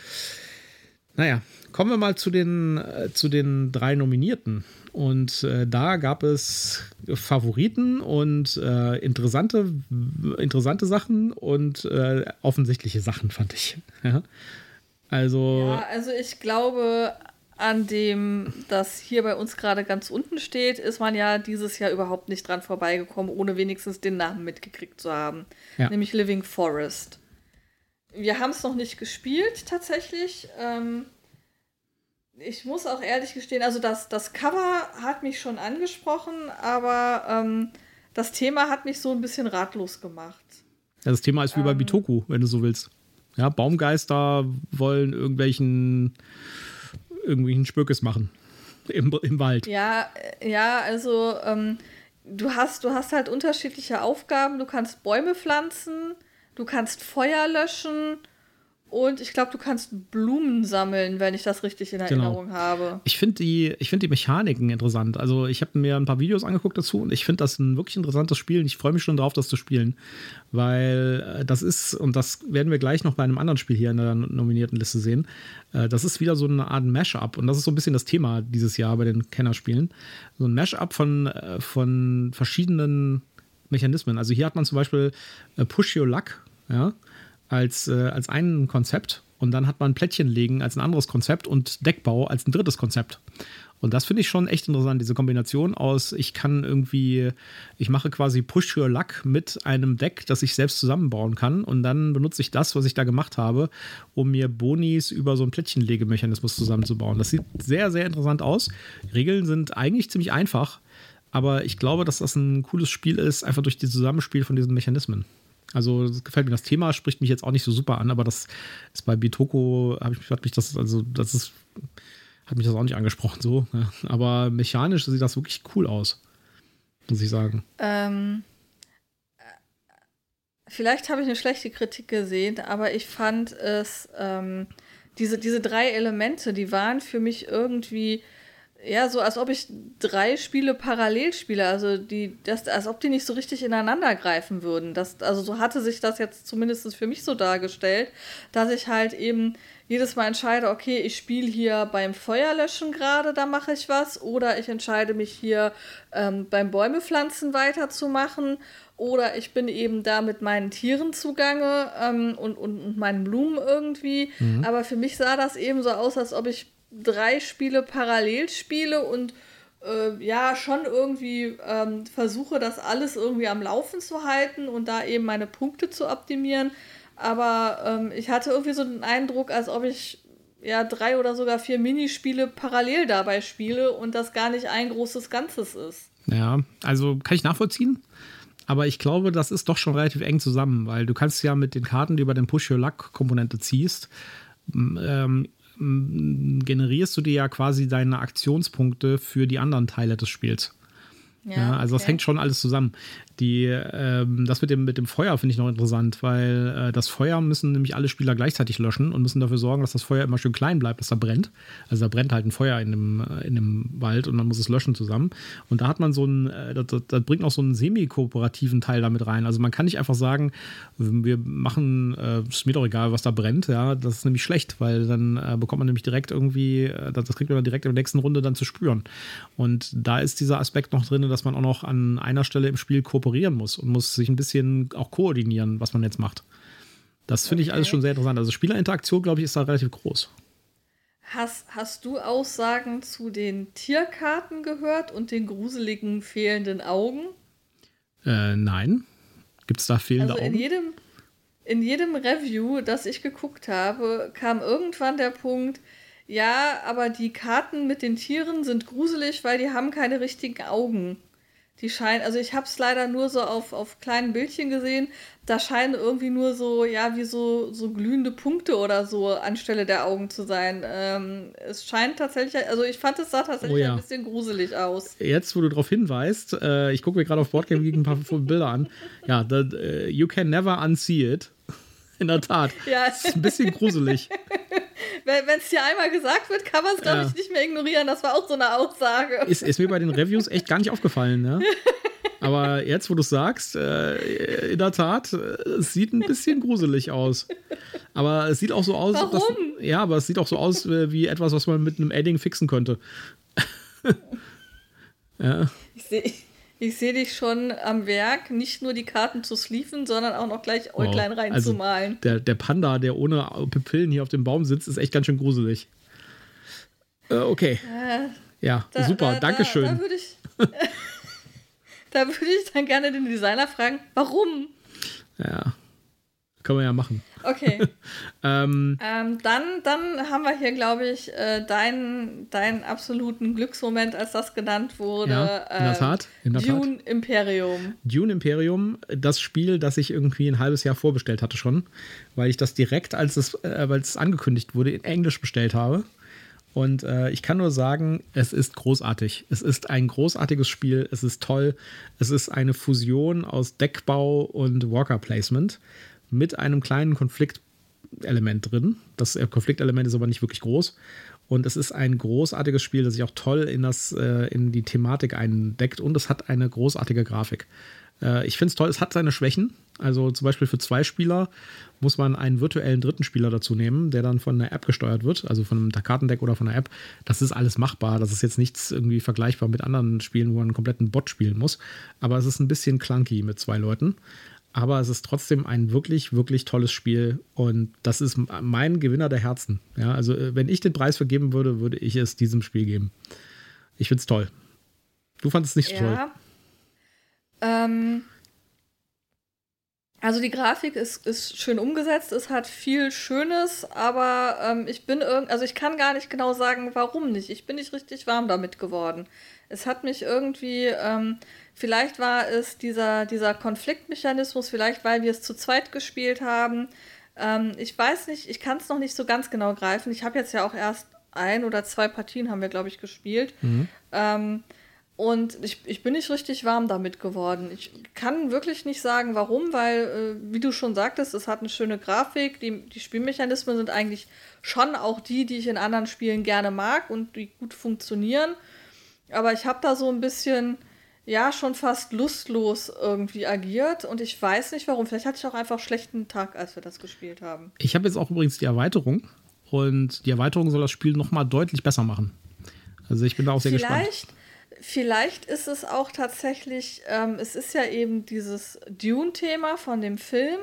Naja, kommen wir mal zu den, äh, zu den drei Nominierten. Und äh, da gab es Favoriten und äh, interessante, interessante Sachen und äh, offensichtliche Sachen, fand ich. Ja? Also, ja, also ich glaube, an dem, das hier bei uns gerade ganz unten steht, ist man ja dieses Jahr überhaupt nicht dran vorbeigekommen, ohne wenigstens den Namen mitgekriegt zu haben. Ja. Nämlich Living Forest. Wir haben es noch nicht gespielt, tatsächlich. Ähm, ich muss auch ehrlich gestehen, also das, das Cover hat mich schon angesprochen, aber ähm, das Thema hat mich so ein bisschen ratlos gemacht. das Thema ist wie ähm, bei Bitoku, wenn du so willst. Ja, Baumgeister wollen irgendwelchen, irgendwelchen Spökes machen im, im Wald. Ja, ja, also ähm, du, hast, du hast halt unterschiedliche Aufgaben. Du kannst Bäume pflanzen, du kannst Feuer löschen Und ich glaube, du kannst Blumen sammeln, wenn ich das richtig in genau. Erinnerung genau. habe. Ich finde die, find die Mechaniken interessant. Also ich habe mir ein paar Videos angeguckt dazu und ich finde das ein wirklich interessantes Spiel und ich freue mich schon darauf, das zu spielen. Weil äh, das ist, und das werden wir gleich noch bei einem anderen Spiel hier in der nominierten Liste sehen, äh, das ist wieder so eine Art Mashup und das ist so ein bisschen das Thema dieses Jahr bei den Kennerspielen. So ein Mashup von, äh, von verschiedenen Mechanismen. Also hier hat man zum Beispiel Push Your Luck, ja als, äh, als ein Konzept und dann hat man Plättchen legen als ein anderes Konzept und Deckbau als ein drittes Konzept. Und das finde ich schon echt interessant, diese Kombination aus, ich kann irgendwie, ich mache quasi Push Your Luck mit einem Deck, das ich selbst zusammenbauen kann. Und dann benutze ich das, was ich da gemacht habe, um mir Bonis über so einen Plättchenlegemechanismus zusammenzubauen. Das sieht sehr, sehr interessant aus. Regeln sind eigentlich ziemlich einfach, aber ich glaube, dass das ein cooles Spiel ist, einfach durch das Zusammenspiel von diesen Mechanismen. Also das gefällt mir. Das Thema spricht mich jetzt auch nicht so super an, aber das ist bei Bitoko, habe ich hat mich das, also das ist, hat mich das auch nicht angesprochen so. Ja. Aber mechanisch sieht das wirklich cool aus, muss ich sagen. Ähm, vielleicht habe ich eine schlechte Kritik gesehen, aber ich fand es, ähm, diese, diese drei Elemente, die waren für mich irgendwie ja, so als ob ich drei Spiele parallel spiele, also die, das, als ob die nicht so richtig ineinander greifen würden. Das, also so hatte sich das jetzt zumindest für mich so dargestellt, dass ich halt eben jedes Mal entscheide, okay, ich spiele hier beim Feuerlöschen gerade, da mache ich was, oder ich entscheide mich hier ähm, beim Bäumepflanzen weiterzumachen, oder ich bin eben da mit meinen Tieren zugange ähm, und, und, und meinen Blumen irgendwie. Mhm. Aber für mich sah das eben so aus, als ob ich drei Spiele parallel spiele und äh, ja, schon irgendwie ähm, versuche, das alles irgendwie am Laufen zu halten und da eben meine Punkte zu optimieren. Aber ähm, ich hatte irgendwie so den Eindruck, als ob ich ja drei oder sogar vier Minispiele parallel dabei spiele und das gar nicht ein großes Ganzes ist. Ja, also kann ich nachvollziehen. Aber ich glaube, das ist doch schon relativ eng zusammen, weil du kannst ja mit den Karten, die über den Push-Your-Luck-Komponente ziehst, ähm, generierst du dir ja quasi deine Aktionspunkte für die anderen Teile des Spiels. Ja, ja, also okay. das hängt schon alles zusammen. Die, ähm, das mit dem, mit dem Feuer finde ich noch interessant, weil äh, das Feuer müssen nämlich alle Spieler gleichzeitig löschen und müssen dafür sorgen, dass das Feuer immer schön klein bleibt, dass da brennt. Also da brennt halt ein Feuer in dem, äh, in dem Wald und man muss es löschen zusammen. Und da hat man so einen, äh, das, das, bringt auch so einen semi-kooperativen Teil damit rein. Also man kann nicht einfach sagen, wir machen, äh, ist mir doch egal, was da brennt, ja, das ist nämlich schlecht, weil dann äh, bekommt man nämlich direkt irgendwie, äh, das kriegt man dann direkt in der nächsten Runde dann zu spüren. Und da ist dieser Aspekt noch drin, dass man auch noch an einer Stelle im Spiel kooperieren muss und muss sich ein bisschen auch koordinieren, was man jetzt macht. Das finde okay. ich alles schon sehr interessant. Also Spielerinteraktion, glaube ich, ist da relativ groß. Hast, hast du Aussagen zu den Tierkarten gehört und den gruseligen fehlenden Augen? Äh, nein. Gibt es da fehlende also in Augen? Jedem, in jedem Review, das ich geguckt habe, kam irgendwann der Punkt, ja, aber die Karten mit den Tieren sind gruselig, weil die haben keine richtigen Augen. Die scheinen, also ich habe es leider nur so auf, auf kleinen Bildchen gesehen. Da scheinen irgendwie nur so, ja, wie so, so glühende Punkte oder so anstelle der Augen zu sein. Ähm, es scheint tatsächlich, also ich fand es sah tatsächlich oh ja. ein bisschen gruselig aus. Jetzt, wo du darauf hinweist, äh, ich gucke mir gerade auf Boardgame Geek ein paar Bilder an. Ja, the, uh, you can never unsee it. In der Tat. Ja. Das ist ein bisschen gruselig. wenn es dir einmal gesagt wird, kann man es, glaube ja. ich, nicht mehr ignorieren. Das war auch so eine Aussage. Ist, ist mir bei den Reviews echt gar nicht aufgefallen, ne? Aber jetzt, wo du es sagst, äh, in der Tat, äh, es sieht ein bisschen gruselig aus. Aber es sieht auch so aus. Warum? Dass, ja, aber es sieht auch so aus äh, wie etwas, was man mit einem Adding fixen könnte. ja. Ich sehe ich sehe dich schon am Werk, nicht nur die Karten zu sleeven, sondern auch noch gleich Äuglein wow. reinzumalen. Also der, der Panda, der ohne Pupillen hier auf dem Baum sitzt, ist echt ganz schön gruselig. Äh, okay. Äh, ja, da, super, da, Dankeschön. Da, da würde ich, da würd ich dann gerne den Designer fragen, warum? Ja, können wir ja machen. Okay. ähm, ähm, dann, dann haben wir hier, glaube ich, äh, deinen, deinen absoluten Glücksmoment, als das genannt wurde. Ja, in der Tat. In der Dune Tat. Imperium. Dune Imperium, das Spiel, das ich irgendwie ein halbes Jahr vorbestellt hatte schon, weil ich das direkt, als es, äh, weil es angekündigt wurde, in Englisch bestellt habe. Und äh, ich kann nur sagen, es ist großartig. Es ist ein großartiges Spiel. Es ist toll. Es ist eine Fusion aus Deckbau und Walker Placement mit einem kleinen Konflikt Konfliktelement drin. Das Konfliktelement ist aber nicht wirklich groß. Und es ist ein großartiges Spiel, das sich auch toll in, das, äh, in die Thematik eindeckt und es hat eine großartige Grafik. Äh, ich finde es toll, es hat seine Schwächen. Also zum Beispiel für zwei Spieler muss man einen virtuellen dritten Spieler dazu nehmen, der dann von einer App gesteuert wird, also von einem Kartendeck oder von einer App. Das ist alles machbar. Das ist jetzt nichts irgendwie vergleichbar mit anderen Spielen, wo man einen kompletten Bot spielen muss. Aber es ist ein bisschen clunky mit zwei Leuten aber es ist trotzdem ein wirklich, wirklich tolles Spiel und das ist mein Gewinner der Herzen. Ja, also äh, wenn ich den Preis vergeben würde, würde ich es diesem Spiel geben. Ich finde es toll. Du fandest es nicht so ja. toll. Ähm, also die Grafik ist, ist schön umgesetzt, es hat viel Schönes, aber ähm, ich bin irgend, also ich kann gar nicht genau sagen, warum nicht. Ich bin nicht richtig warm damit geworden. Es hat mich irgendwie ähm, Vielleicht war es dieser, dieser Konfliktmechanismus, vielleicht weil wir es zu zweit gespielt haben. Ähm, ich weiß nicht, ich kann es noch nicht so ganz genau greifen. Ich habe jetzt ja auch erst ein oder zwei Partien haben wir, glaube ich, gespielt. Mhm. Und ich, ich bin nicht richtig warm damit geworden. Ich kann wirklich nicht sagen, warum, weil, äh, wie du schon sagtest, es hat eine schöne Grafik. Die, die Spielmechanismen sind eigentlich schon auch die, die ich in anderen Spielen gerne mag und die gut funktionieren. Aber ich habe da so ein bisschen ja schon fast lustlos irgendwie agiert und ich weiß nicht warum. Vielleicht hatte ich auch einfach einen schlechten Tag, als wir das gespielt haben. Ich habe jetzt auch übrigens die Erweiterung und die Erweiterung soll das Spiel noch mal deutlich besser machen. Also ich bin da auch sehr vielleicht, gespannt. Vielleicht ist es auch tatsächlich, ähm, es ist ja eben dieses Dune-Thema von dem Film.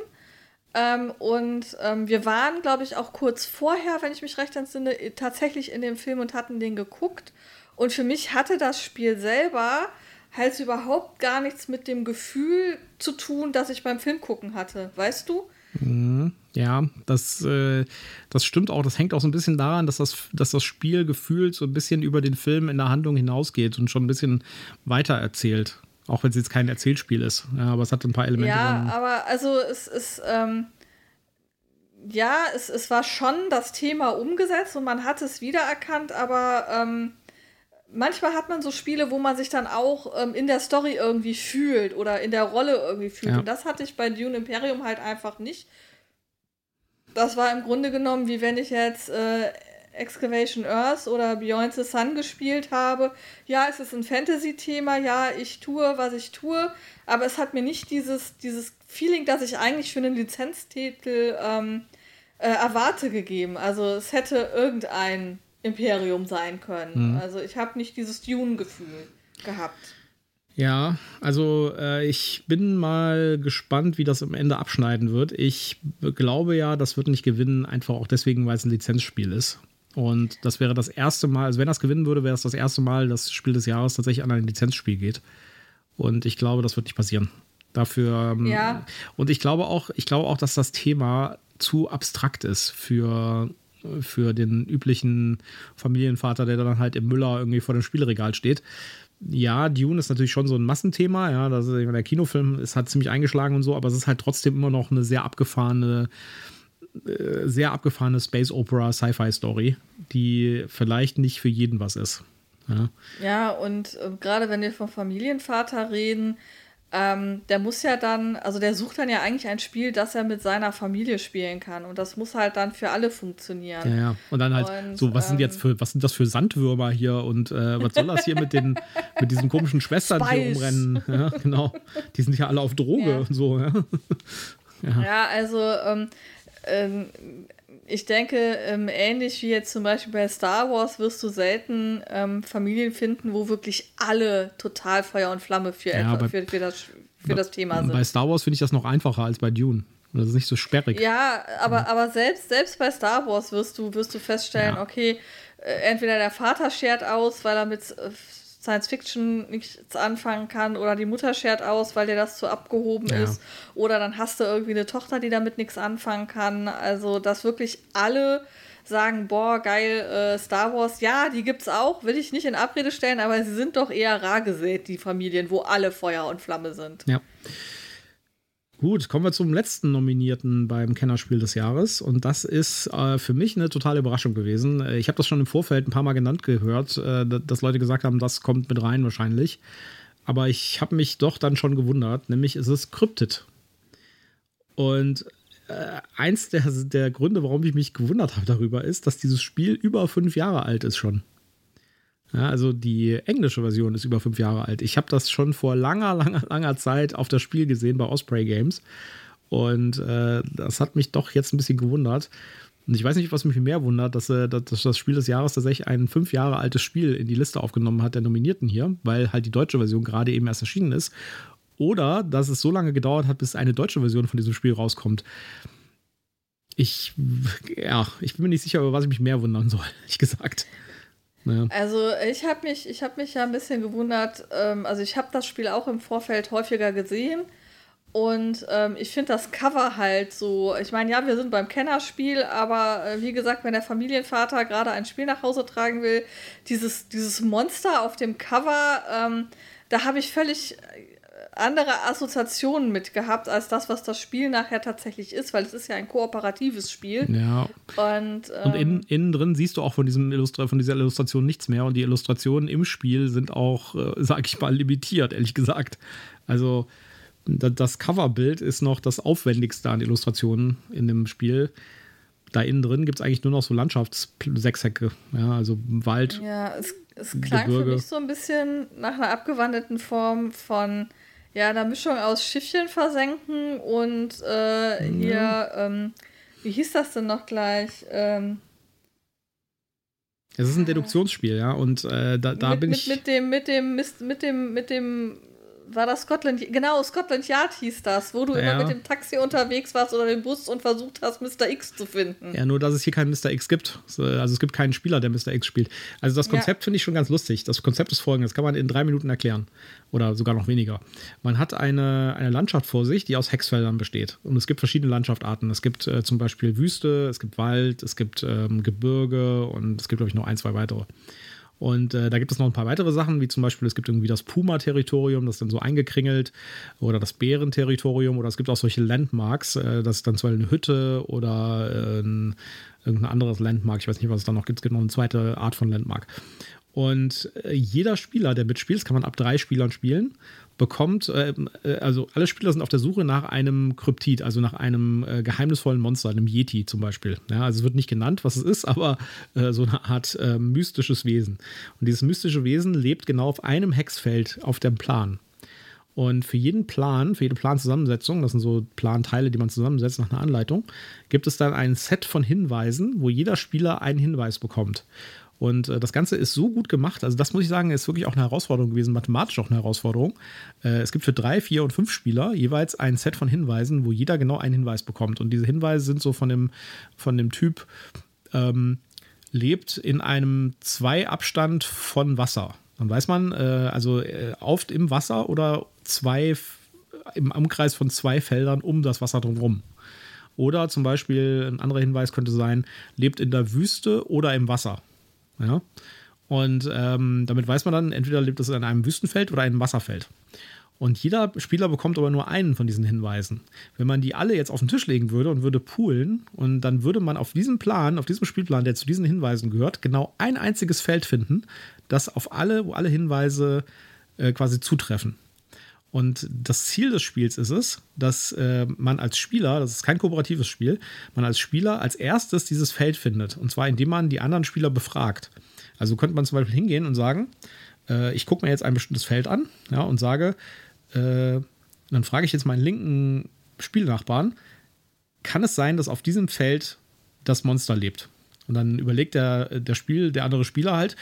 Ähm, und ähm, wir waren, glaube ich, auch kurz vorher, wenn ich mich recht entsinne, tatsächlich in dem Film und hatten den geguckt. Und für mich hatte das Spiel selber halt überhaupt gar nichts mit dem Gefühl zu tun, das ich beim Film gucken hatte. Weißt du? Mhm. Ja, das, äh, das stimmt auch. Das hängt auch so ein bisschen daran, dass das, dass das Spiel gefühlt so ein bisschen über den Film in der Handlung hinausgeht und schon ein bisschen weiter erzählt. Auch wenn es jetzt kein Erzählspiel ist. Ja, aber es hat ein paar Elemente. Ja, aber also es ist. Ähm, ja, es, es war schon das Thema umgesetzt und man hat es wiedererkannt, aber ähm, manchmal hat man so Spiele, wo man sich dann auch ähm, in der Story irgendwie fühlt oder in der Rolle irgendwie fühlt. Ja. Und das hatte ich bei Dune Imperium halt einfach nicht. Das war im Grunde genommen, wie wenn ich jetzt äh, Excavation Earth oder Beyond the Sun gespielt habe. Ja, es ist ein Fantasy-Thema, ja, ich tue, was ich tue, aber es hat mir nicht dieses, dieses Feeling, das ich eigentlich für einen Lizenztitel ähm, äh, erwarte, gegeben. Also es hätte irgendein Imperium sein können. Mhm. Also ich habe nicht dieses Dune-Gefühl gehabt. Ja, also äh, ich bin mal gespannt, wie das am Ende abschneiden wird. Ich glaube ja, das wird nicht gewinnen, einfach auch deswegen, weil es ein Lizenzspiel ist. Und das wäre das erste Mal, also wenn das gewinnen würde, wäre es das erste Mal, dass das Spiel des Jahres tatsächlich an ein Lizenzspiel geht. Und ich glaube, das wird nicht passieren. Dafür. Ähm, ja. Und ich glaube auch, ich glaube auch, dass das Thema zu abstrakt ist für für den üblichen Familienvater, der dann halt im Müller irgendwie vor dem Spielregal steht. Ja, Dune ist natürlich schon so ein Massenthema, ja, das ist, der Kinofilm ist halt ziemlich eingeschlagen und so, aber es ist halt trotzdem immer noch eine sehr abgefahrene, äh, sehr abgefahrene Space Opera Sci-Fi Story, die vielleicht nicht für jeden was ist. Ja, ja und äh, gerade wenn wir vom Familienvater reden, ähm, der muss ja dann, also der sucht dann ja eigentlich ein Spiel, das er mit seiner Familie spielen kann. Und das muss halt dann für alle funktionieren. Ja, ja. Und dann halt, und, so, was ähm, sind jetzt für, was sind das für Sandwürmer hier und äh, was soll das hier mit den, mit diesen komischen Schwestern Spice. hier umrennen? Ja, genau. Die sind ja alle auf Droge ja. und so, ja. ja. ja, also ähm, ähm ich denke, ähm, ähnlich wie jetzt zum Beispiel bei Star Wars wirst du selten ähm, Familien finden, wo wirklich alle total Feuer und Flamme für, ja, etwa, bei, für, für, das, für das Thema sind. Bei Star Wars finde ich das noch einfacher als bei Dune. Das ist nicht so sperrig. Ja, aber, ja. aber selbst, selbst bei Star Wars wirst du, wirst du feststellen, ja. okay, äh, entweder der Vater schert aus, weil er mit äh, Science Fiction nichts anfangen kann oder die Mutter schert aus, weil dir das zu abgehoben ja. ist. Oder dann hast du irgendwie eine Tochter, die damit nichts anfangen kann. Also, dass wirklich alle sagen, boah, geil, äh, Star Wars, ja, die gibt's auch, will ich nicht in Abrede stellen, aber sie sind doch eher rar gesät, die Familien, wo alle Feuer und Flamme sind. Ja. Gut, kommen wir zum letzten Nominierten beim Kennerspiel des Jahres. Und das ist äh, für mich eine totale Überraschung gewesen. Äh, ich habe das schon im Vorfeld ein paar Mal genannt gehört, äh, dass Leute gesagt haben, das kommt mit rein wahrscheinlich. Aber ich habe mich doch dann schon gewundert, nämlich ist es Cryptid. Und äh, eins der, der Gründe, warum ich mich gewundert habe darüber, ist, dass dieses Spiel über fünf Jahre alt ist schon. Ja, also die englische Version ist über fünf Jahre alt. Ich habe das schon vor langer, langer, langer Zeit auf das Spiel gesehen bei Osprey Games. Und äh, das hat mich doch jetzt ein bisschen gewundert. Und ich weiß nicht, was mich mehr wundert, dass, äh, dass das Spiel des Jahres tatsächlich ein fünf Jahre altes Spiel in die Liste aufgenommen hat der Nominierten hier, weil halt die deutsche Version gerade eben erst erschienen ist. Oder dass es so lange gedauert hat, bis eine deutsche Version von diesem Spiel rauskommt. Ich, ja, ich bin mir nicht sicher, über was ich mich mehr wundern soll, ehrlich gesagt. Ja. Also ich habe mich, ich mich ja ein bisschen gewundert. Ähm, also ich habe das Spiel auch im Vorfeld häufiger gesehen und ähm, ich finde das Cover halt so. Ich meine, ja, wir sind beim Kennerspiel, aber äh, wie gesagt, wenn der Familienvater gerade ein Spiel nach Hause tragen will, dieses, dieses Monster auf dem Cover, ähm, da habe ich völlig andere Assoziationen mit gehabt als das, was das Spiel nachher tatsächlich ist, weil es ist ja ein kooperatives Spiel. Ja. Und, ähm, und innen, innen drin siehst du auch von, diesem Illustra von dieser Illustration nichts mehr und die Illustrationen im Spiel sind auch, äh, sag ich mal, limitiert, ehrlich gesagt. Also das Coverbild ist noch das aufwendigste an Illustrationen in dem Spiel. Da innen drin gibt es eigentlich nur noch so Landschaftssechshecke, ja, also Wald. Ja, es, es klang Gebirge. für mich so ein bisschen nach einer abgewandelten Form von ja, einer Mischung aus Schiffchen versenken und äh, mhm. hier, ähm, wie hieß das denn noch gleich? Ähm, es ist ein Deduktionsspiel, ja, und äh, da, da mit, bin mit, ich. Mit dem, mit dem, mit dem, mit dem war das Scotland, genau, Scotland Yard hieß das, wo du ja. immer mit dem Taxi unterwegs warst oder dem Bus und versucht hast, Mr. X zu finden. Ja, nur dass es hier keinen Mr. X gibt. Also es gibt keinen Spieler, der Mr. X spielt. Also das Konzept ja. finde ich schon ganz lustig. Das Konzept ist folgendes, das kann man in drei Minuten erklären. Oder sogar noch weniger. Man hat eine, eine Landschaft vor sich, die aus Hexfeldern besteht. Und es gibt verschiedene Landschaftarten. Es gibt äh, zum Beispiel Wüste, es gibt Wald, es gibt ähm, Gebirge und es gibt, glaube ich, noch ein, zwei weitere. Und äh, da gibt es noch ein paar weitere Sachen, wie zum Beispiel, es gibt irgendwie das Puma-Territorium, das ist dann so eingekringelt, oder das Bären-Territorium, oder es gibt auch solche Landmarks, äh, das ist dann zwar eine Hütte oder äh, ein, irgendein anderes Landmark, ich weiß nicht, was es da noch gibt, es gibt noch eine zweite Art von Landmark. Und äh, jeder Spieler, der mitspielt, das kann man ab drei Spielern spielen, bekommt, äh, äh, also alle Spieler sind auf der Suche nach einem Kryptid, also nach einem äh, geheimnisvollen Monster, einem Yeti zum Beispiel. Ja, also es wird nicht genannt, was es ist, aber äh, so eine Art äh, mystisches Wesen. Und dieses mystische Wesen lebt genau auf einem Hexfeld auf dem Plan. Und für jeden Plan, für jede Planzusammensetzung, das sind so Planteile, die man zusammensetzt nach einer Anleitung, gibt es dann ein Set von Hinweisen, wo jeder Spieler einen Hinweis bekommt. Und äh, das Ganze ist so gut gemacht. Also, das muss ich sagen, ist wirklich auch eine Herausforderung gewesen, mathematisch auch eine Herausforderung. Äh, es gibt für drei, vier und fünf Spieler jeweils ein Set von Hinweisen, wo jeder genau einen Hinweis bekommt. Und diese Hinweise sind so von dem, von dem Typ, ähm, lebt in einem Zwei-Abstand von Wasser. Dann weiß man, äh, also äh, oft im Wasser oder zwei im Umkreis von zwei Feldern um das Wasser drumherum. Oder zum Beispiel ein anderer Hinweis könnte sein, lebt in der Wüste oder im Wasser. Ja? Und ähm, damit weiß man dann, entweder lebt es in einem Wüstenfeld oder einem Wasserfeld. Und jeder Spieler bekommt aber nur einen von diesen Hinweisen. Wenn man die alle jetzt auf den Tisch legen würde und würde poolen, und dann würde man auf diesem Plan, auf diesem Spielplan, der zu diesen Hinweisen gehört, genau ein einziges Feld finden, das auf alle, wo alle Hinweise äh, quasi zutreffen. Und das Ziel des Spiels ist es, dass äh, man als Spieler, das ist kein kooperatives Spiel, man als Spieler als erstes dieses Feld findet. Und zwar indem man die anderen Spieler befragt. Also könnte man zum Beispiel hingehen und sagen, äh, ich gucke mir jetzt ein bestimmtes Feld an ja, und sage, äh, dann frage ich jetzt meinen linken Spielnachbarn, kann es sein, dass auf diesem Feld das Monster lebt? Und dann überlegt der, der Spiel, der andere Spieler halt,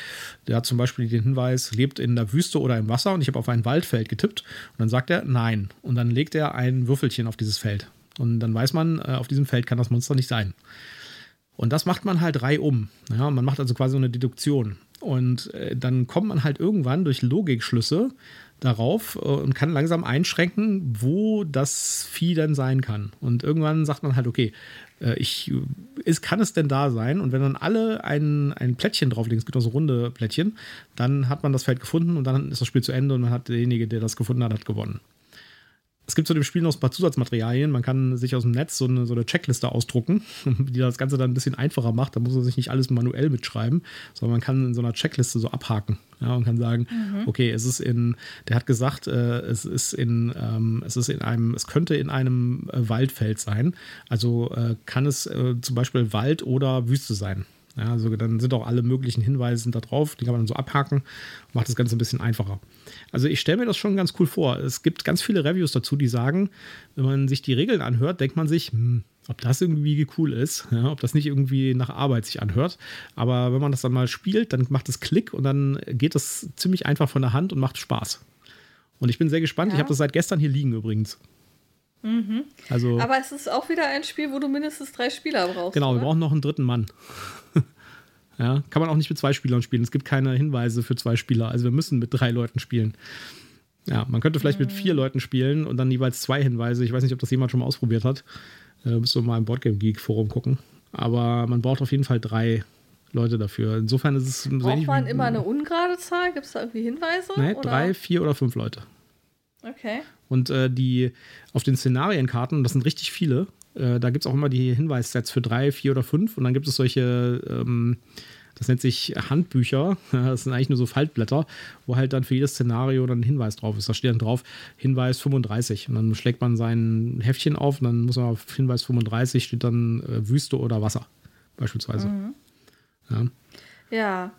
der hat zum Beispiel den Hinweis, lebt in der Wüste oder im Wasser und ich habe auf ein Waldfeld getippt und dann sagt er nein. Und dann legt er ein Würfelchen auf dieses Feld. Und dann weiß man, äh, auf diesem Feld kann das Monster nicht sein. Und das macht man halt drei um. Ja, man macht also quasi eine Deduktion. Und äh, dann kommt man halt irgendwann durch Logikschlüsse darauf äh, und kann langsam einschränken, wo das Vieh denn sein kann. Und irgendwann sagt man halt, okay, äh, ich, ist, kann es denn da sein? Und wenn dann alle ein, ein Plättchen drauflegen, es gibt auch so runde Plättchen, dann hat man das Feld gefunden und dann ist das Spiel zu Ende und man hat derjenige, der das gefunden hat, hat gewonnen. Es gibt zu dem Spiel noch ein paar Zusatzmaterialien. Man kann sich aus dem Netz so eine, so eine Checkliste ausdrucken, die das Ganze dann ein bisschen einfacher macht. Da muss man sich nicht alles manuell mitschreiben, sondern man kann in so einer Checkliste so abhaken. Ja, und kann sagen, mhm. okay, es ist in, der hat gesagt, äh, es ist in, ähm, es ist in einem, es könnte in einem äh, Waldfeld sein. Also äh, kann es äh, zum Beispiel Wald oder Wüste sein. Ja, also dann sind auch alle möglichen Hinweise da drauf, die kann man dann so abhaken, macht das Ganze ein bisschen einfacher. Also ich stelle mir das schon ganz cool vor. Es gibt ganz viele Reviews dazu, die sagen, wenn man sich die Regeln anhört, denkt man sich, hm, ob das irgendwie cool ist, ja, ob das nicht irgendwie nach Arbeit sich anhört. Aber wenn man das dann mal spielt, dann macht es Klick und dann geht das ziemlich einfach von der Hand und macht Spaß. Und ich bin sehr gespannt. Ja. Ich habe das seit gestern hier liegen übrigens. Mhm. Also, Aber es ist auch wieder ein Spiel, wo du mindestens drei Spieler brauchst. Genau, oder? wir brauchen noch einen dritten Mann. ja, kann man auch nicht mit zwei Spielern spielen. Es gibt keine Hinweise für zwei Spieler. Also wir müssen mit drei Leuten spielen. Ja, man könnte vielleicht mit vier Leuten spielen und dann jeweils zwei Hinweise. Ich weiß nicht, ob das jemand schon mal ausprobiert hat. Äh, müsst du mal im Boardgame Geek Forum gucken. Aber man braucht auf jeden Fall drei Leute dafür. Insofern ist es. Braucht man immer eine ungerade Zahl? Gibt es da irgendwie Hinweise? Nein, drei, vier oder fünf Leute. Okay. Und äh, die auf den Szenarienkarten, das sind richtig viele, äh, da gibt es auch immer die Hinweissets für drei, vier oder fünf. Und dann gibt es solche, ähm, das nennt sich Handbücher. Das sind eigentlich nur so Faltblätter, wo halt dann für jedes Szenario dann ein Hinweis drauf ist. Da steht dann drauf Hinweis 35. Und dann schlägt man sein Heftchen auf und dann muss man auf Hinweis 35 steht dann äh, Wüste oder Wasser, beispielsweise. Mhm. Ja. ja,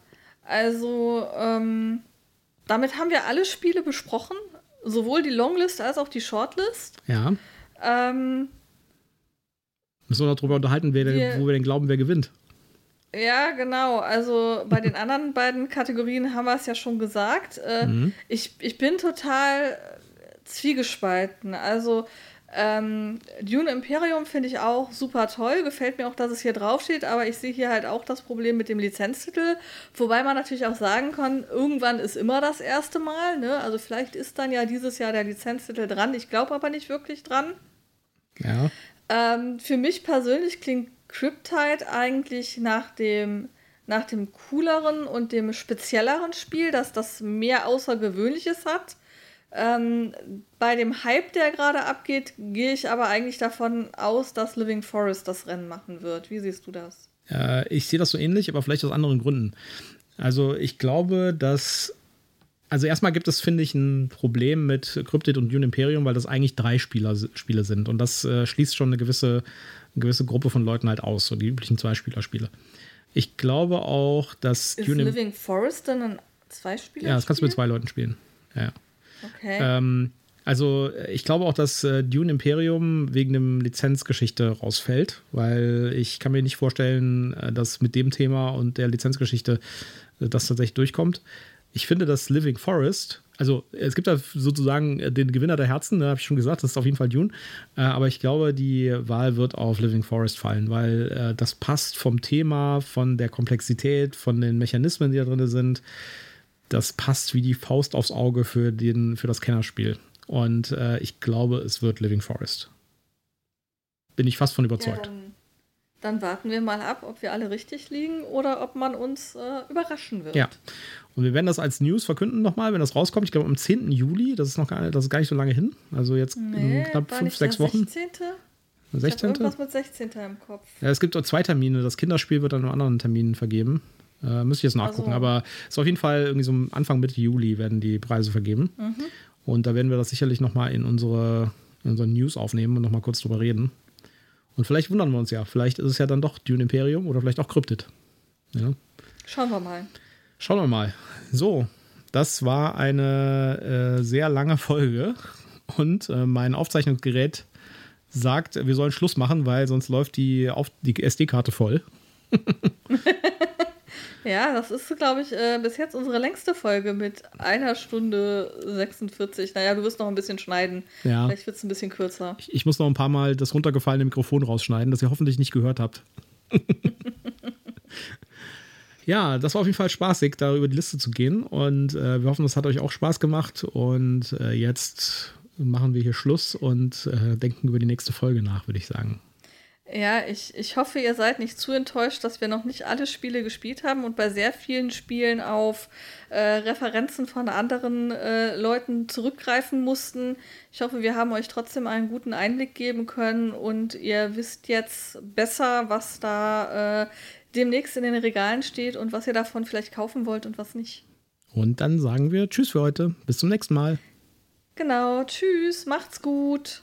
also ähm, damit haben wir alle Spiele besprochen sowohl die Longlist als auch die Shortlist. Ja. Ähm, Müssen wir noch darüber unterhalten, wer wir, wo wir denn glauben, wer gewinnt. Ja, genau. Also bei den anderen beiden Kategorien haben wir es ja schon gesagt. Äh, mhm. ich, ich bin total zwiegespalten. Also ähm, Dune Imperium finde ich auch super toll. Gefällt mir auch, dass es hier draufsteht, aber ich sehe hier halt auch das Problem mit dem Lizenztitel. Wobei man natürlich auch sagen kann, irgendwann ist immer das erste Mal. Ne? Also vielleicht ist dann ja dieses Jahr der Lizenztitel dran. Ich glaube aber nicht wirklich dran. Ja. Ähm, für mich persönlich klingt Cryptide eigentlich nach dem nach dem cooleren und dem spezielleren Spiel, dass das mehr Außergewöhnliches hat. Ähm, bei dem Hype, der gerade abgeht, gehe ich aber eigentlich davon aus, dass Living Forest das Rennen machen wird. Wie siehst du das? Äh, ich sehe das so ähnlich, aber vielleicht aus anderen Gründen. Also ich glaube, dass also erstmal gibt es, finde ich, ein Problem mit Cryptid und Dune Imperium, weil das eigentlich drei Spieler, Spiele sind. Und das äh, schließt schon eine gewisse, eine gewisse Gruppe von Leuten halt aus, so die üblichen Zwei-Spieler-Spiele. Ich glaube auch, dass Ist Dune Living Forest dann ein Zwei-Spieler? Ja, das kannst du mit zwei Leuten spielen. Ja. Okay. Ähm, also ich glaube auch, dass äh, Dune Imperium wegen dem Lizenzgeschichte rausfällt, weil ich kann mir nicht vorstellen, äh, dass mit dem Thema und der Lizenzgeschichte äh, das tatsächlich durchkommt. Ich finde, dass Living Forest, also es gibt da sozusagen den Gewinner der Herzen, da ne, habe ich schon gesagt, das ist auf jeden Fall Dune, äh, aber ich glaube, die Wahl wird auf Living Forest fallen, weil äh, das passt vom Thema, von der Komplexität, von den Mechanismen, die da drin sind das passt wie die Faust aufs Auge für, den, für das Kennerspiel. Und äh, ich glaube, es wird Living Forest. Bin ich fast von überzeugt. Ja, dann, warten wir mal ab, ob wir alle richtig liegen oder ob man uns äh, überraschen wird. Ja. Und wir werden das als News verkünden nochmal, wenn das rauskommt. Ich glaube am 10. Juli, das ist noch gar, das ist gar nicht so lange hin. Also jetzt nee, knapp fünf, sechs Wochen. 16. 16. Ich irgendwas mit 16. im Kopf. Ja, es gibt auch zwei Termine. Das Kinderspiel wird dann an anderen Terminen vergeben. Äh, müsste ich jetzt nachgucken. Also. Aber es ist auf jeden Fall irgendwie so Anfang Mitte Juli werden die Preise vergeben. Mhm. Und da werden wir das sicherlich nochmal in unsere, in unsere News aufnehmen und nochmal kurz drüber reden. Und vielleicht wundern wir uns ja. Vielleicht ist es ja dann doch Dune Imperium oder vielleicht auch Cryptid. Ja. Schauen wir mal. Schauen wir mal. So, das war eine äh, sehr lange Folge. Und äh, mein Aufzeichnungsgerät sagt, wir sollen Schluss machen, weil sonst läuft die, die SD-Karte voll. Ja, das ist, glaube ich, äh, bis jetzt unsere längste Folge mit einer Stunde 46. Naja, du wirst noch ein bisschen schneiden. Ja. Vielleicht wird es ein bisschen kürzer. Ich, ich, muss noch ein paar Mal das runtergefallene Mikrofon rausschneiden, das ihr hoffentlich nicht gehört habt. ja, das war auf jeden Fall spaßig, da über die Liste zu gehen. Und äh, wir hoffen, das hat euch auch Spaß gemacht. Und äh, jetzt machen wir hier Schluss und äh, denken über die nächste Folge nach, würde ich sagen. Ja, ich, ich hoffe, ihr seid nicht zu enttäuscht, dass wir noch nicht alle Spiele gespielt haben und bei sehr vielen Spielen auf äh, Referenzen von anderen äh, Leuten zurückgreifen mussten. Ich hoffe, wir haben euch trotzdem einen guten Einblick geben können und ihr wisst jetzt besser, was da äh, demnächst in den Regalen steht und was ihr davon vielleicht kaufen wollt und was nicht. Und dann sagen wir Tschüss für heute. Bis zum nächsten Mal. Genau, tschüss, macht's gut.